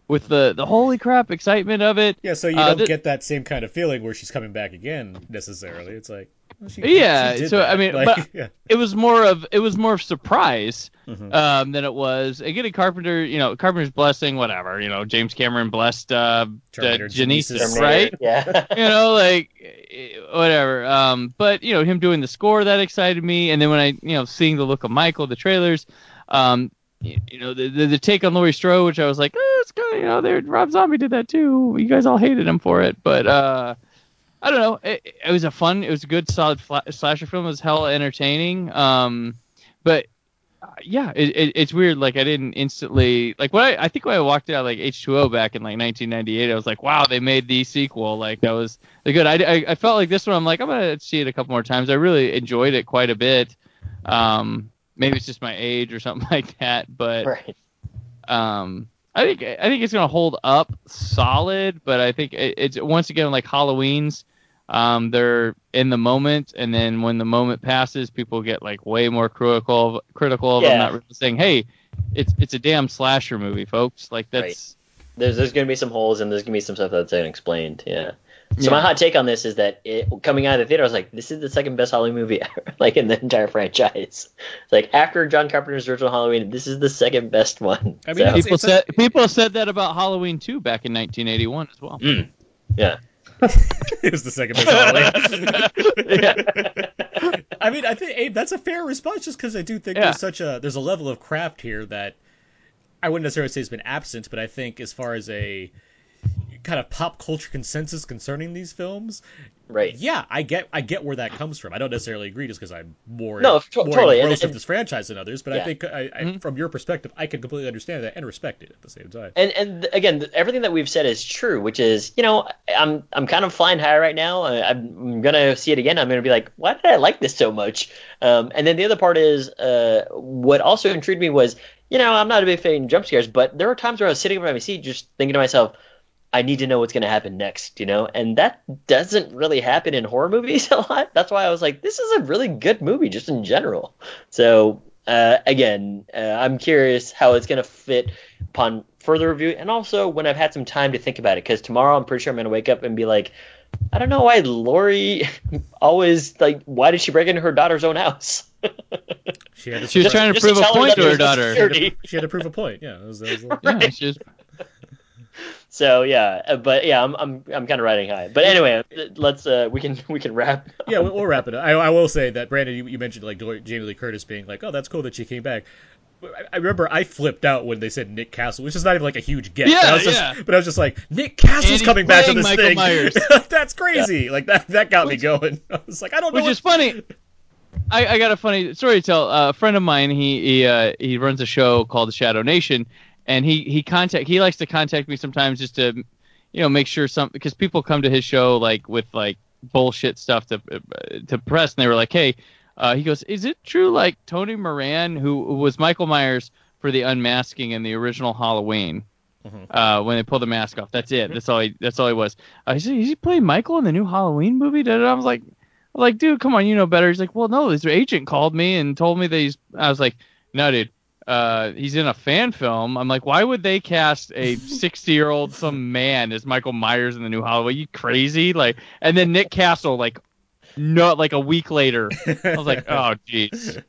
with the the holy crap excitement of it. Yeah, so you Uh, don't th- get that same kind of feeling where she's coming back again necessarily. It's like well, she, Yeah, she so, that. I mean, Like, but- yeah. it was more of it was more of surprise Mhm. um, than it was again. Carpenter, you know, Carpenter's blessing, whatever. You know, James Cameron blessed uh, Terminator Genisys, Genisys. right? Yeah. you know, like eh, whatever. Um, but you know, him doing the score that excited me, and then when I, you know, seeing the look of Michael, the trailers, um, y- you know, the the, the take on Laurie Strode, which I was like, oh, good. You know, there, Rob Zombie did that too. You guys all hated him for it, but uh. I don't know. It, it was a fun. It was a good, solid fla- slasher film. It was hella entertaining. Um, but uh, yeah, it, it, it's weird. Like I didn't instantly like when I, I think when I walked out like H2O back in like 1998, I was like, wow, they made the sequel. Like that was good. I, I, I felt like this one. I'm like I'm gonna see it a couple more times. I really enjoyed it quite a bit. Um, maybe it's just my age or something like that, but right. um, I think I think it's gonna hold up solid, but I think it, it's once again like Halloween's. Um, they're in the moment, and then when the moment passes, people get like way more critical critical of them, not really saying, "Hey, it's it's a damn slasher movie, folks." Like that's There's there's gonna be some holes and there's gonna be some stuff that's unexplained. Yeah. So Yeah. my hot take on this is that it, coming out of the theater, I was like, this is the second best Halloween movie ever, like in the entire franchise. It's like after John Carpenter's original Halloween, this is the second best one. I mean, So, it's- people said people said that about Halloween 2 back in 1981 as well. mm, yeah. it was the second best Halloween. Yeah. I mean, I think Abe, that's a fair response, just because I do think Yeah. there's such a there's a level of craft here that I wouldn't necessarily say has been absent, but I think as far as a kind of pop culture consensus concerning these films, Right. yeah, I get I get where that comes from. I don't necessarily agree just because I'm more No, to- more totally, and- engrossed with and- this franchise than others, but I think I, I, Mhm. from your perspective, I can completely understand that and respect it at the same time. And and again, everything that we've said is true, which is, you know, I'm I'm kind of flying high right now. I, I'm gonna see it again. I'm gonna be like, why did I like this so much? Um, and then the other part is, uh, what also intrigued me was, you know, I'm not a big fan of jump scares, but there were times where I was sitting up on my seat just thinking to myself, I need to know what's gonna happen next, you know, and that doesn't really happen in horror movies a lot. That's why I was like, this is a really good movie just in general. So uh, again, uh, I'm curious how it's gonna fit upon further review, and also when I've had some time to think about it. Because tomorrow, I'm pretty sure I'm gonna wake up and be like, I don't know why Laurie always like, why did she break into her daughter's own house? She had to She was trying to prove a point to that her there's no daughter. security. she had to prove a point. Yeah, that was, that was a- Yeah, she was- So yeah, uh, but yeah, I'm I'm I'm kind of riding high. But anyway, let's uh, we can we can wrap. yeah, we'll, we'll wrap it up. I, I will say that Brandon, you, you mentioned like Dor- Jamie Lee Curtis being like, "Oh, that's cool that she came back." I- I remember I flipped out when they said Nick Castle, which is not even like a huge get. Yeah, but I was just, yeah. But I was just like, Nick Castle's And he's coming back to this Michael thing. Myers. That's crazy. Like that that got me going. I was like, I don't know. Which what- is funny. I, I got a funny story to tell. Uh, a friend of mine, he he, uh, he runs a show called the Shadow Nation, and he he contact he likes to contact me sometimes just to, you know, make sure some because people come to his show like with like bullshit stuff to uh, to press, and they were like, hey, uh, he goes, is it true like Tony Moran, who was Michael Myers for the unmasking in the original Halloween? Uh, when they pull the mask off, that's it. That's all. He, that's all he was. Uh, he said, "Is he playing Michael in the new Halloween movie?" Da. I was like, like, dude, come on, you know better. He's like, well, no, his agent called me and told me that he's. I was like, no, dude, uh, he's in a fan film. I'm like, why would they cast a 60 year old some man as Michael Myers in the new Halloween? You crazy? Like, and then Nick Castle, like, no, like a week later. I was like, oh, jeez.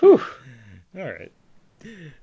Whew. All right.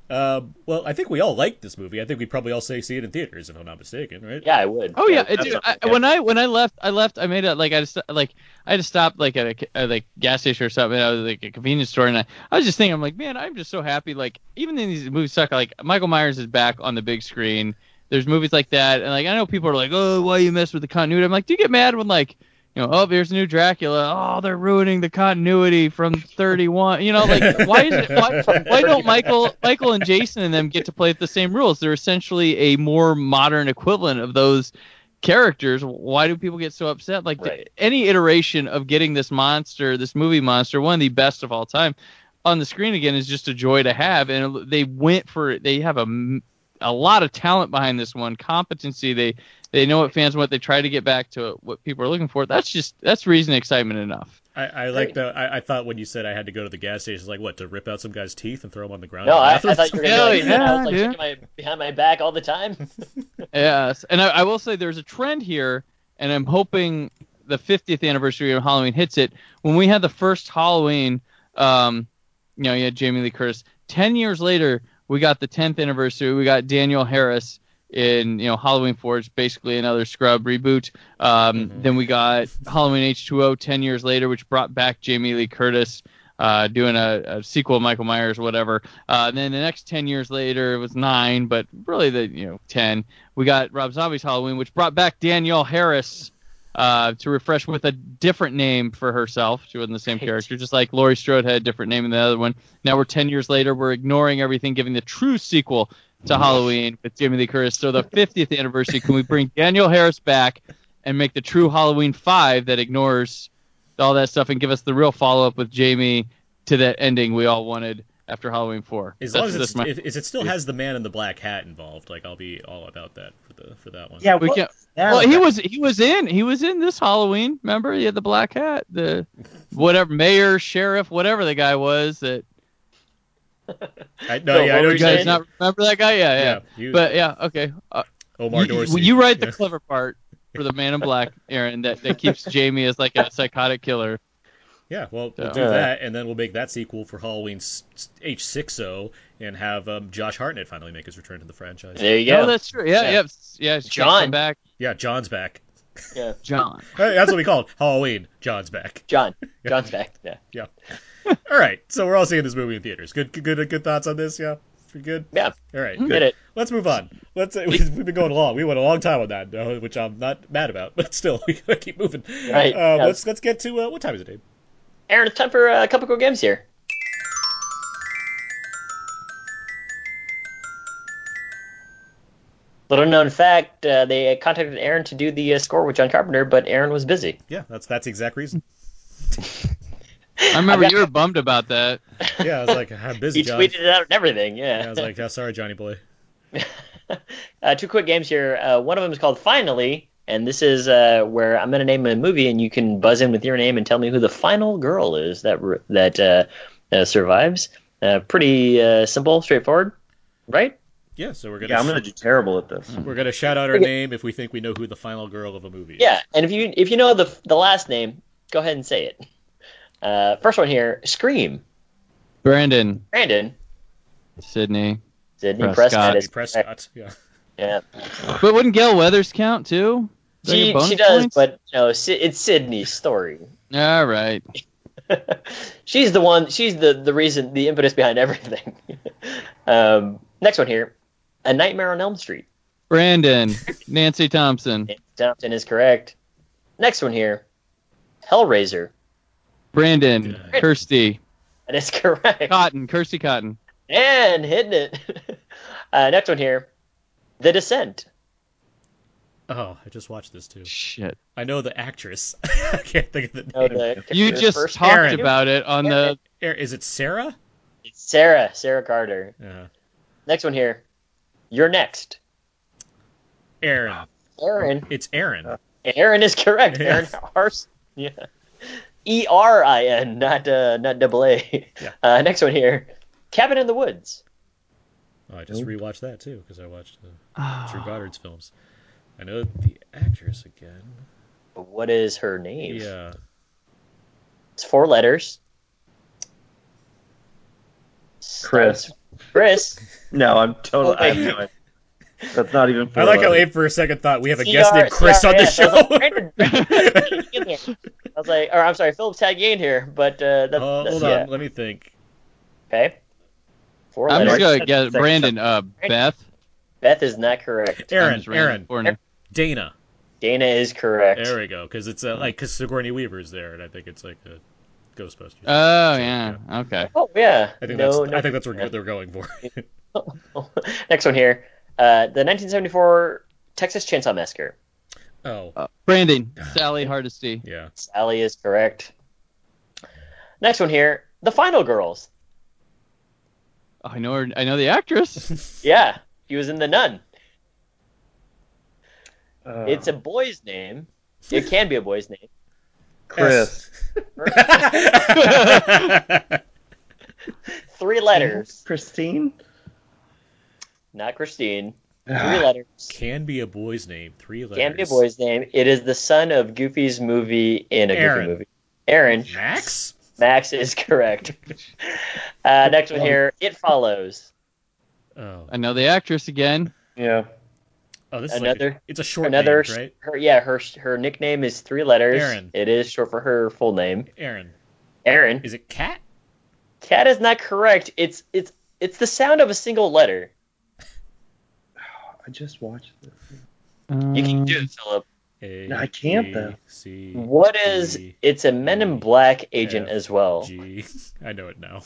Um, well, I think we all liked this movie. I think we probably all say see it in theaters, if I'm not mistaken, right? Yeah, I would. Oh yeah, that's dude, I, when I when I left, I left. I made a like I just like I had to stop like at a, at like gas station or something. I was like a convenience store, and I, I was just thinking, I'm like, man, I'm just so happy. Like even in these movies suck. Like Michael Myers is back on the big screen. There's movies like that, and like I know people are like, oh, why you mess with the continuity? I'm like, do you get mad when like you know, oh, there's a new Dracula. Oh, they're ruining the continuity from 31. You know, like why is it? Why, why don't Michael, Michael and Jason and them get to play with the same rules? They're essentially a more modern equivalent of those characters. Why do people get so upset? Like Right. any iteration of getting this monster, this movie monster, one of the best of all time, on the screen again is just a joy to have. And they went for it. They have a a lot of talent behind this one, competency. They they know what fans want. They try to get back to what people are looking for. That's just that's reason excitement enough. I, I like the. I, I thought when you said I had to go to the gas station, like what to rip out some guy's teeth and throw them on the ground. No, I, I thought you were gonna Hell be like, yeah, I was like dude. shaking my behind my back all the time. Yes, and I, I will say there's a trend here, and I'm hoping the 50th anniversary of Halloween hits it. When we had the first Halloween, um, you know, you had Jamie Lee Curtis. Ten years later, we got the 10th anniversary. We got Danielle Harris in you know Halloween 4. It's basically another Scrub reboot. Um, Then we got Halloween H2O 10 years later, which brought back Jamie Lee Curtis. Uh, doing a, a sequel of Michael Myers, whatever. Uh, and then the next 10 years later, it was nine, but really the, you know, 10 we got Rob Zombie's Halloween, which brought back Danielle Harris uh, to refresh with a different name for herself. She wasn't the same Right. character, just like Laurie Strode had a different name in the other one. Now we're 10 years later. We're ignoring everything, giving the true sequel to Halloween with Jamie Lee Curtis. So the 50th anniversary, can we bring Danielle Harris back and make the true Halloween 5 that ignores all that stuff and give us the real follow up with Jamie to that ending we all wanted after Halloween 4? As That's- long as that's it's, my- if, if it still has the man in the black hat involved, like I'll be all about that for the for that one. Yeah, We what- can't- yeah, well, he was he was in he was in this Halloween. Remember, he had the black hat, the whatever mayor, sheriff, whatever the guy was. That I, no, So yeah, I know you you guys saying? saying. not remember that guy? Yeah, yeah. Yeah, you- but yeah, okay. Uh, Omar you, Dorsey. you write the Yeah. clever part for the Man in Black, Aaron. That that keeps Jamie as like a psychotic killer. Yeah, well, we'll do that, and then we'll make that sequel for Halloween s- s- H60 and have um, Josh Hartnett finally make his return to the franchise. there you go. Oh, that's true. Yeah, Yeah. yeah, yeah. John. back, Yeah, John's back. yeah. John. That's what we call it. Halloween. John's back. John. John's back. Yeah. Yeah. all right, so we're all seeing this movie in theaters. Good, good, good, good thoughts on this. Yeah, pretty good. Yeah. All right, Get good. it. Let's move on. Let's. We've been going along. We went a long time on that, uh, which I'm not mad about, but still, we gotta keep moving. Right, Uh, yeah. Let's let's get to uh, what time is it, Dave? Aaron, it's time for uh, a couple cool games here. Little known fact, uh, they contacted Aaron to do the uh, score with John Carpenter, but Aaron was busy. Yeah, that's that's the exact reason. I remember I've got- you were bummed about that. Yeah, I was like, I'm busy, He John. tweeted it out and everything, yeah. Yeah, I was like, yeah, sorry, Johnny boy. uh, two quick games here. Uh, one of them is called Finally, and this is uh, where I'm going to name a movie, and you can buzz in with your name and tell me who the final girl is that that uh, uh, survives. Uh, pretty uh, simple, straightforward, right? Yeah, so we're gonna Yeah, I'm gonna do terrible at this. we're gonna shout out our name if we think we know who the final girl of a movie is. Yeah, and if you if you know the the last name, go ahead and say it. Uh, first one here, Scream. Brandon, Brandon, Sidney. Sidney Prescott. Prescott, is Prescott. Yeah. Yeah, But wouldn't Gale Weathers count too? Is she she does, points? but no, it's Sidney's story. All right. she's the one. She's the the reason, the impetus behind everything. Um, next one here, A Nightmare on Elm Street. Brandon, Nancy Thompson, Nancy Thompson is correct. Next one here, Hellraiser. Brandon, Kirsty, That is correct. Cotton, Kirsty Cotton. And hitting it. uh, next one here, The Descent. Oh, I just watched this too. Shit. I know the actress. I can't think of the Oh, name. the You just first talked name? about it on the. Er, Is it Sarah? It's Sarah. Sarah Carter. Yeah. Next one here, You're Next. Aaron. Aaron. It's Aaron. Aaron is correct. Yeah. Aaron Hars. Yeah. E R I N, not uh, not double A. Yeah. Uh, next one here, Cabin in the Woods. Oh, I just rewatched that too because I watched uh, Ah. Drew Goddard's films. I know the actress again. What is her name? Yeah. It's four letters. Chris. Chris. No, I'm totally. I have Okay. no. That's not even. I like how four Abe for a second thought we have a guest named Chris on the CRS. I was like, show. Brandon, Brandon, get in here. I was like, or I'm sorry, Philip Tagier here, but uh, that's, Oh, that's hold yeah. on, let me think. Okay. Four I'm just gonna get Brandon. Uh, Beth. Beth is not correct. Aaron, Times Random Aaron, Dana. Dana is correct. There we go. Because it's uh, like because Sigourney Weaver's there, and I think it's like a Ghostbusters. Oh yeah. Okay. Oh yeah. I think no, that's no. I think that's what they're going for. Next one here, uh, the 1974 Texas Chainsaw Massacre. oh, Uh, Brandon, Sally Hardesty. yeah. Sally is correct. Next one here, The Final Girls. Oh, I know her. I know the actress. Yeah, he was in The Nun. Uh, It's a boy's name. It can be a boy's name. Chris. Three letters. Christine. Not Christine. Three Ah, letters. Can be a boy's name. Three letters. Can be a boy's name. It is the son of Goofy's movie in a Aaron. Goofy movie. Aaron. Max. Max is correct. Uh, next one here, It Follows. Oh, I know the actress again. Yeah. oh, this is Another- like a, it's a short Another, name, right? her, yeah, her her nickname is three letters. Aaron. It is short for her full name. Aaron. Aaron. Is it Cat? Cat is not correct. It's it's it's the sound of a single letter. I just watched this. You can Um, do it, Philip. A, I can't, B, though. C, What is? D, It's a Men in Black agent F, as well. G. I know it now.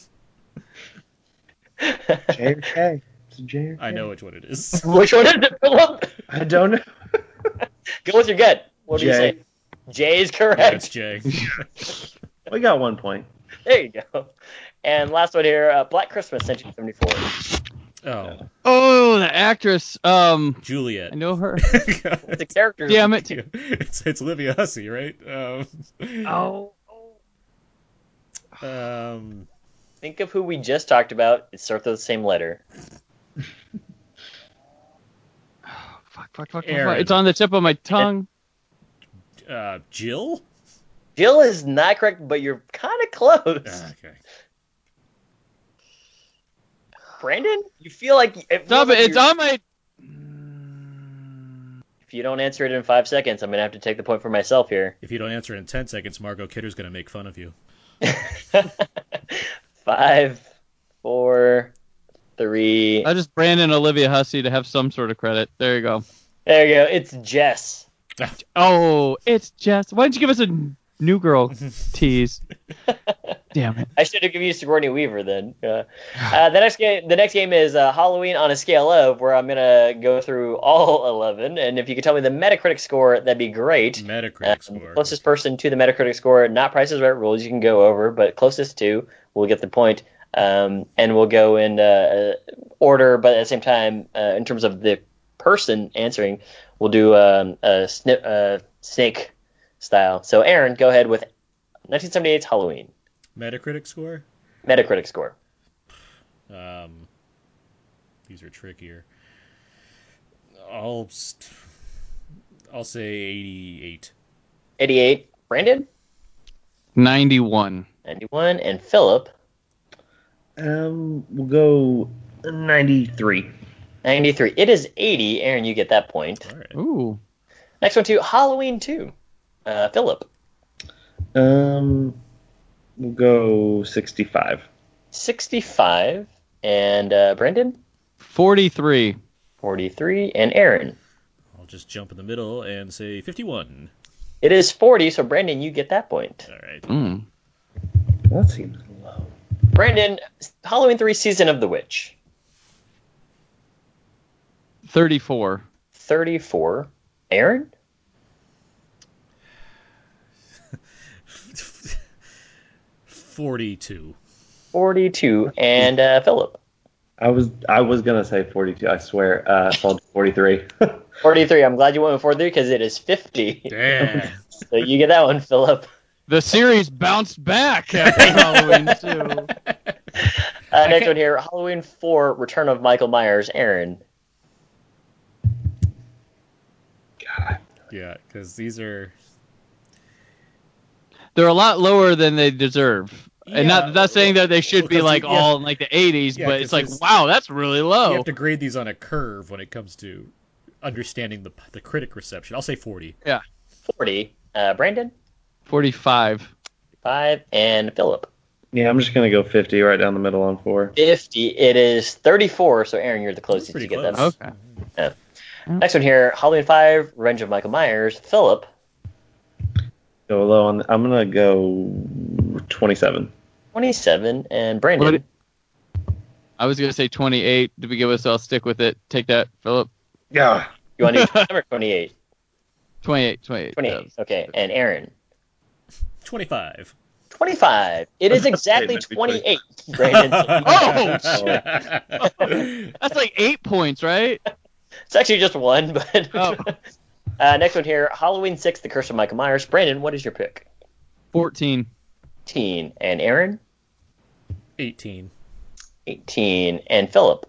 J or K. It's a J or K. I know which one it is. Which one is it, Philip? I don't know. Go with your gut. What do you J. say? J is Yeah, correct. it's Jay. We got one point. There you go. And last one here, uh, Black Christmas, 1974. Oh, Oh, the actress. Um, Juliet. I know her. The character. Damn it. it's it's Livia Hussey, right? Um, Oh. um, Think of who we just talked about. It starts with the same letter. Fuck, fuck, fuck, fuck, Aaron. fuck. It's on the tip of my tongue. uh, Jill. Jill is not correct, but you're kind of close. Ah, okay. Brandon, you feel like it feels Stop like. It's on my. If you don't answer it in five seconds, I'm gonna have to take the point for myself here. If you don't answer it in ten seconds, Margot Kidder's gonna make fun of you. five, four, three. I just Brandon Olivia Hussey to have some sort of credit. There you go. There you go. It's Jess. Oh, it's Jess. Why didn't you give us a new girl tease? Damn it. I should have given you Sigourney Weaver then. Uh, uh, the next game, the next game is uh, Halloween on a scale of, where I'm gonna go through all 11, and if you could tell me the Metacritic score, that'd be great. Metacritic Um, score. Closest person to the Metacritic score, not Prices Right rules, you can go over, but closest to will get the point. Um, and we'll go in uh, order, but at the same time, uh, in terms of the person answering, we'll do um, a snip, uh, snake style. So, Aaron, go ahead with 1978's Halloween Metacritic score. Metacritic score. Um, these are trickier. I'll st- I'll say 88. 88, Brandon, 91. 91, and Philip, Um, we'll go 93. 93. It is 80. Aaron, you get that point. All right. Ooh. Next one to Halloween 2. Uh, Philip, Um, we'll go 65. 65. And uh, Brandon? 43. 43. And Aaron? I'll just jump in the middle and say 51. It is 40, so Brandon, you get that point. All right. Mm. That seems low. Brandon, Halloween 3 Season of the Witch. 34. 34. Aaron? 42. 42. And uh, Philip? I was I was gonna say 42. I swear. Uh, so I'll 43. 43. I'm glad you went with 43 because it is 50. Yeah. So you get that one, Philip. The series bounced back after Halloween 2. Uh, next one here Halloween 4 Return of Michael Myers. Aaron? God. yeah, because these are. They're a lot lower than they deserve. And not not saying that they should be be 'cause like you- all in like the 80s, Yeah, but 'cause it's like, wow, that's really low. You have to grade these on a curve when it comes to understanding the the critic reception. I'll say 40. Yeah. 40. Uh, Brandon? 45. 5. And Philip? Yeah, I'm just gonna go 50 right down the middle on four. 50. It is 34. So Aaron, you're the closest pretty to get close. that. Okay. Next one here Halloween 5 Revenge of Michael Myers. Philip? Go low on. I'm gonna go 27. 27. And Brandon? What- I was gonna say 28 to begin with, so I'll stick with it. Take that, Philip. Yeah. You want to do number 28? 28, 28. 28. Okay. And Aaron? 25. 25. It is exactly 28. Brandon. Oh, shit. That's like eight points, right? It's actually just one, but. Oh. Uh, next one here Halloween 6 The Curse of Michael Myers. Brandon, what is your pick? 14. 18. And Aaron? 18. 18. And Philip?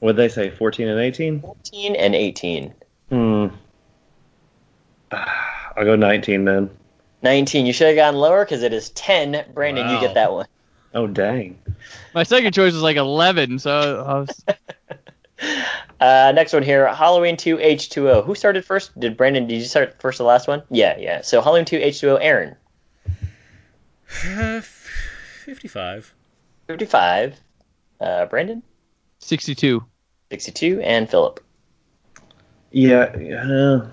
What'd they say? 14 and 18? 14 and 18. Hmm. I'll go 19 then. 19. You should have gone lower because it is 10. Brandon, you get that one. Oh dang. My second choice was like 11, so I was, Uh, next one here Halloween 2 H2O. Who started first? Did Brandon, did you start first the last one? Yeah, yeah. So Halloween 2 H2O, Aaron. Uh, 55. 55. Uh, Brandon? 62. 62. And Philip. Yeah. Uh,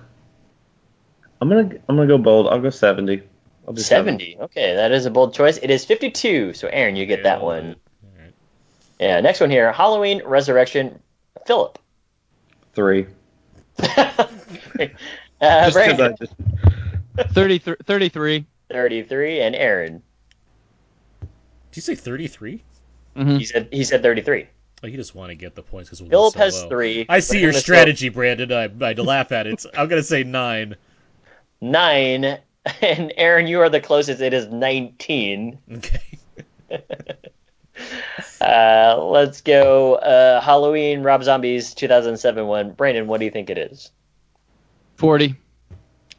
I'm gonna I'm gonna go bold. I'll go 70. I'll do 70. Okay, that is a bold choice. It is 52. So Aaron, you get that one. it. All right. Yeah, next one here Halloween Resurrection, Philip. Three. uh, Just 'cause Brandon, I just 33. 33. 33. And Aaron. Did you say 33? hmm He said he said 33. Oh, you just want to get the points because we'll Philip so has low. three. I see your I'm gonna strategy, Brandon. I, I laugh at it. I'm going to say 9. Nine. And Aaron, you are the closest. It is 19. Okay. Uh, let's go. Uh, Halloween Rob Zombie's 2007 one. Brandon, what do you think it is? 40.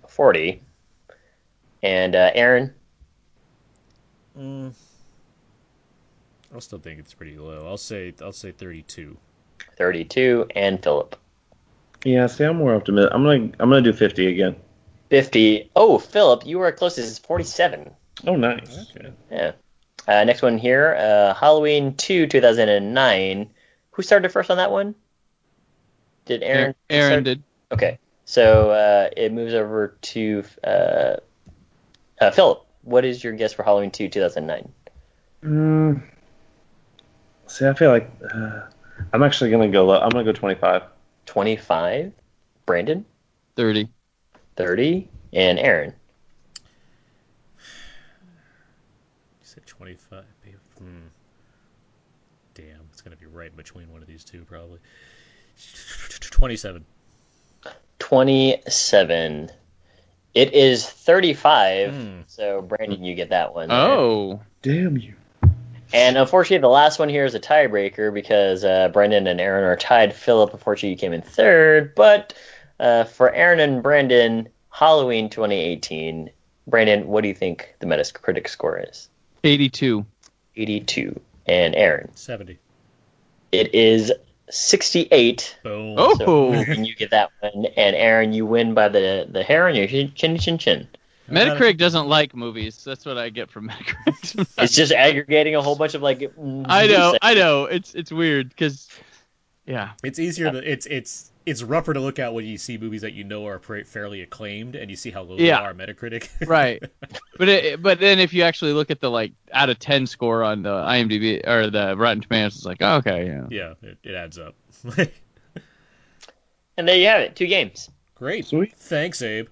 40. And uh, Aaron, Mm. I still think it's pretty low. I'll say I'll say 32. 32. And Philip, yeah. See, I'm more optimistic. I'm gonna I'm gonna do 50 again. 50. Oh, Philip, you were closest. It's 47. Oh, nice. Okay. Yeah. Uh, next one here. Uh, Halloween 2 2009. Who started first on that one? Did Aaron? Aaron start? did. Okay. So uh, it moves over to uh, uh, Philip. What is your guess for Halloween 2 2009? Mm, see, I feel like uh, I'm actually gonna go low. I'm gonna go 25. 25. Brandon? 30. 30. And Aaron? You said 25. Hmm. Damn, it's going to be right between one of these two, probably. 27. 27. It is 35. Hmm. So, Brandon, you get that one. there. Oh. Damn you. And unfortunately, the last one here is a tiebreaker because uh, Brandon and Aaron are tied. Philip, unfortunately, came in third. But uh, for Aaron and Brandon, Halloween 2018. Brandon, what do you think the Metacritic score is? 82. 82. And Aaron, 70. it is 68. Boom. Oh. So you get that one. And Aaron, you win by the, the hair on your chin, chin, chin, chin. Metacritic doesn't like movies. That's what I get from Metacritic. It's just aggregating a whole bunch of like. I know, I know. It's it's weird because, yeah, It's easier to it's it's it's rougher to look at when you see movies that you know are pra- fairly acclaimed and you see how low Yeah. they are Metacritic. right. But it, but then if you actually look at the like out of ten score on the IMDb or the Rotten Tomatoes, it's like oh, okay, yeah. yeah, it, it adds up. And there you have it. Two games. Great. Sweet. Thanks, Abe.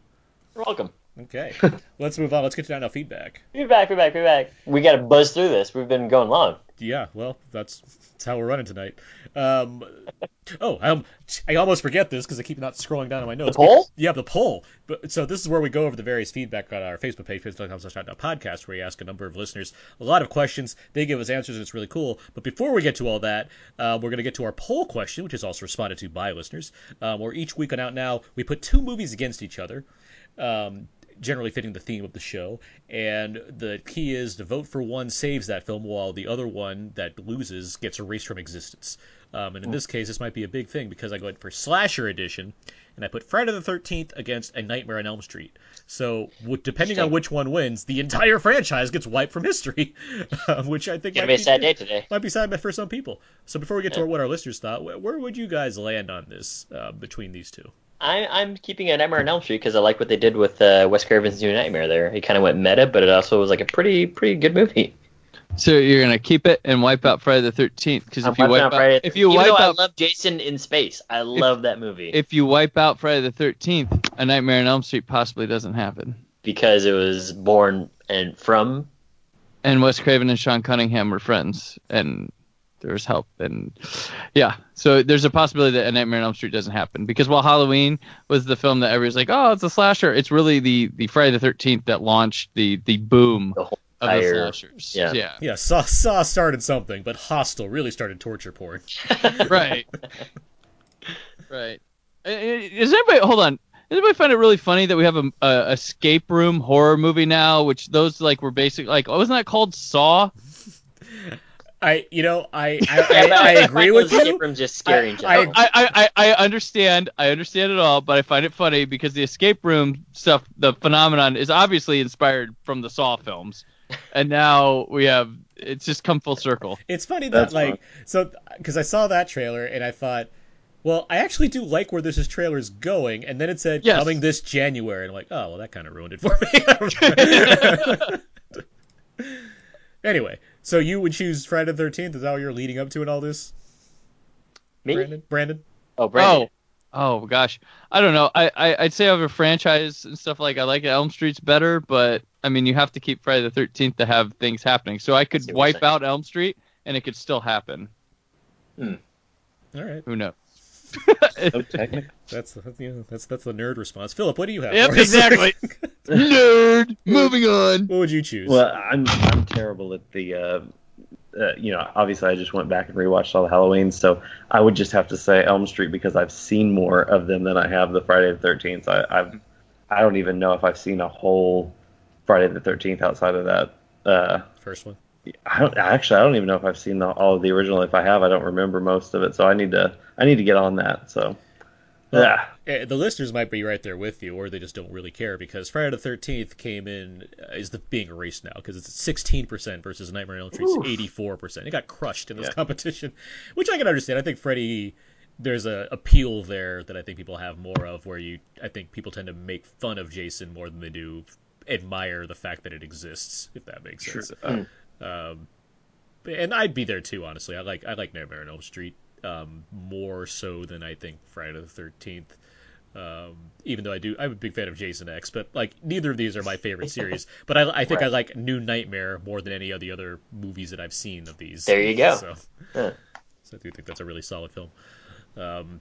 You're welcome. Okay. Let's move on. Let's get to now feedback. We're back. We're back. We're back. We got to buzz through this. We've been going long. Yeah, well, that's, that's how we're running tonight. Um, oh, I, um, I almost forget this because I keep not scrolling down on my notes. The poll? Yeah, the poll. But so this is where we go over the various feedback on our Facebook page, facebook.com/podcast, where we ask a number of listeners a lot of questions. They give us answers, and it's really cool. But before we get to all that, uh, we're going to get to our poll question, which is also responded to by listeners. Um, where each week on Out Now, we put two movies against each other. Um, generally fitting the theme of the show. And the key is to vote for one saves that film, while the other one that loses gets erased from existence. Um, and in this case, this might be a big thing because I went for Slasher Edition, and I put Friday the 13th against A Nightmare on Elm Street. So, w- depending on which one wins, the entire franchise gets wiped from history, um, which I think might be a sad day today. might be sad for some people. So, before we get to what our listeners thought, where would you guys land on this uh, between these two? I, I'm keeping a Nightmare on Elm Street because I like what they did with uh, Wes Craven's New Nightmare. There, it kind of went meta, but it also was like a pretty pretty good movie. So you're gonna keep it and wipe out Friday the 13th because if you wipe out Friday- if you wipe out I love Jason in space, I love that movie if you wipe out Friday the 13th, A Nightmare on Elm Street possibly doesn't happen. because it was born and from. And Wes Craven and Sean Cunningham were friends, and there was help, and yeah. So there's a possibility that A Nightmare on Elm Street doesn't happen because while Halloween was the film that everybody's like, oh, it's a slasher, it's really the the Friday the 13th that launched the the boom The of the entire- slashers. yeah. yeah. Yeah, Saw, Saw started something, but Hostel really started torture porn. right. right. Is anybody hold on? Does anybody find it really funny that we have a, a escape room horror movie now, which those like were basically like oh, wasn't that called Saw? I, you know, I, I, I, I agree with Escape you. room's just scary in I- general. I, I, I I understand I understand it all, but I find it funny because the escape room stuff, the phenomenon is obviously inspired from the Saw films, and now we have it's just come full circle. It's funny that That's like so because I saw that trailer and I thought, well, I actually do like where this is trailer's going, and then it said Yes. coming this January, and I'm like, oh well, that kind of ruined it for me. anyway, so you would choose Friday the 13th? Is that what you're leading up to in all this, Me? Brandon? Brandon? Oh, Brandon. Oh, oh gosh, I don't know. I, I I'd say over franchise and stuff like I like Elm Street's better, but I mean you have to keep Friday the Thirteenth to have things happening. So I could wipe out Elm Street and it could still happen. Hmm. All right, Who knows? So technically, that's that's, you know, that's that's the nerd response. Philip, what do you have? Yep, exactly. Nerd. Moving on. what would you choose? well, I'm I'm terrible at the. Uh, uh, you know, obviously, I just went back and rewatched all the Halloween, so I would just have to say Elm Street because I've seen more of them than I have the Friday the Thirteenth. I, I've I don't even know if I've seen a whole Friday the Thirteenth outside of that. Uh, First one. I don't actually. I don't even know if I've seen the, all of the original. If I have, I don't remember most of it. So I need to. I need to get on that. So, yeah. Eh, the listeners might be right there with you, or they just don't really care because Friday the Thirteenth came in uh, is the being erased now because it's sixteen percent versus Nightmare on Elm Street's eighty four percent. It got crushed in this Yeah. competition, which I can understand. I think Freddy, there's a appeal there that I think people have more of, where you I think people tend to make fun of Jason more than they do admire the fact that it exists, if that makes sense. Uh, Um, and I'd be there too, honestly. I like I like Nightmare on Elm Street um, more so than I think Friday the Thirteenth. Um, even though I do, I'm a big fan of Jason X, but like neither of these are my favorite series. But I, I think I like New Nightmare more than any of the other movies that I've seen of these. There you go. So, Huh. so I do think that's a really solid film. Um,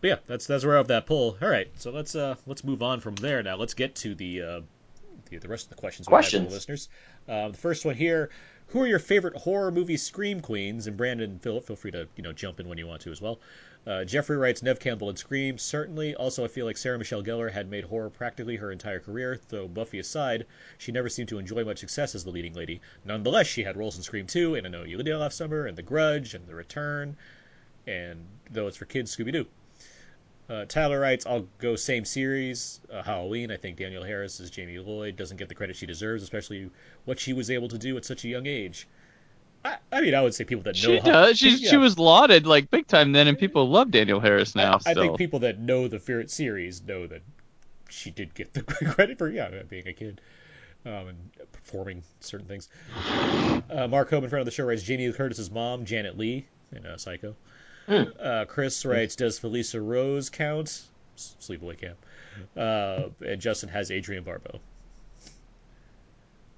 but yeah, that's that's where I have that pull. All right, so let's uh let's move on from there now. Let's get to the uh, the, the rest of the questions we have from the listeners. Um, the first one here: Who are your favorite horror movie scream queens? And Brandon and Philip, feel free to you know jump in when you want to as well. Uh, Jeffrey writes Neve Campbell in Scream. Certainly. Also, I feel like Sarah Michelle Gellar had made horror practically her entire career. Though Buffy aside, she never seemed to enjoy much success as the leading lady. Nonetheless, she had roles in Scream 2 and I Know You There Last Summer and The Grudge and The Return. And though it's for kids, Scooby Doo. Uh, Tyler writes, I'll go same series, uh, Halloween. I think Danielle Harris as Jamie Lloyd doesn't get the credit she deserves, especially what she was able to do at such a young age. I, I mean, I would say people that know She how- does. She's, yeah. She was lauded like big time then, and people love Danielle Harris now. I still. think people that know the Fear It series know that she did get the credit for yeah being a kid um, and performing certain things. Uh, Mark Hoban, friend of the show, writes Jamie Curtis's mom, Janet Leigh, in uh, Psycho. Uh, Chris writes, does Felissa Rose count? S- Sleepaway Camp. Uh, and Justin has Adrienne Barbeau.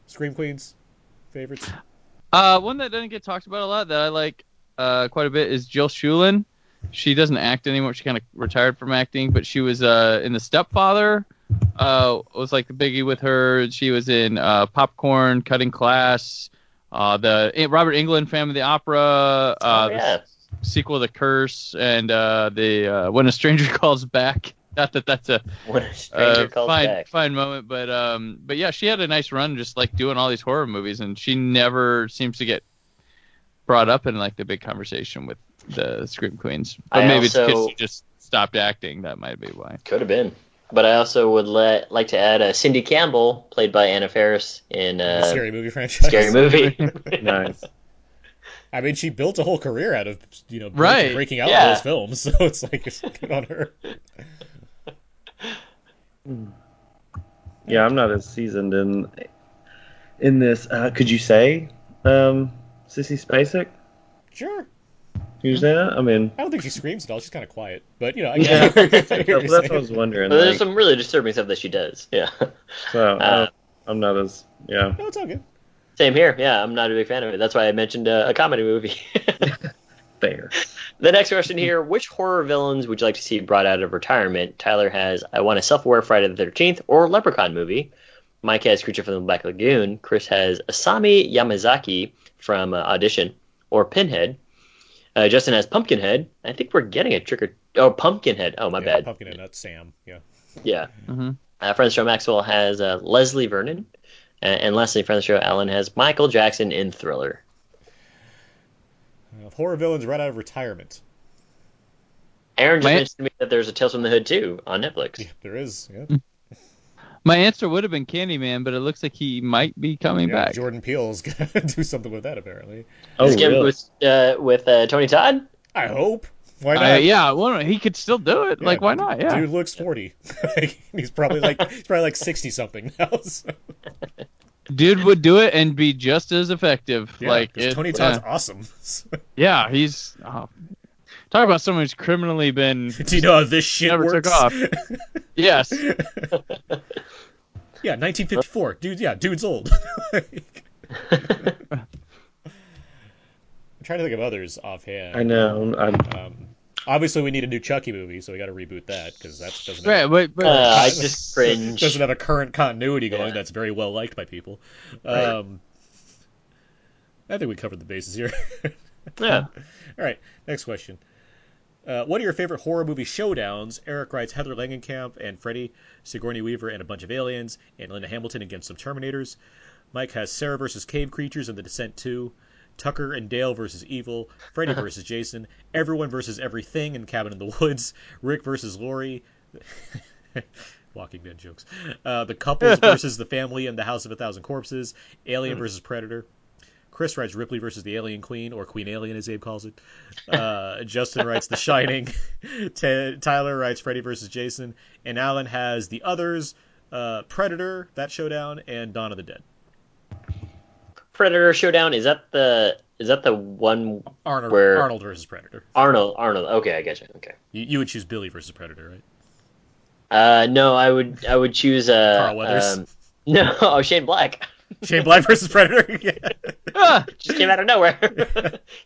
Scream Queens, favorites? Uh, one that doesn't get talked about a lot that I like uh, quite a bit is Jill Schoelen. She doesn't act anymore. She kind of retired from acting, but she was uh, in The Stepfather. Uh, was like the biggie with her. She was in uh, Popcorn, Cutting Class, uh, the eh, Robert Englund Phantom of the Opera, uh, oh the yeah. Sequel The Curse, and uh, the uh, When a Stranger Calls Back. Not that that's a When a stranger uh, calls fine back. fine moment, but um, but yeah, she had a nice run just like doing all these horror movies, and she never seems to get brought up in like the big conversation with the Scream Queens. But I maybe it's because she just stopped acting. That might be why. Could have been. But I also would let, like to add uh, Cindy Campbell, played by Anna Faris in The uh, scary movie franchise. Scary Movie. Nice. I mean, she built a whole career out of you know break- Right, breaking out yeah. in those films, so it's like it's good on her. Yeah, I'm not as seasoned in in this. Uh, could you say um, Sissy Spacek? Sure. Can you say that? I mean, I don't think she screams at all. She's kind of quiet, but you know, I yeah, get that's I what I was wondering. But there's Like, some really disturbing stuff that she does. Yeah. so uh, uh, I'm not as yeah. No, it's all good. Same here. Yeah, I'm not a big fan of it. That's why I mentioned uh, a comedy movie. Fair. the next question here: Which horror villains would you like to see brought out of retirement? Tyler has I want a self-aware Friday the 13th or Leprechaun movie. Mike has Creature from the Black Lagoon. Chris has Asami Yamazaki from uh, Audition or Pinhead. Uh, Justin has Pumpkinhead. I think we're getting a trick or oh Pumpkinhead. Oh my yeah, bad. Pumpkinhead, not Sam. Yeah. Yeah. hmm Uh, friend of show Maxwell has uh, Leslie Vernon. And lastly, friend of the show Alan has Michael Jackson in Thriller. Uh, horror villains right out of retirement. Aaron just My- mentioned to me that there's a Tales from the Hood too on Netflix. Yeah, there is. Yeah. My answer would have been Candyman, but it looks like he might be coming yeah back. Jordan Peele's gonna do something with that apparently. Oh, Is it really? with uh, with uh, Tony Todd? I hope. Why not? Uh, yeah, well, he could still do it. Yeah, like, why not? Yeah. Dude looks forty. he's probably like he's probably like sixty something now. so- Dude would do it and be just as effective. Yeah, like 'cause it- Tony yeah. Todd's awesome. Yeah, he's oh. talk about someone who's criminally been Do you know how this shit Never took off. yes. yeah, 1954. Dude, yeah, dude's old. I'm trying to think of others offhand. I know. I'm, Um, obviously, we need a new Chucky movie, so we got to reboot that because that doesn't Right, have, but, but Uh, I just cringe. doesn't have a current continuity going Yeah. that's very well liked by people. Right. Um, I think we covered the bases here. Yeah. All right, next question. Uh, what are your favorite horror movie showdowns? Eric writes Heather Langenkamp and Freddy, Sigourney Weaver and a bunch of aliens, and Linda Hamilton against some Terminators. Mike has Sarah versus Cave Creatures and The Descent 2. Tucker and Dale versus Evil. Freddy versus Jason. Everyone versus Everything in Cabin in the Woods. Rick versus Lori. Walking Dead jokes. Uh, the couples versus the family in the House of a Thousand Corpses. Alien versus Predator. Chris writes Ripley versus the Alien Queen, or Queen Alien as Abe calls it. Uh, Justin writes The Shining. T- Tyler writes Freddy versus Jason, and Alan has The Others, uh, Predator, that showdown, and Dawn of the Dead. Predator Showdown is that the is that the one Arnold, Where- Arnold versus Predator. Arnold Arnold? Okay, I get you. Okay. You, you would choose Billy versus Predator, right? Uh, no, I would I would choose uh Carl Weathers? um, no, oh Shane Black. Shane Black versus Predator. yeah. Ah, just came out of nowhere.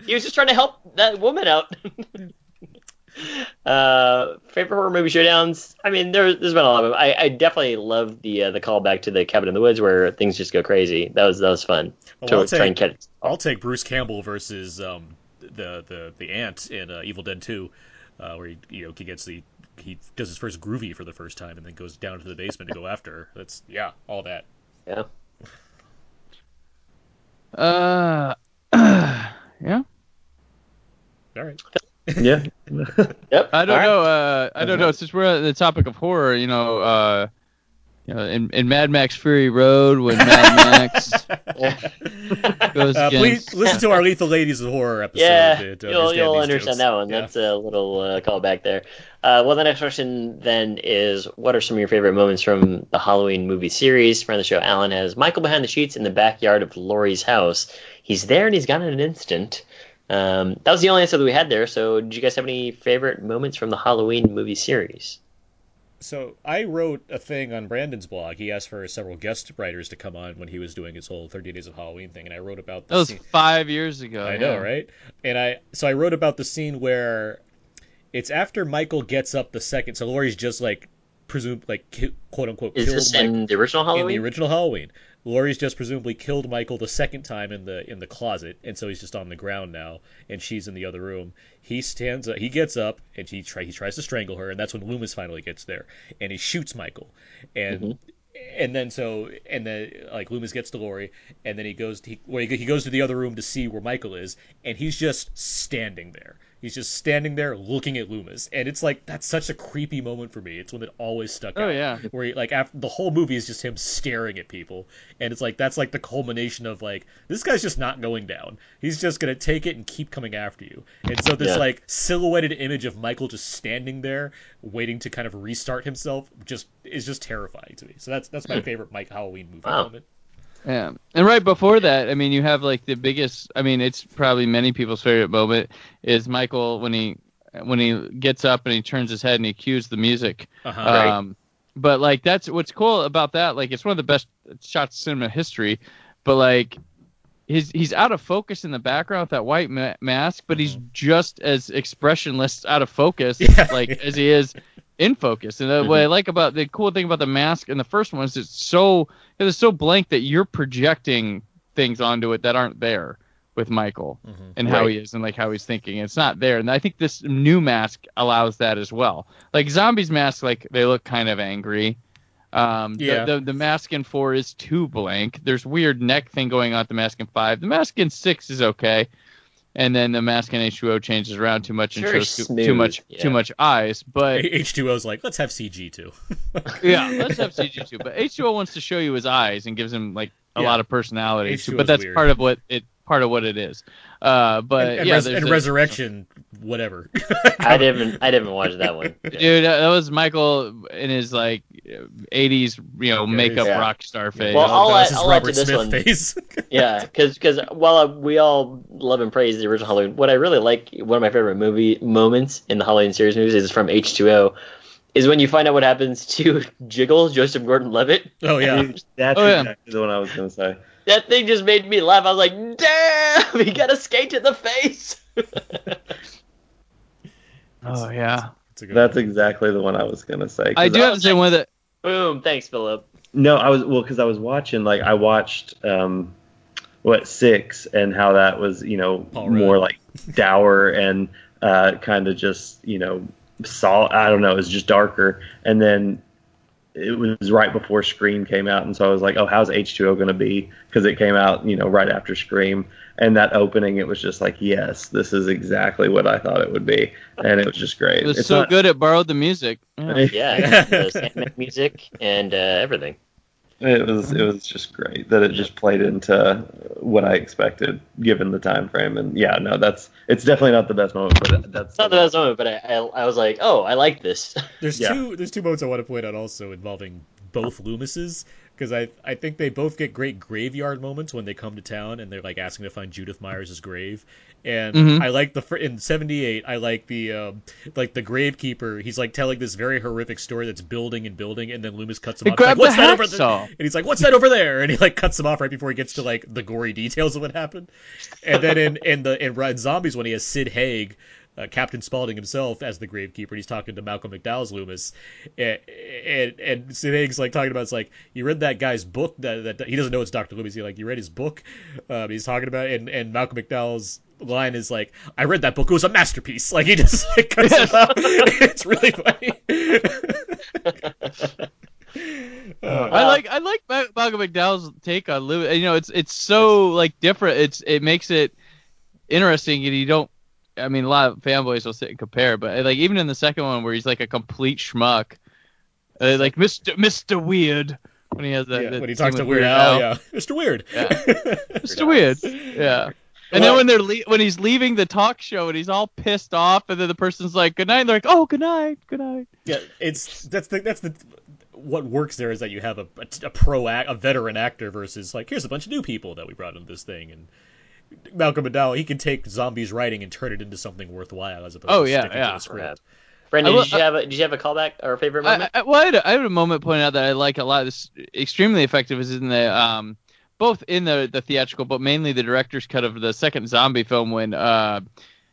he was just trying to help that woman out. uh, favorite horror movie showdowns? I mean, there, there's been a lot of them. I, I definitely love the uh, the callback to the cabin in the woods where things just go crazy. That was that was fun Oh, to I'll try and take- catch. I'll take Bruce Campbell versus um, the the the ant in uh, Evil Dead 2, uh, where he you know he gets the he does his first groovy for the first time and then goes down to the basement to go after her. That's yeah, all that. Yeah. uh, yeah. All right. Yeah. Yep. I don't All right. know. Uh, I don't know. Since we're on the topic of horror, you know, uh, you know, in, in Mad Max Fury Road, when Mad Max goes Uh, please listen to our Lethal Ladies of Horror episode. Yeah, to, to you'll, understand you'll understand jokes. that one. Yeah. That's a little uh, callback there. Uh, well, the next question then is, what are some of your favorite moments from the Halloween movie series? Friend of the show, Alan has Michael behind the sheets in the backyard of Laurie's house. He's there and he's gone in an instant. Um, that was the only answer that we had there. So, did you guys have any favorite moments from the Halloween movie series? So I wrote a thing on Brandon's blog. He asked for several guest writers to come on when he was doing his whole 30 Days of Halloween thing, and I wrote about the that was scene. five years ago. I know, right? And I so I wrote about the scene where it's after Michael gets up the second. So Laurie's just like presumed like quote unquote Is killed this Michael in the original in the original Halloween. Laurie's just presumably killed Michael the second time in the in the closet, and so he's just on the ground now, and she's in the other room. He stands up, he gets up, and he try he tries to strangle her, and that's when Loomis finally gets there, and he shoots Michael, and Mhm. and then so and then like Loomis gets to Laurie, and then he goes he, well, he goes to the other room to see where Michael is, and he's just standing there. He's just standing there looking at Loomis, and it's like that's such a creepy moment for me. It's one that always stuck Oh out yeah. where he, like after the whole movie is just him staring at people and it's like that's like the culmination of like this guy's just not going down he's just gonna take it and keep coming after you and so this Yeah. like silhouetted image of michael just standing there waiting to kind of restart himself just is just terrifying to me so that's that's my Hmm. favorite mike halloween movie Wow. moment Yeah. And right before that, I mean, you have like the biggest. I mean, it's probably many people's favorite moment is Michael when he when he gets up and he turns his head and he cues the music. uh-huh Um, but like that's what's cool about that. Like it's one of the best shots in cinema history. But like he's he's out of focus in the background with that white ma- mask, but he's just as expressionless out of focus Yeah. like as he is in focus. And the, what I like about the cool thing about the mask in the first one is it's so it's so blank that you're projecting things onto it that aren't there with Michael Mhm. and how Right. he is and like how he's thinking. It's not there, and I think this new mask allows that as well. Like Zombie's mask, like they look kind of angry. Um, the- Yeah. the, the mask in four is too blank. There's weird neck thing going on at the mask in five. The mask in six is okay, and then the mask in H2O changes around too much and shows too, too much yeah. too much eyes. But h2o's like let's have cg too yeah, let's have CG too. But H2O wants to show you his eyes and gives him like a Yeah. lot of personality. H2O but that's weird. part of what it part of what it is. Uh, but and, and, yeah, res- and a- resurrection whatever I didn't. I didn't watch that one. Dude, that that was Michael in his like '80s, you know, makeup Yeah. rock star phase. Well, I'll add- I'll add to this smith one. face yeah, because while uh, we all love and praise the original Halloween, what I really like, one of my favorite movie moments in the Halloween series movies is from H2O, is when you find out what happens to Jiggle, Joseph Gordon-Levitt. oh yeah Dude, that's Oh, yeah. exactly the one I was gonna say. That thing just made me laugh. I was like, damn, he got a skate to the face. Oh yeah, It's a good That's exactly the one I was gonna say. I do have to say one of the. Boom, thanks, Philip. No, I was well because I was watching like I watched um what six and how that was you know Paul Rudd. more like dour and uh kind of just you know sol I don't know it was just darker and then it was right before Scream came out and so I was like oh how's H2O going to be because it came out you know right after Scream and that opening it was just like yes this is exactly what I thought it would be and it was just great. It was It's so not- good it borrowed the music. Yeah. Yeah, the Sandman music and uh, everything. It was it was just great that it just played into what I expected given the time frame and yeah no that's it's definitely not the best moment but that's not the best moment, but I, I, I was like, oh, I like this. There's Yeah. two there's two moments I want to point out also involving both Loomises because I I think they both get great graveyard moments when they come to town and they're like asking to find Judith Myers' grave. And Mhm. I like the in '78 I like the um, like the gravekeeper. He's like telling this very horrific story that's building and building, and then Loomis cuts him off. Like, What's that over there? And he's like, "What's that over there?" And he like cuts him off right before he gets to like the gory details of what happened. And then in in the in Rob Zombie's when he has Sid Haig, uh, Captain Spaulding himself as the gravekeeper, and he's talking to Malcolm McDowell's Loomis, and and, and Sid like talking about it's like you read that guy's book that, that he doesn't know it's Doctor Loomis. He's like you read his book. Um, he's talking about it, and and Malcolm McDowell's line is like I read that book. It was a masterpiece. Like he just like, cuts him off. It's really funny. Uh, I like I like Malcolm McDowell's take on Loomis. You know, it's it's so like different. It's it makes it interesting, and you don't I mean, a lot of fanboys will sit and compare, but like even in the second one where he's like a complete schmuck, uh, like Mr. Mr. Weird when he has that, Yeah, that when he talks to Weird Al, yeah, Mr. Weird. Yeah. Mr. Weird. Yeah. And then when they're le- when he's leaving the talk show and he's all pissed off, and then the person's like, "Good night," and they're like, "Oh, good night, good night." Yeah, it's that's the that's the what works there is that you have a, a, a pro act, a veteran actor versus like here's a bunch of new people that we brought into this thing and Malcolm McDowell he can take Zombie's writing and turn it into something worthwhile as opposed Oh, to yeah, sticking yeah. to the script. Brandon, I will- did you have a did you have a callback or a favorite I, moment? I, well, I had, a, I had a moment pointed out that I like a lot. This extremely effective is in the um, both in the the theatrical, but mainly the director's cut of the second zombie film when uh,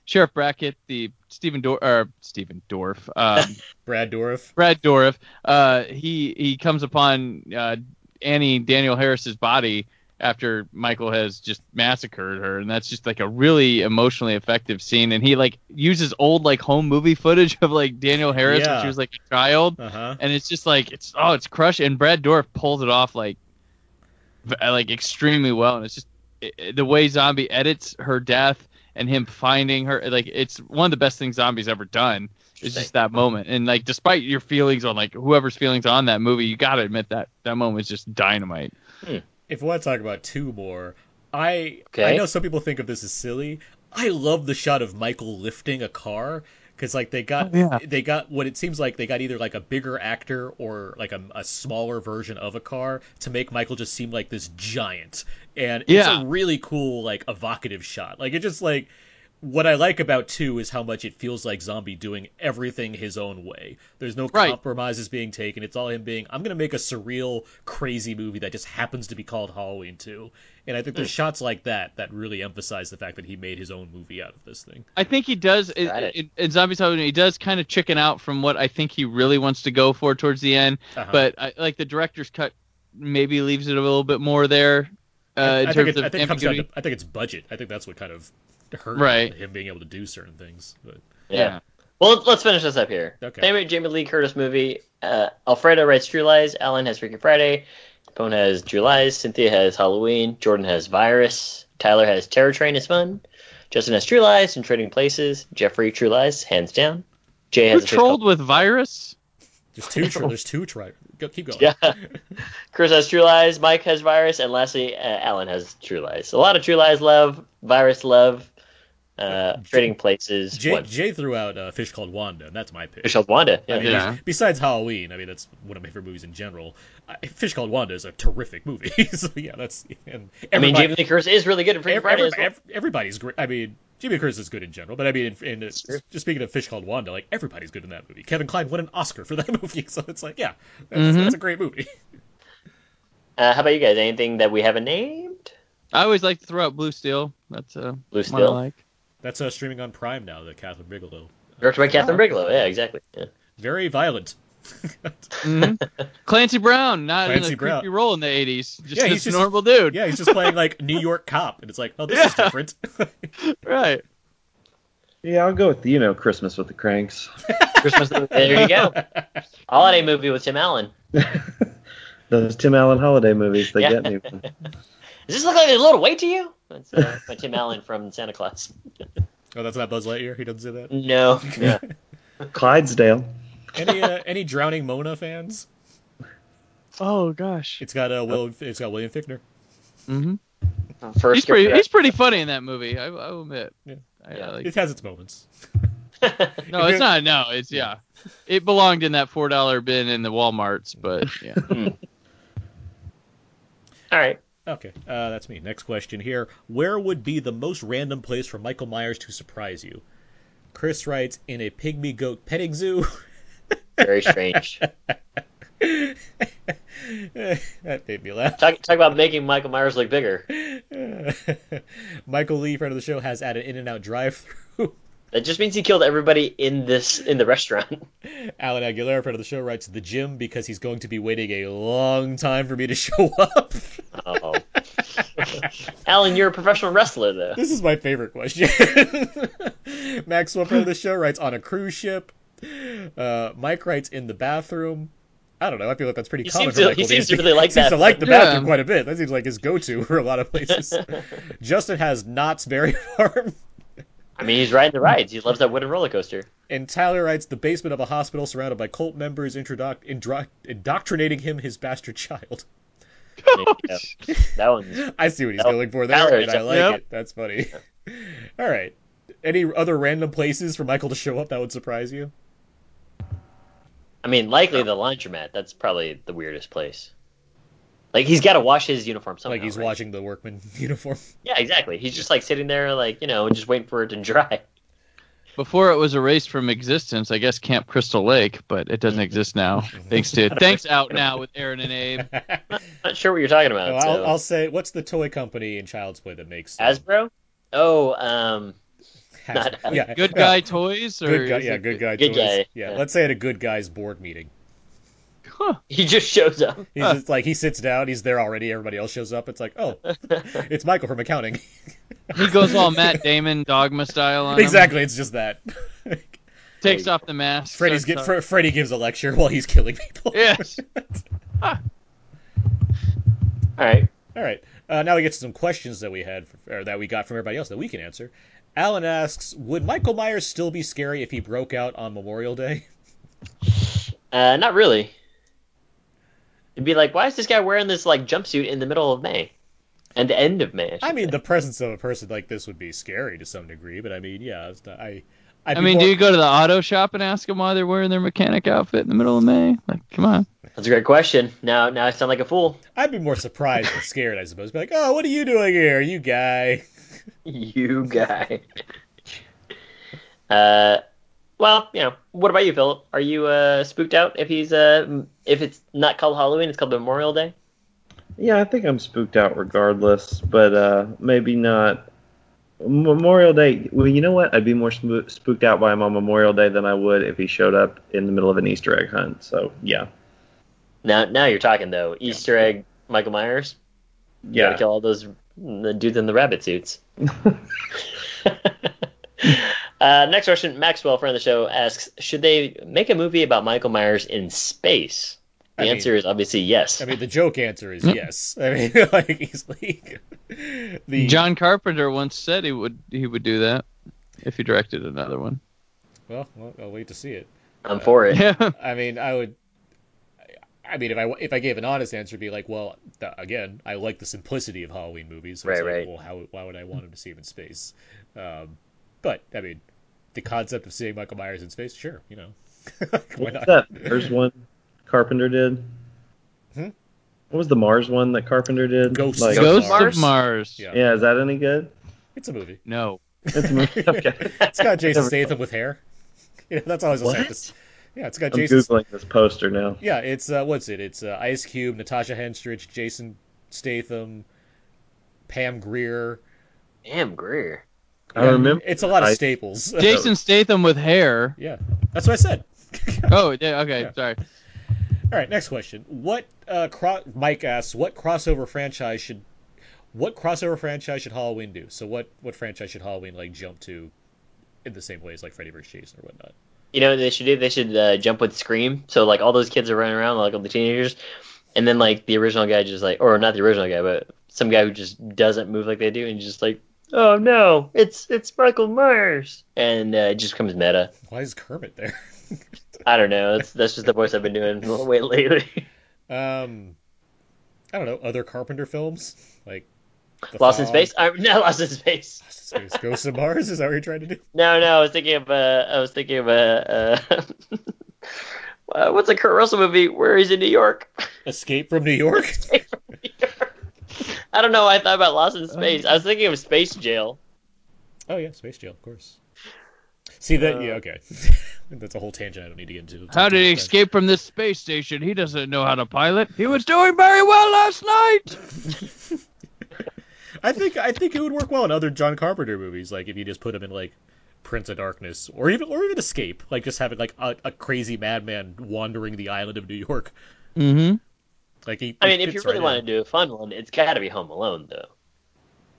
Sheriff Brackett, the Stephen Dor or Stephen Dorff, um, Brad Dourif, Brad Dourif, uh, he he comes upon uh, Annie Danielle Harris's body after Michael has just massacred her, and that's just like a really emotionally effective scene. And he like uses old like home movie footage of like Danielle Harris when she was like a child, Uh-huh. and it's just like it's oh it's crush. And Brad Dourif pulls it off like v- like extremely well, and it's just it, the way Zombie edits her death and him finding her like it's one of the best things Zombie's ever done. It's just that moment, and like despite your feelings on like whoever's feelings on that movie, you gotta admit that that moment is just dynamite. If we want to talk about two more, I Okay. I know some people think of this as silly. I love the shot of Michael lifting a car because like they got Oh, yeah. they got what it seems like they got either like a bigger actor or like a, a smaller version of a car to make Michael just seem like this giant, and it's a really cool like evocative shot. Like it just like what I like about two is how much it feels like Zombie doing everything his own way. There's no Right. compromises being taken. It's all him being, I'm going to make a surreal, crazy movie that just happens to be called Halloween 2. And I think there's shots like that that really emphasize the fact that he made his own movie out of this thing. I think he does in, Got it. in, in Zombie's Halloween. He does kind of chicken out from what I think he really wants to go for towards the end. Uh-huh. But I, like the director's cut maybe leaves it a little bit more there. Uh, I, in I terms think, it, of I think it comes down to, I think it's budget. I think that's what kind of hurt Right. him being able to do certain things. But Yeah. Well, let's finish this up here. Okay. Favorite Jamie Lee Curtis movie. Uh, Alfredo writes True Lies. Alan has Freaky Friday. Pone has True Lies. Cynthia has Halloween. Jordan has Virus. Tyler has Terror Train is fun. Justin has True Lies and Trading Places. Jeffrey True Lies, hands down. Jay Who has a trolled called- with virus? there's two, tr- there's two try. Go, keep going. Yeah. Chris has True Lies. Mike has Virus, and lastly, uh, Alan has True Lies. A lot of True Lies love. Virus love. Uh, Trading Places. Jay, one. Jay threw out a Fish Called Wanda, and that's my pick. Fish called Wanda. Yeah. I mean, Yeah. Besides Halloween, I mean that's one of my favorite movies in general. I, Fish Called Wanda is a terrific movie. so yeah, that's. And I mean, Jamie Lee Curtis is really good In Freaky ev- Friday every- as well. everybody's great. I mean, Jamie Lee Curtis is good in general, but I mean, in, in, just speaking of Fish Called Wanda, like everybody's good in that movie. Kevin Kline won an Oscar for that movie, so it's like, yeah, that's, Mhm. that's a great movie. Uh, how about you guys? Anything that we haven't named? I always like to throw out Blue Steel. That's uh, Blue one I Steel? like. That's uh, streaming on Prime now. The Kathryn Bigelow, Directed by Kathryn Oh, Bigelow. Yeah, exactly. Yeah. very violent. hmm Clancy Brown, not in Clancy a creepy Brown. role in the '80s. Just Yeah, a he's just- normal dude. yeah, he's just playing like New York cop, and it's like, oh, this is different. Right. Yeah, I'll go with you know Christmas with the Cranks. Christmas. there you go. Holiday movie with Tim Allen. Those Tim Allen holiday movies, they Yeah. get me. Does this look like a little weight to you? That's uh, my Tim Allen from Santa Clause. oh, that's not Buzz Lightyear. He doesn't say that. No. Yeah. Clydesdale. Any uh, any Drowning Mona fans? Oh gosh. It's got uh, Will. It's got William Fichtner. hmm First He's pretty. script- He's pretty funny in that movie. I, I will admit. Yeah. I, Yeah. Like It has its moments. No, it's not. No, it's yeah. It belonged in that four dollar bin in the WalMarts, but yeah. All right. Okay, uh, that's me. Next question here. Where would be the most random place for Michael Myers to surprise you? Chris writes, in a pygmy goat petting zoo. Very strange. that made me laugh. Talk, talk about making Michael Myers look bigger. Michael Lee, friend of the show, has added In-N-Out drive-through. That just means he killed everybody in this in the restaurant. Alan Aguilera, friend of the show, writes the gym because he's going to be waiting a long time for me to show up. Oh. Alan, you're a professional wrestler, though. This is my favorite question. Maxwell, friend of the show, writes on a cruise ship. Uh, Mike writes in the bathroom. I don't know. I feel like that's pretty He common seems for to- Michael. he seems to really like seems to like the bathroom quite a bit. That seems like his go-to for a lot of places. Justin has Knott's Berry Farm. I mean, he's riding the rides. He loves that wooden roller coaster. And Tyler rides the basement of a hospital surrounded by cult members introdoc- indro- indoctrinating him his bastard child. Yeah. That one's I see what he's going for there, Tyler and I like Yep. it. That's funny. All right. Any other random places for Michael to show up that would surprise you? I mean, likely the laundromat. That's probably the weirdest place. Like he's got to wash his uniform somehow. like he's right? watching the workman uniform. Yeah, exactly. He's just like sitting there, like you know, just waiting for it to dry. Before it was erased from existence, I guess Camp Crystal Lake, but it doesn't exist now. thanks to thanks out now with Aaron and Abe. Not sure what you're talking about. No, so. I'll, I'll say, what's the toy company in Child's Play that makes them? Hasbro. Oh, um, Hasbro. Not- yeah, Good yeah. guy toys or Good guy, yeah, good guy. Good toys. guy, Yeah, yeah. let's say at a good guys board meeting. Huh. he just shows up. He's just like he sits down, he's there already. Everybody else shows up. It's like, oh, it's Michael from accounting. He goes all Matt Damon dogma style on him. exactly, it's just that. Takes off the mask. Freddy's get, Fre- Freddy gives a lecture while he's killing people. Yes. All right. All right. Uh, now we get to some questions that we had, or that we got from everybody else that we can answer. Alan asks, "Would Michael Myers still be scary if he broke out on Memorial Day?" Uh, not really. It'd be like, why is this guy wearing this like jumpsuit in the middle of May, and the end of May? I, I mean, say. the presence of a person like this would be scary to some degree, but I mean, yeah, not, I. I'd I mean, more- do you go to the auto shop and ask them why they're wearing their mechanic outfit in the middle of May? Like, come on. that's a great question. Now, now I sound like a fool. I'd be more surprised than scared, I suppose. Be like, "Oh, what are you doing here, you guy?" you guy. uh, well, you know, what about you, Philip? Are you uh spooked out if he's uh m- if it's not called Halloween, it's called Memorial Day? Yeah, I think I'm spooked out regardless, but uh, maybe not Memorial Day. Well, you know what? I'd be more sp- spooked out by him on Memorial Day than I would if he showed up in the middle of an Easter egg hunt. So yeah, Now, now you're talking though. Easter egg, Michael Myers. You yeah. gotta kill all those the dudes in the rabbit suits. uh, next question, Maxwell, friend of the show, asks: Should they make a movie about Michael Myers in space? The I mean- answer is obviously yes. I mean, the joke answer is yes. I mean, like he's like the John Carpenter once said he would he would do that if he directed another one. Well, well, I'll wait to see it. I'm for it. Yeah. I mean, I would. I mean, if I if I gave an honest answer, it'd be like, well, th- again, I like the simplicity of Halloween movies. So it's Right, like, right. Well, how why would I want him to see him in space? Um, but I mean, the concept of seeing Michael Myers in space, sure, you know, why What's not? that Mars one Carpenter did? Hmm? What was the Mars one that Carpenter did? Ghosts Like, of Ghost Mars? of Mars. Yeah. yeah, is that any good? It's a movie. No. It's a movie. Okay. It's got Jason Never- Statham with hair. You know, that's always a What? sentence. Yeah, it's got I'm Jason. googling this poster now. Yeah, it's uh, what's it? It's uh, Ice Cube, Natasha Henstridge, Jason Statham, Pam Grier. Damn, Grier. I remember. It's a lot of I- staples. Jason Statham with hair. yeah, that's what I said. Oh, yeah, okay, Yeah. sorry. All right, next question. What uh, cro- Mike asks, what crossover franchise should what crossover franchise should Halloween do? So what what franchise should Halloween like jump to in the same ways like Freddy vs. Jason or whatnot? You know what they should do? They should uh, jump with Scream. So like all those kids are running around like all the teenagers, and then like the original guy just like, or not the original guy, but some guy who just doesn't move like they do, and just like, oh no, it's it's Michael Myers, and uh, it just becomes meta. Why is Kermit there? I don't know. That's that's just the voice I've been doing way lately. um, I don't know other Carpenter films like The Lost in Space? I'm not Lost in Space. Lost in Space, Ghosts of Mars. Is that what you're trying to do? No, no, I was thinking of uh, I was thinking of uh, uh, what's a Kurt Russell movie where he's in New York? Escape from New York. Escape from New York. I don't know. why I thought about Lost in Space. I was thinking of Space Jail. oh yeah, Space Jail, of course. See that? Uh, yeah, okay. That's a whole tangent I don't need to get into. How did he escape from this space station? He doesn't know how to pilot. He was doing very well last night. I think I think it would work well in other John Carpenter movies, like if you just put him in like Prince of Darkness, or even or even Escape, like just having like a, a crazy madman wandering the island of New York. Mm-hmm. Like he. I mean, if you really right want in. to do a fun one, it's got to be Home Alone, though.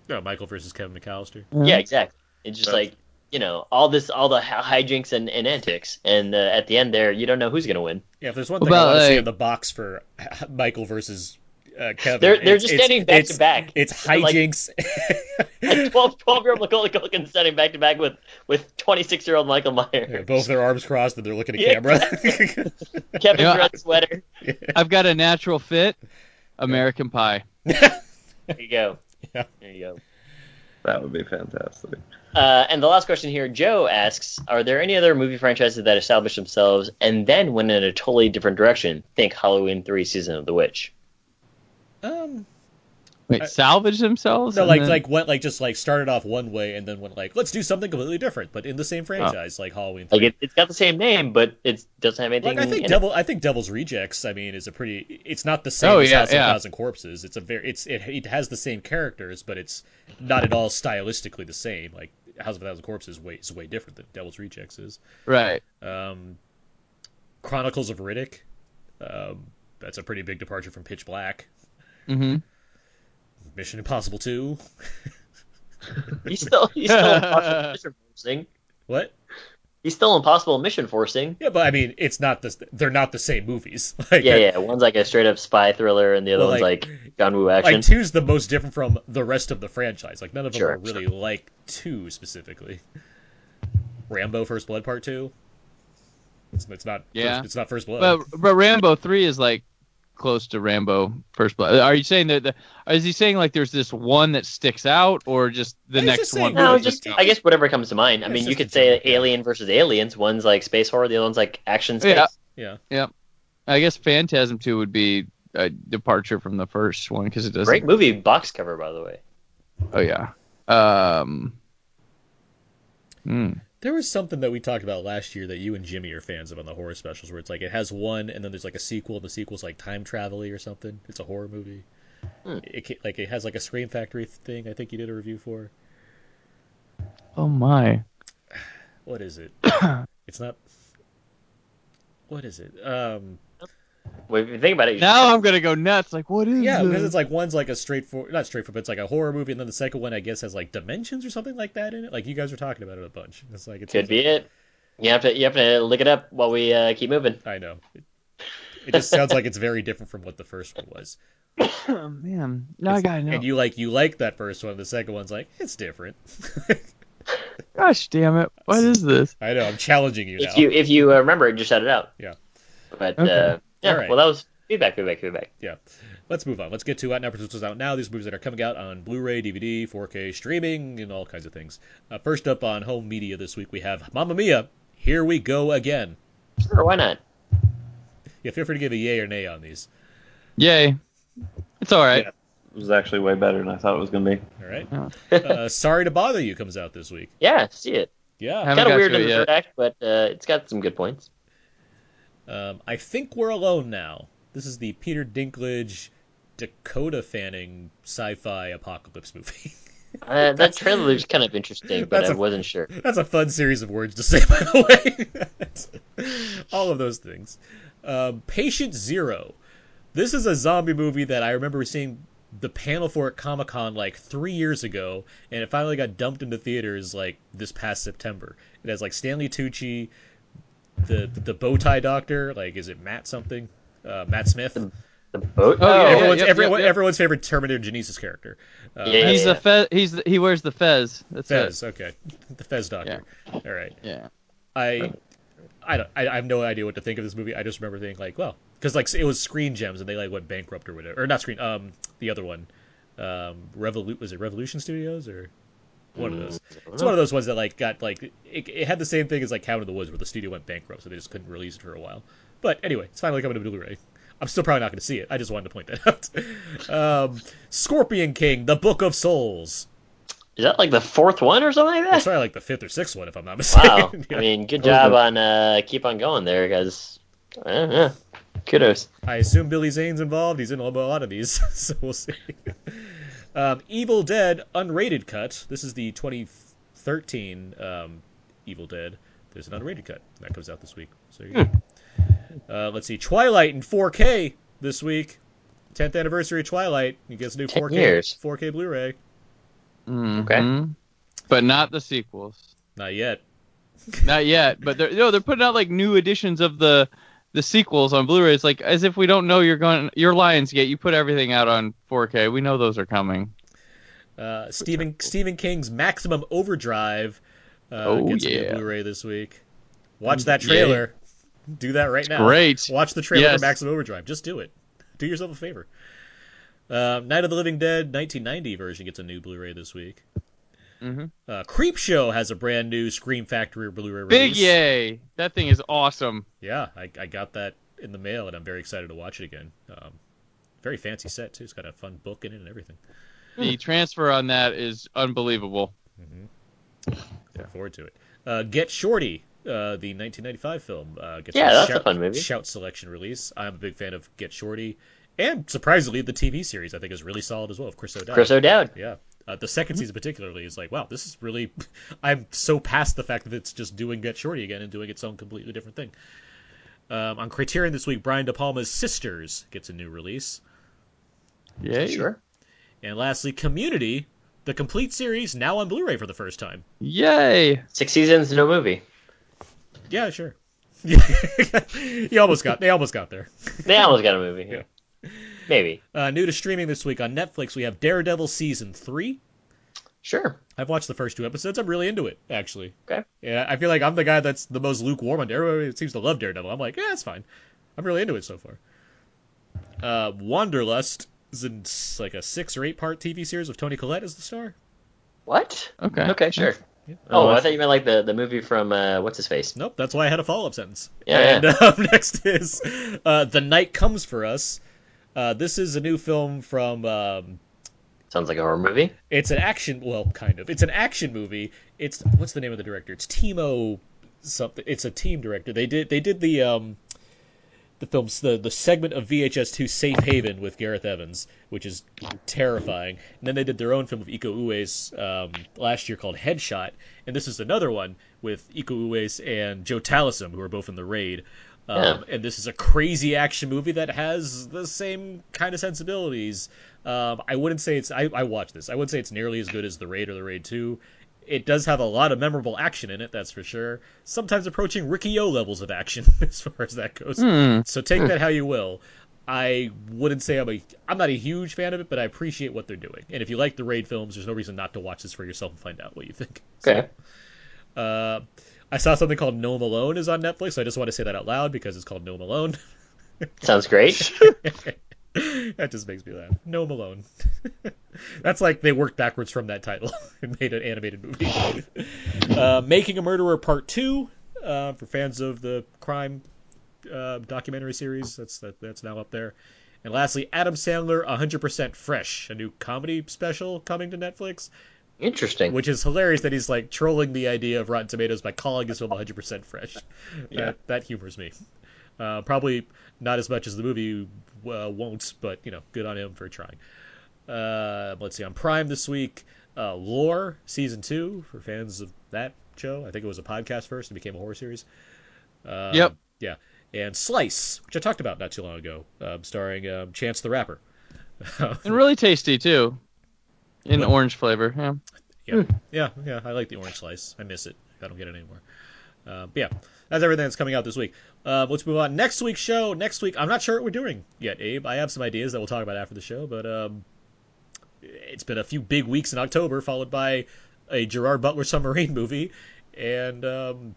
No, Michael versus Kevin McAllister. Yeah, exactly. It's just That's- like you know all this, all the hijinks and, and antics, and uh, at the end there, you don't know who's gonna win. Yeah, if there's one What thing I about, want to see in the box for Michael versus Uh, Kevin, They're- they're it's- just it's- standing back it's- to back. It's They're like- hijinks. And 12, 12 year old Macaulay Culkin standing back to back with with 26 year old Michael Myers. Both their arms crossed and they're looking at Yeah, camera. Kevin Yeah. Durant sweater. I've got a natural fit. American Pie. There you go. Yeah. There you go. That would be fantastic. Uh, and the last question here, Joe asks: Are there any other movie franchises that establish themselves and then went in a totally different direction? Think Halloween Three: Season of the Witch. Um, Wait, I- salvage themselves? no, like then- like went like just like started off one way and then went like let's do something completely different, but in the same franchise, like Halloween. Like 3. it, it's got the same name, but it doesn't have anything. Like I think in it. Devil, I think Devil's Rejects. I mean, is a pretty. It's not the same Oh, as yeah, House yeah. Thousand Corpses. It's a very. It's it, it has the same characters, but it's not at all stylistically the same. Like House of a Thousand Corpses is way is way different than Devil's Rejects is. right. Um, Chronicles of Riddick. Um, that's a pretty big departure from Pitch Black. Hmm Mission Impossible Two. He's still he's still impossible mission forcing. What? He's still impossible mission forcing. Yeah, but I mean, it's not the. They're not the same movies. Like, Yeah, yeah. One's like a straight up spy thriller, and the other Well, one's like- like John Woo action. Like two's the most different from the rest of the franchise. Like none of them Sure, are really like two specifically. Rambo First Blood Part Two. It's, it's not. Yeah. First, it's not First Blood. But but Rambo three is like close to Rambo First Blood. Are you saying that? The, is he saying like there's this one that sticks out, or just the He's next just one? no, just just- I guess whatever comes to mind. I Yeah, mean, you could say joke. Alien versus Aliens. One's like space horror, the other one's like action space. Yeah. yeah. I guess Phantasm two would be a departure from the first one because it doesn't. Great movie box cover, by the way. Oh yeah. Um. hmm. There was something that we talked about last year that you and Jimmy are fans of on the horror specials, where it's like it has one, and then there's like a sequel, and the sequel's like time travel or something. It's a horror movie. Hmm. It like it has like a Scream Factory thing. I think you did a review for. Oh my. What is it? it's not. What is it? Um. Well, if you think about it, you Now I'm gonna go nuts. Like what is? It? Yeah, because it's like one's like a straightforward, not straightforward, but it's like a horror movie, and then the second one I guess has like dimensions or something like that in it. Like you guys were talking about it a bunch. It's like it could be it. You have to you have to look it up while we uh, keep moving. I know. It, it just sounds like it's very different from what the first one was. Oh man. Now I gotta know. And you like you like that first one. The second one's like it's different. Gosh damn it! What is this? I know. I'm challenging you now. If you if you uh, remember it, just shout it out. Yeah. But Okay. uh, yeah, All right. well that was feedback, feedback, feedback. Yeah. Let's move on. Let's get to out now. Episodes out now. These movies that are coming out on Blu-ray, DVD, 4K streaming, and all kinds of things. Uh, first up on home media this week we have Mamma Mia. Here we go again. Sure, why not? Yeah, feel free to give a yay or nay on these. Yay! It's all right. Yeah. It was actually way better than I thought it was going to be. All right. Yeah. Uh, Sorry to bother you comes out this week. Yeah, see it. Yeah. Kind of weird to in it the yet. third act, but uh, it's got some good points. Um, I think we're alone now. This is the Peter Dinklage, Dakota Fanning sci-fi apocalypse movie. Uh, that trailer looks kind of interesting, but I a- wasn't sure. That's a fun series of words to say, by the way. All of those things. Um, Patient Zero. This is a zombie movie that I remember seeing the panel for at Comic Con like three years ago, and it finally got dumped into theaters like this past September. It has like Stanley Tucci, the the bow tie doctor, like is it Matt something? Uh, Matt Smith. The boat? Oh, yeah, everyone's, yep, everyone, yep, yep. everyone's favorite Terminator Genisys character. Uh, Yeah, He's yeah. the fez. He's the, he wears the fez. That's Fez. Okay, the Fez doctor. All right. Yeah. I, I don't. I, I have no idea what to think of this movie. I just remember thinking like, well, because like it was Screen Gems and they like went bankrupt or whatever, or not Screen. Um, the other one, um, Revolu- was it Revolution Studios or one of those? It's one of those ones that like got like it, it had the same thing as like Cabin in the Woods where the studio went bankrupt, so they just couldn't release it for a while. But anyway, it's finally coming to Blu-ray. I'm still probably not going to see it. I just wanted to point that out. um, Scorpion King: The Book of Souls. Is that like the fourth one or something like It's that? probably like the fifth or sixth one, if I'm not mistaken. Wow. Yeah. I mean, good job on uh, keep on going there, guys. Yeah. Kudos. I assume Billy Zane's involved. He's in a lot of these, so we'll see. Um, Evil Dead unrated cut. This is the 2013 um, Evil Dead. There's an unrated cut that comes out this week. So you go. Uh, let's see, Twilight in 4K this week. 10th anniversary of Twilight. You get a new 4K years. 4K Blu-ray. Mhm. But not the sequels. Not yet. Not yet. But they're no, they're putting out like new editions of the the sequels on Blu-ray. It's like as if we don't know you're going, you're Lionsgate. You put everything out on 4K. We know those are coming. Uh, Stephen Stephen King's Maximum Overdrive uh, Oh, gets a new. Blu-ray this week. Watch that trailer. Do that right now. great. Watch the trailer Yes. for Maximum Overdrive. Just do it. Do yourself a favor. Uh, Night of the Living Dead 1990 version gets a new Blu-ray this week. Mhm. Uh, Creepshow has a brand new Scream Factory Blu-ray release. Big yay! That thing is awesome. Yeah, I, I got that in the mail, and I'm very excited to watch it again. Um, very fancy set too. It's got a fun book in it and everything. The transfer on that is unbelievable. Look forward to it. Uh, Get Shorty, uh, the 1995 film, uh, gets Yeah, a that's a shout, fun movie. shout selection release. I'm a big fan of Get Shorty, and surprisingly, the TV series I think is really solid as well. Of Chris O'Dowd. Chris O'Dowd. Yeah. Uh, the second season particularly is like, wow, this is really. I'm so past the fact that it's just doing Get Shorty again and doing its own completely different thing. Um, on Criterion this week, Brian De Palma's Sisters gets a new release. Yay! Sure. And lastly, Community, the complete series, now on Blu-ray for the first time. Yay! Six seasons, no movie. Yeah, sure. you almost got. They almost got there. They almost got a movie. Yeah. Maybe. Uh, new to streaming this week on Netflix, we have Daredevil season three. Sure. I've watched the first two episodes. I'm really into it, actually. Okay. Yeah, I feel like I'm the guy that's the most lukewarm on Daredevil. Everybody seems to love Daredevil. I'm like, yeah, it's fine. I'm really into it so far. Uh, Wanderlust is in like a six or eight part TV series with Toni Collette as the star. What? Okay. Okay, sure. Oh, I thought you meant like the, the movie from uh, what's his face? Nope, that's why I had a follow up sentence. Yeah, and yeah. um, next is uh, The Night Comes for Us. Uh, this is a new film from. Um, Sounds like a horror movie. It's an action, well, kind of. It's an action movie. It's what's the name of the director? It's Timo something. It's a team director. They did they did the um the films the the segment of VHS2 Safe Haven with Gareth Evans, which is terrifying. And then they did their own film of Iko Uwais um, last year called Headshot, and this is another one with Iko Uwais and Joe Taslim, who are both in the raid. Um, And this is a crazy action movie that has the same kind of sensibilities. Um, I wouldn't say it's. I, I watched this. I wouldn't say it's nearly as good as The Raid or The Raid 2. It does have a lot of memorable action in it, that's for sure. Sometimes approaching Riki-Oh levels of action as far as that goes. Hmm. So take that how you will. I wouldn't say I'm a. I'm not a huge fan of it, but I appreciate what they're doing. And if you like the Raid films, there's no reason not to watch this for yourself and find out what you think. Okay. Uh, I saw something called No Malone is on Netflix. So I just want to say that out loud because it's called No Malone. Sounds great. that just makes me laugh. No Malone. That's like they worked backwards from that title and made an animated movie. uh, Making a Murderer Part Two uh, for fans of the crime uh, documentary series. That's that, that's now up there. And lastly, Adam Sandler 100% Fresh, a new comedy special coming to Netflix. Interesting. Which is hilarious that he's like trolling the idea of Rotten Tomatoes by calling his film 100% fresh. Yeah. That, that humors me. Uh, probably not as much as the movie uh, won't, but you know, good on him for trying. Uh, let's see, on Prime this week, uh, Lore season two for fans of that show. I think it was a podcast first and became a horror series. Uh, Yep. Yeah, and Slice, which I talked about not too long ago, um, starring um, Chance the Rapper. And really tasty too. In orange flavor. Yeah. Yeah, yeah, yeah. I like the orange slice. I miss it. I don't get it anymore. Uh, but yeah, that's everything that's coming out this week. Uh, let's move on. Next week's show. Next week, I'm not sure what we're doing yet, Abe. I have some ideas that we'll talk about after the show, but um, it's been a few big weeks in October, followed by a Gerard Butler submarine movie, and um,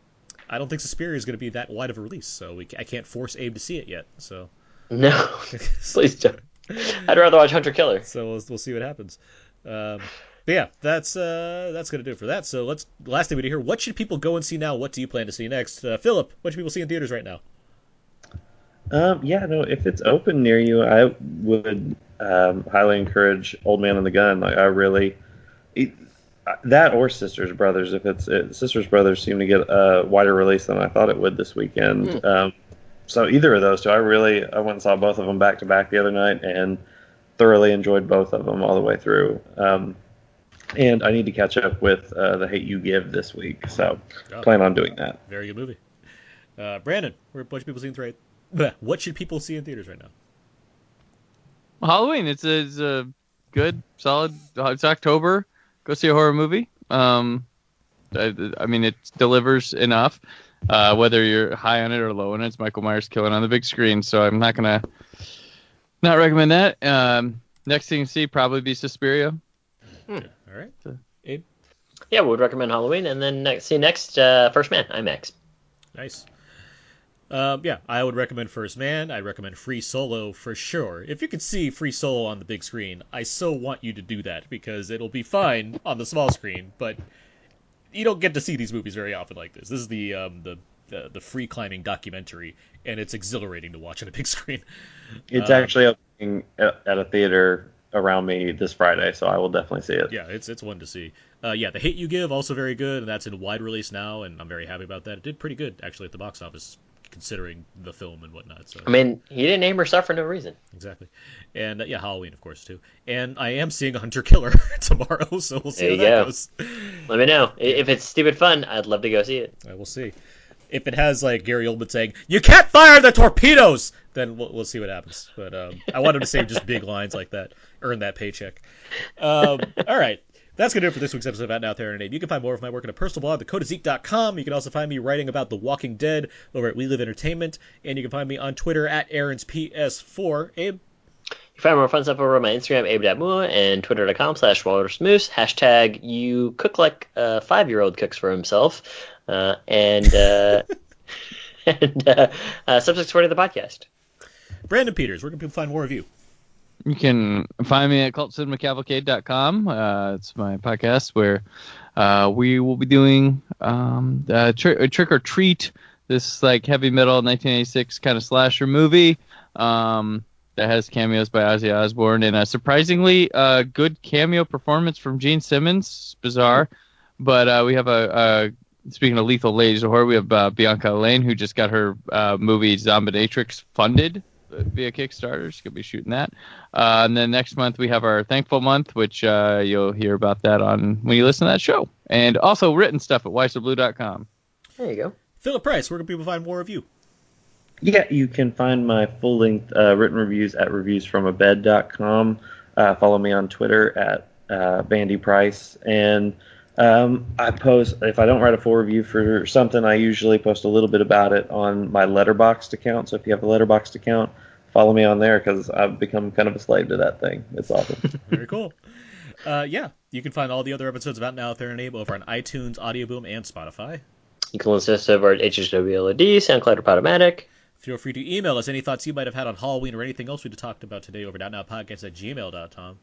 I don't think Suspiria is going to be that wide of a release, so we, I can't force Abe to see it yet. So No, please don't. I'd rather watch Hunter Killer. So we'll, we'll see what happens. Um, but yeah, that's uh, that's gonna do it for that. So let's last thing we do here. What should people go and see now? What do you plan to see next? Uh, Philip, what should people see in theaters right now? Um, yeah, no, if it's open near you, I would um, highly encourage Old Man and the Gun. Like, I really, it, that or Sisters Brothers. If it's it, Sisters Brothers, seem to get a wider release than I thought it would this weekend. Um, so either of those two, I really, I went and saw both of them back to back the other night and thoroughly enjoyed both of them all the way through. Um, and I need to catch up with uh, the Hate You Give this week, so Oh. plan on doing that. Very good movie. Uh, Brandon, where- what should people see in theaters? Right? What should people see in theaters right now? Halloween. It's a, it's a good, solid. It's October. Go see a horror movie. Um, I, I mean, it delivers enough. uh, whether you're high on it or low on it. It's Michael Myers killing on the big screen, so I'm not gonna not recommend that. Um, next thing you see probably be Suspiria. All right. Abe, Yeah, we would recommend Halloween, and then next, see next uh, First Man IMAX. nice. Um, yeah, I would recommend First Man. I'd recommend Free Solo for sure. If you could see Free Solo on the big screen, I so want you to do that because it'll be fine on the small screen, but you don't get to see these movies very often like this. This is the um, the the, the free climbing documentary, and it's exhilarating to watch on a big screen. It's Uh, actually opening at at a theater around me this Friday, so I will definitely see it. Yeah, it's it's one to see. Uh, yeah, The Hate You Give also very good, and that's in wide release now, and I'm very happy about that. It did pretty good actually at the box office, considering the film and whatnot. So I mean, he didn't name her stuff for no reason. exactly, and uh, yeah, Halloween of course too. And I am seeing Hunter Killer tomorrow, so we'll see There how that go. goes. Let me know if it's stupid fun. I'd love to go see it. Uh, we'll see. If it has like Gary Oldman saying "You can't fire the torpedoes," then we'll, we'll see what happens. But um, I want him to say just big lines like that, earn that paycheck. Um, all right. That's going to do it for this week's episode of Out Now There and Abe. You can find more of my work at a personal blog, thecodeiszeek.com. You can also find me writing about The Walking Dead over at We Live Entertainment. And you can find me on Twitter at Aaron's PS4. Abe, You can find more fun stuff over on my Instagram, abe.mua, and twitter.com slash walrusmoose. Hashtag you cook like a five-year-old cooks for himself. Uh, and uh, and uh, uh, subject supporting the podcast. Brandon Peters, where can people find more of you? You can find me at cultcinemacavalcade.com. Uh, it's my podcast where uh, we will be doing um, uh, tri- Trick or Treat, this like heavy metal 1986 kind of slasher movie um, that has cameos by Ozzy Osbourne and a surprisingly uh, good cameo performance from Gene Simmons. Bizarre, but uh, we have a, a speaking of lethal ladies of horror, we have uh, Bianca Lane who just got her uh, movie Zombinatrix funded via Kickstarter. She's gonna be shooting that. Uh, and then next month we have our Thankful Month, which uh, you'll hear about that on when you listen to that show. And also written stuff at whysoblu.com. There you go. Philip Price, where can people find more of you? Yeah, you can find my full length uh, written reviews at reviewsfromabed.com. Uh, follow me on Twitter at uh, Bandy Price. And um, I post, if I don't write a full review for something, I usually post a little bit about it on my Letterboxd account. So if you have a Letterboxd account, follow me on there because I've become kind of a slave to that thing. It's awesome. Very cool. Uh, yeah, you can find all the other episodes of Out Now There and Abe over on iTunes, Audioboom, and Spotify. You can listen to us over at HHWLOD, SoundCloud, or Podomatic. Feel free to email us any thoughts you might have had on Halloween or anything else we've talked about today over at outnowpodcast at gmail.com.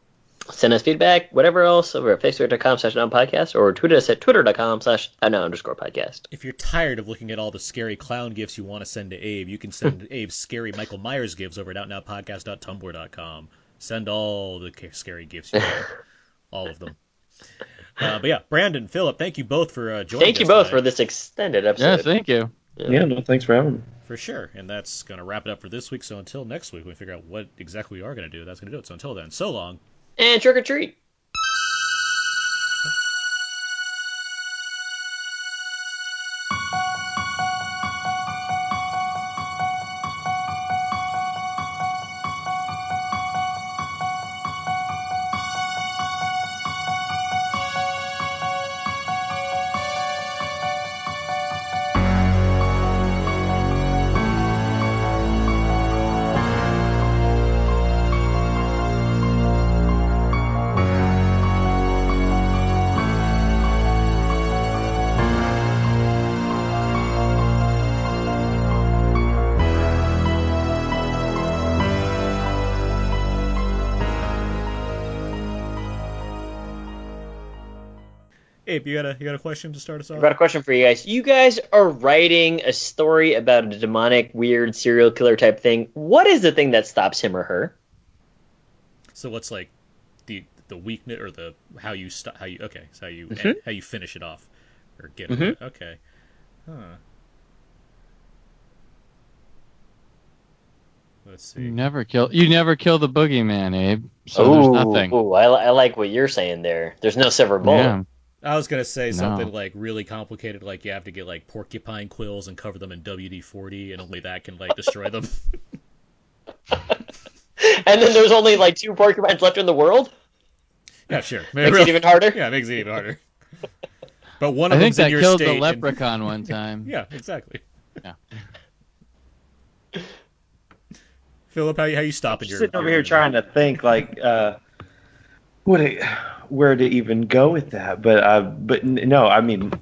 Send us feedback, whatever else, over at facebook.com slash podcast or tweet us at twitter.com slash now underscore podcast. If you're tired of looking at all the scary clown gifts you want to send to Abe, you can send Abe scary Michael Myers gifts over at outnowpodcast.tumblr.com. Send all the scary gifts you want. all of them. Uh, but yeah, Brandon, Philip, thank you both for uh, joining Thank you both tonight. for this extended episode. Yeah, thank you. yeah, no, thanks for having me. For sure. And that's going to wrap it up for this week. So until next week, we figure out what exactly we are going to do, that's going to do it. So until then, so long. And trick or treat. Question to start us off? I've got a question for you guys. You guys are writing a story about a demonic, weird serial killer type thing. What is the thing that stops him or her? So what's like the the weakness or the how you st- how you okay so how you Mhm. how you finish it off or get Mhm. it okay huh let's see You never kill. You never kill the boogeyman, Abe. So ooh, there's nothing. ooh, I, I like what you're saying there. There's no silver bullet. Yeah. I was gonna say No. something like really complicated like you have to get like porcupine quills and cover them in WD forty and only that can like destroy them and then there's only like two porcupines left in the world. yeah sure Makes it even harder. yeah makes it even harder But one I of think them's in that your killed state. the and- leprechaun one time. yeah, exactly. Yeah. Philip, how you, how you stopping your? sitting over your- here trying to think like uh what it, where to even go with that but uh but no i mean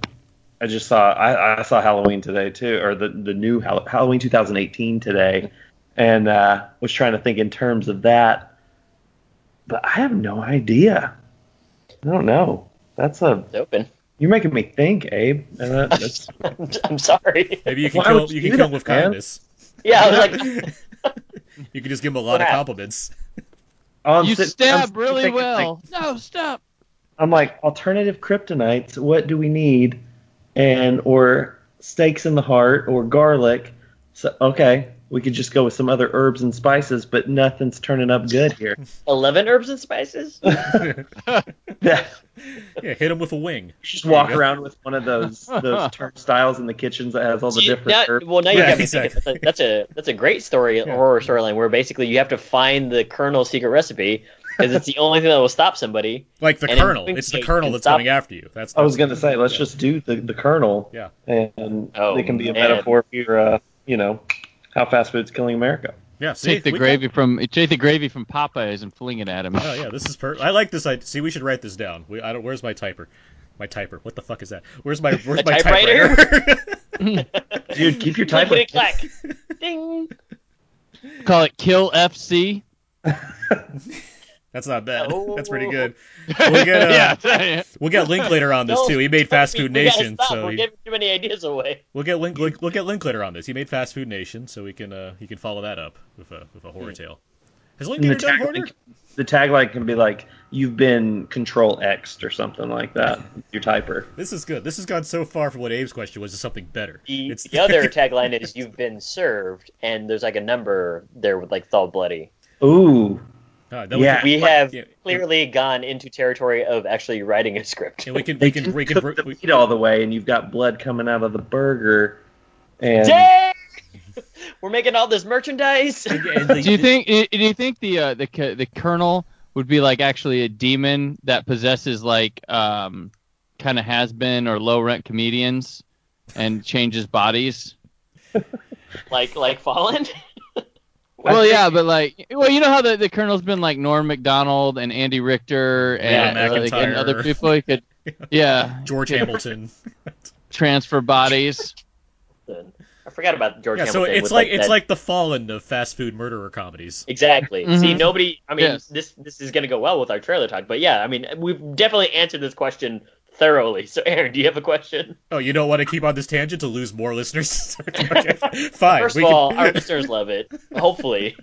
i just saw i i saw halloween today too or the the new Hall- halloween 2018 today and uh was trying to think in terms of that but i have no idea i don't know that's a It's open. you're making me think abe and that, that's I'm sorry. Maybe you can Why kill you you can do kill him with man? kindness. Yeah, I was like, You can just give him a lot of compliments. I'm you sit- I'm stab really thinking, like, well. no, stop. I'm like alternative kryptonites. What do we need? And or steaks in the heart or garlic. So okay, we could just go with some other herbs and spices, but nothing's turning up good here. eleven herbs and spices. That- Yeah, hit them with a wing. just There walk go. around with one of those those turnstiles in the kitchens that has all the different now- herbs. well, now you Yeah, got me exactly. thinking. That's a, that's a that's a great story, horror storyline, where basically you have to find the Colonel's secret recipe because it's the only thing that will stop somebody. Like the And colonel. It's the you colonel that's stop- coming after you. That's. I was gonna say, let's yeah. just do the the kernel, Yeah. and Oh, it can be a man. metaphor for uh, you know how fast food's killing America. Yeah. See, Take the we gravy from take the gravy from Popeyes and fling it at him. Oh yeah, this is per. I like this. I see. We should write this down. We, I don't. Where's my typer? My typer. What the fuck is that? Where's my Where's my typewriter? typewriter? Dude, keep your Click, typewriter. click, clack. Ding. Call it Kill FC. That's not bad. Oh. That's pretty good. We'll get, uh, yeah. We'll get Linklater on this No, too. He made Fast Food we Nation, stop. so we're he, giving too many ideas away. we'll get Link, Link, we'll get Linklater on this. He made Fast Food Nation, so we can uh, he can follow that up with a with a Hmm. horror tale. Has And the Linklater done horror? tagline, the tagline can be like, "You've been Control X'd" or something like that. Your typer. This is good. This has gone so far from what Abe's question was to something better. The, It's the other tagline is "You've been served," and there's like a number there with like "Thaw Bloody." Ooh, Uh, then we Yeah. can- We have yeah, clearly gone into territory of actually writing a script. and we can they we can can we can cook the meat all the way, and you've got blood coming out of the burger. And Dang! We're making all this merchandise. Do you think do you think the uh, the the colonel would be like actually a demon that possesses like um kind of has been or low rent comedians and changes bodies? like like Fallen. Well, yeah, but like, well, you know how the, the colonel's been like Norm Macdonald and Andy Richter and, Yeah, like, and other people. He could, yeah, George Hamilton. transfer bodies. I forgot about George Yeah, so it's with, like it's that- like the fallen of fast food murderer comedies. Exactly. Mhm. See, nobody. I mean, Yes. this this is gonna go well with our trailer talk, but yeah, I mean, we've definitely answered this question thoroughly. So, Aaron, do you have a question? Oh, you don't want to keep on this tangent to lose more listeners? okay. Fine. First of all, can... our listeners love it. Hopefully,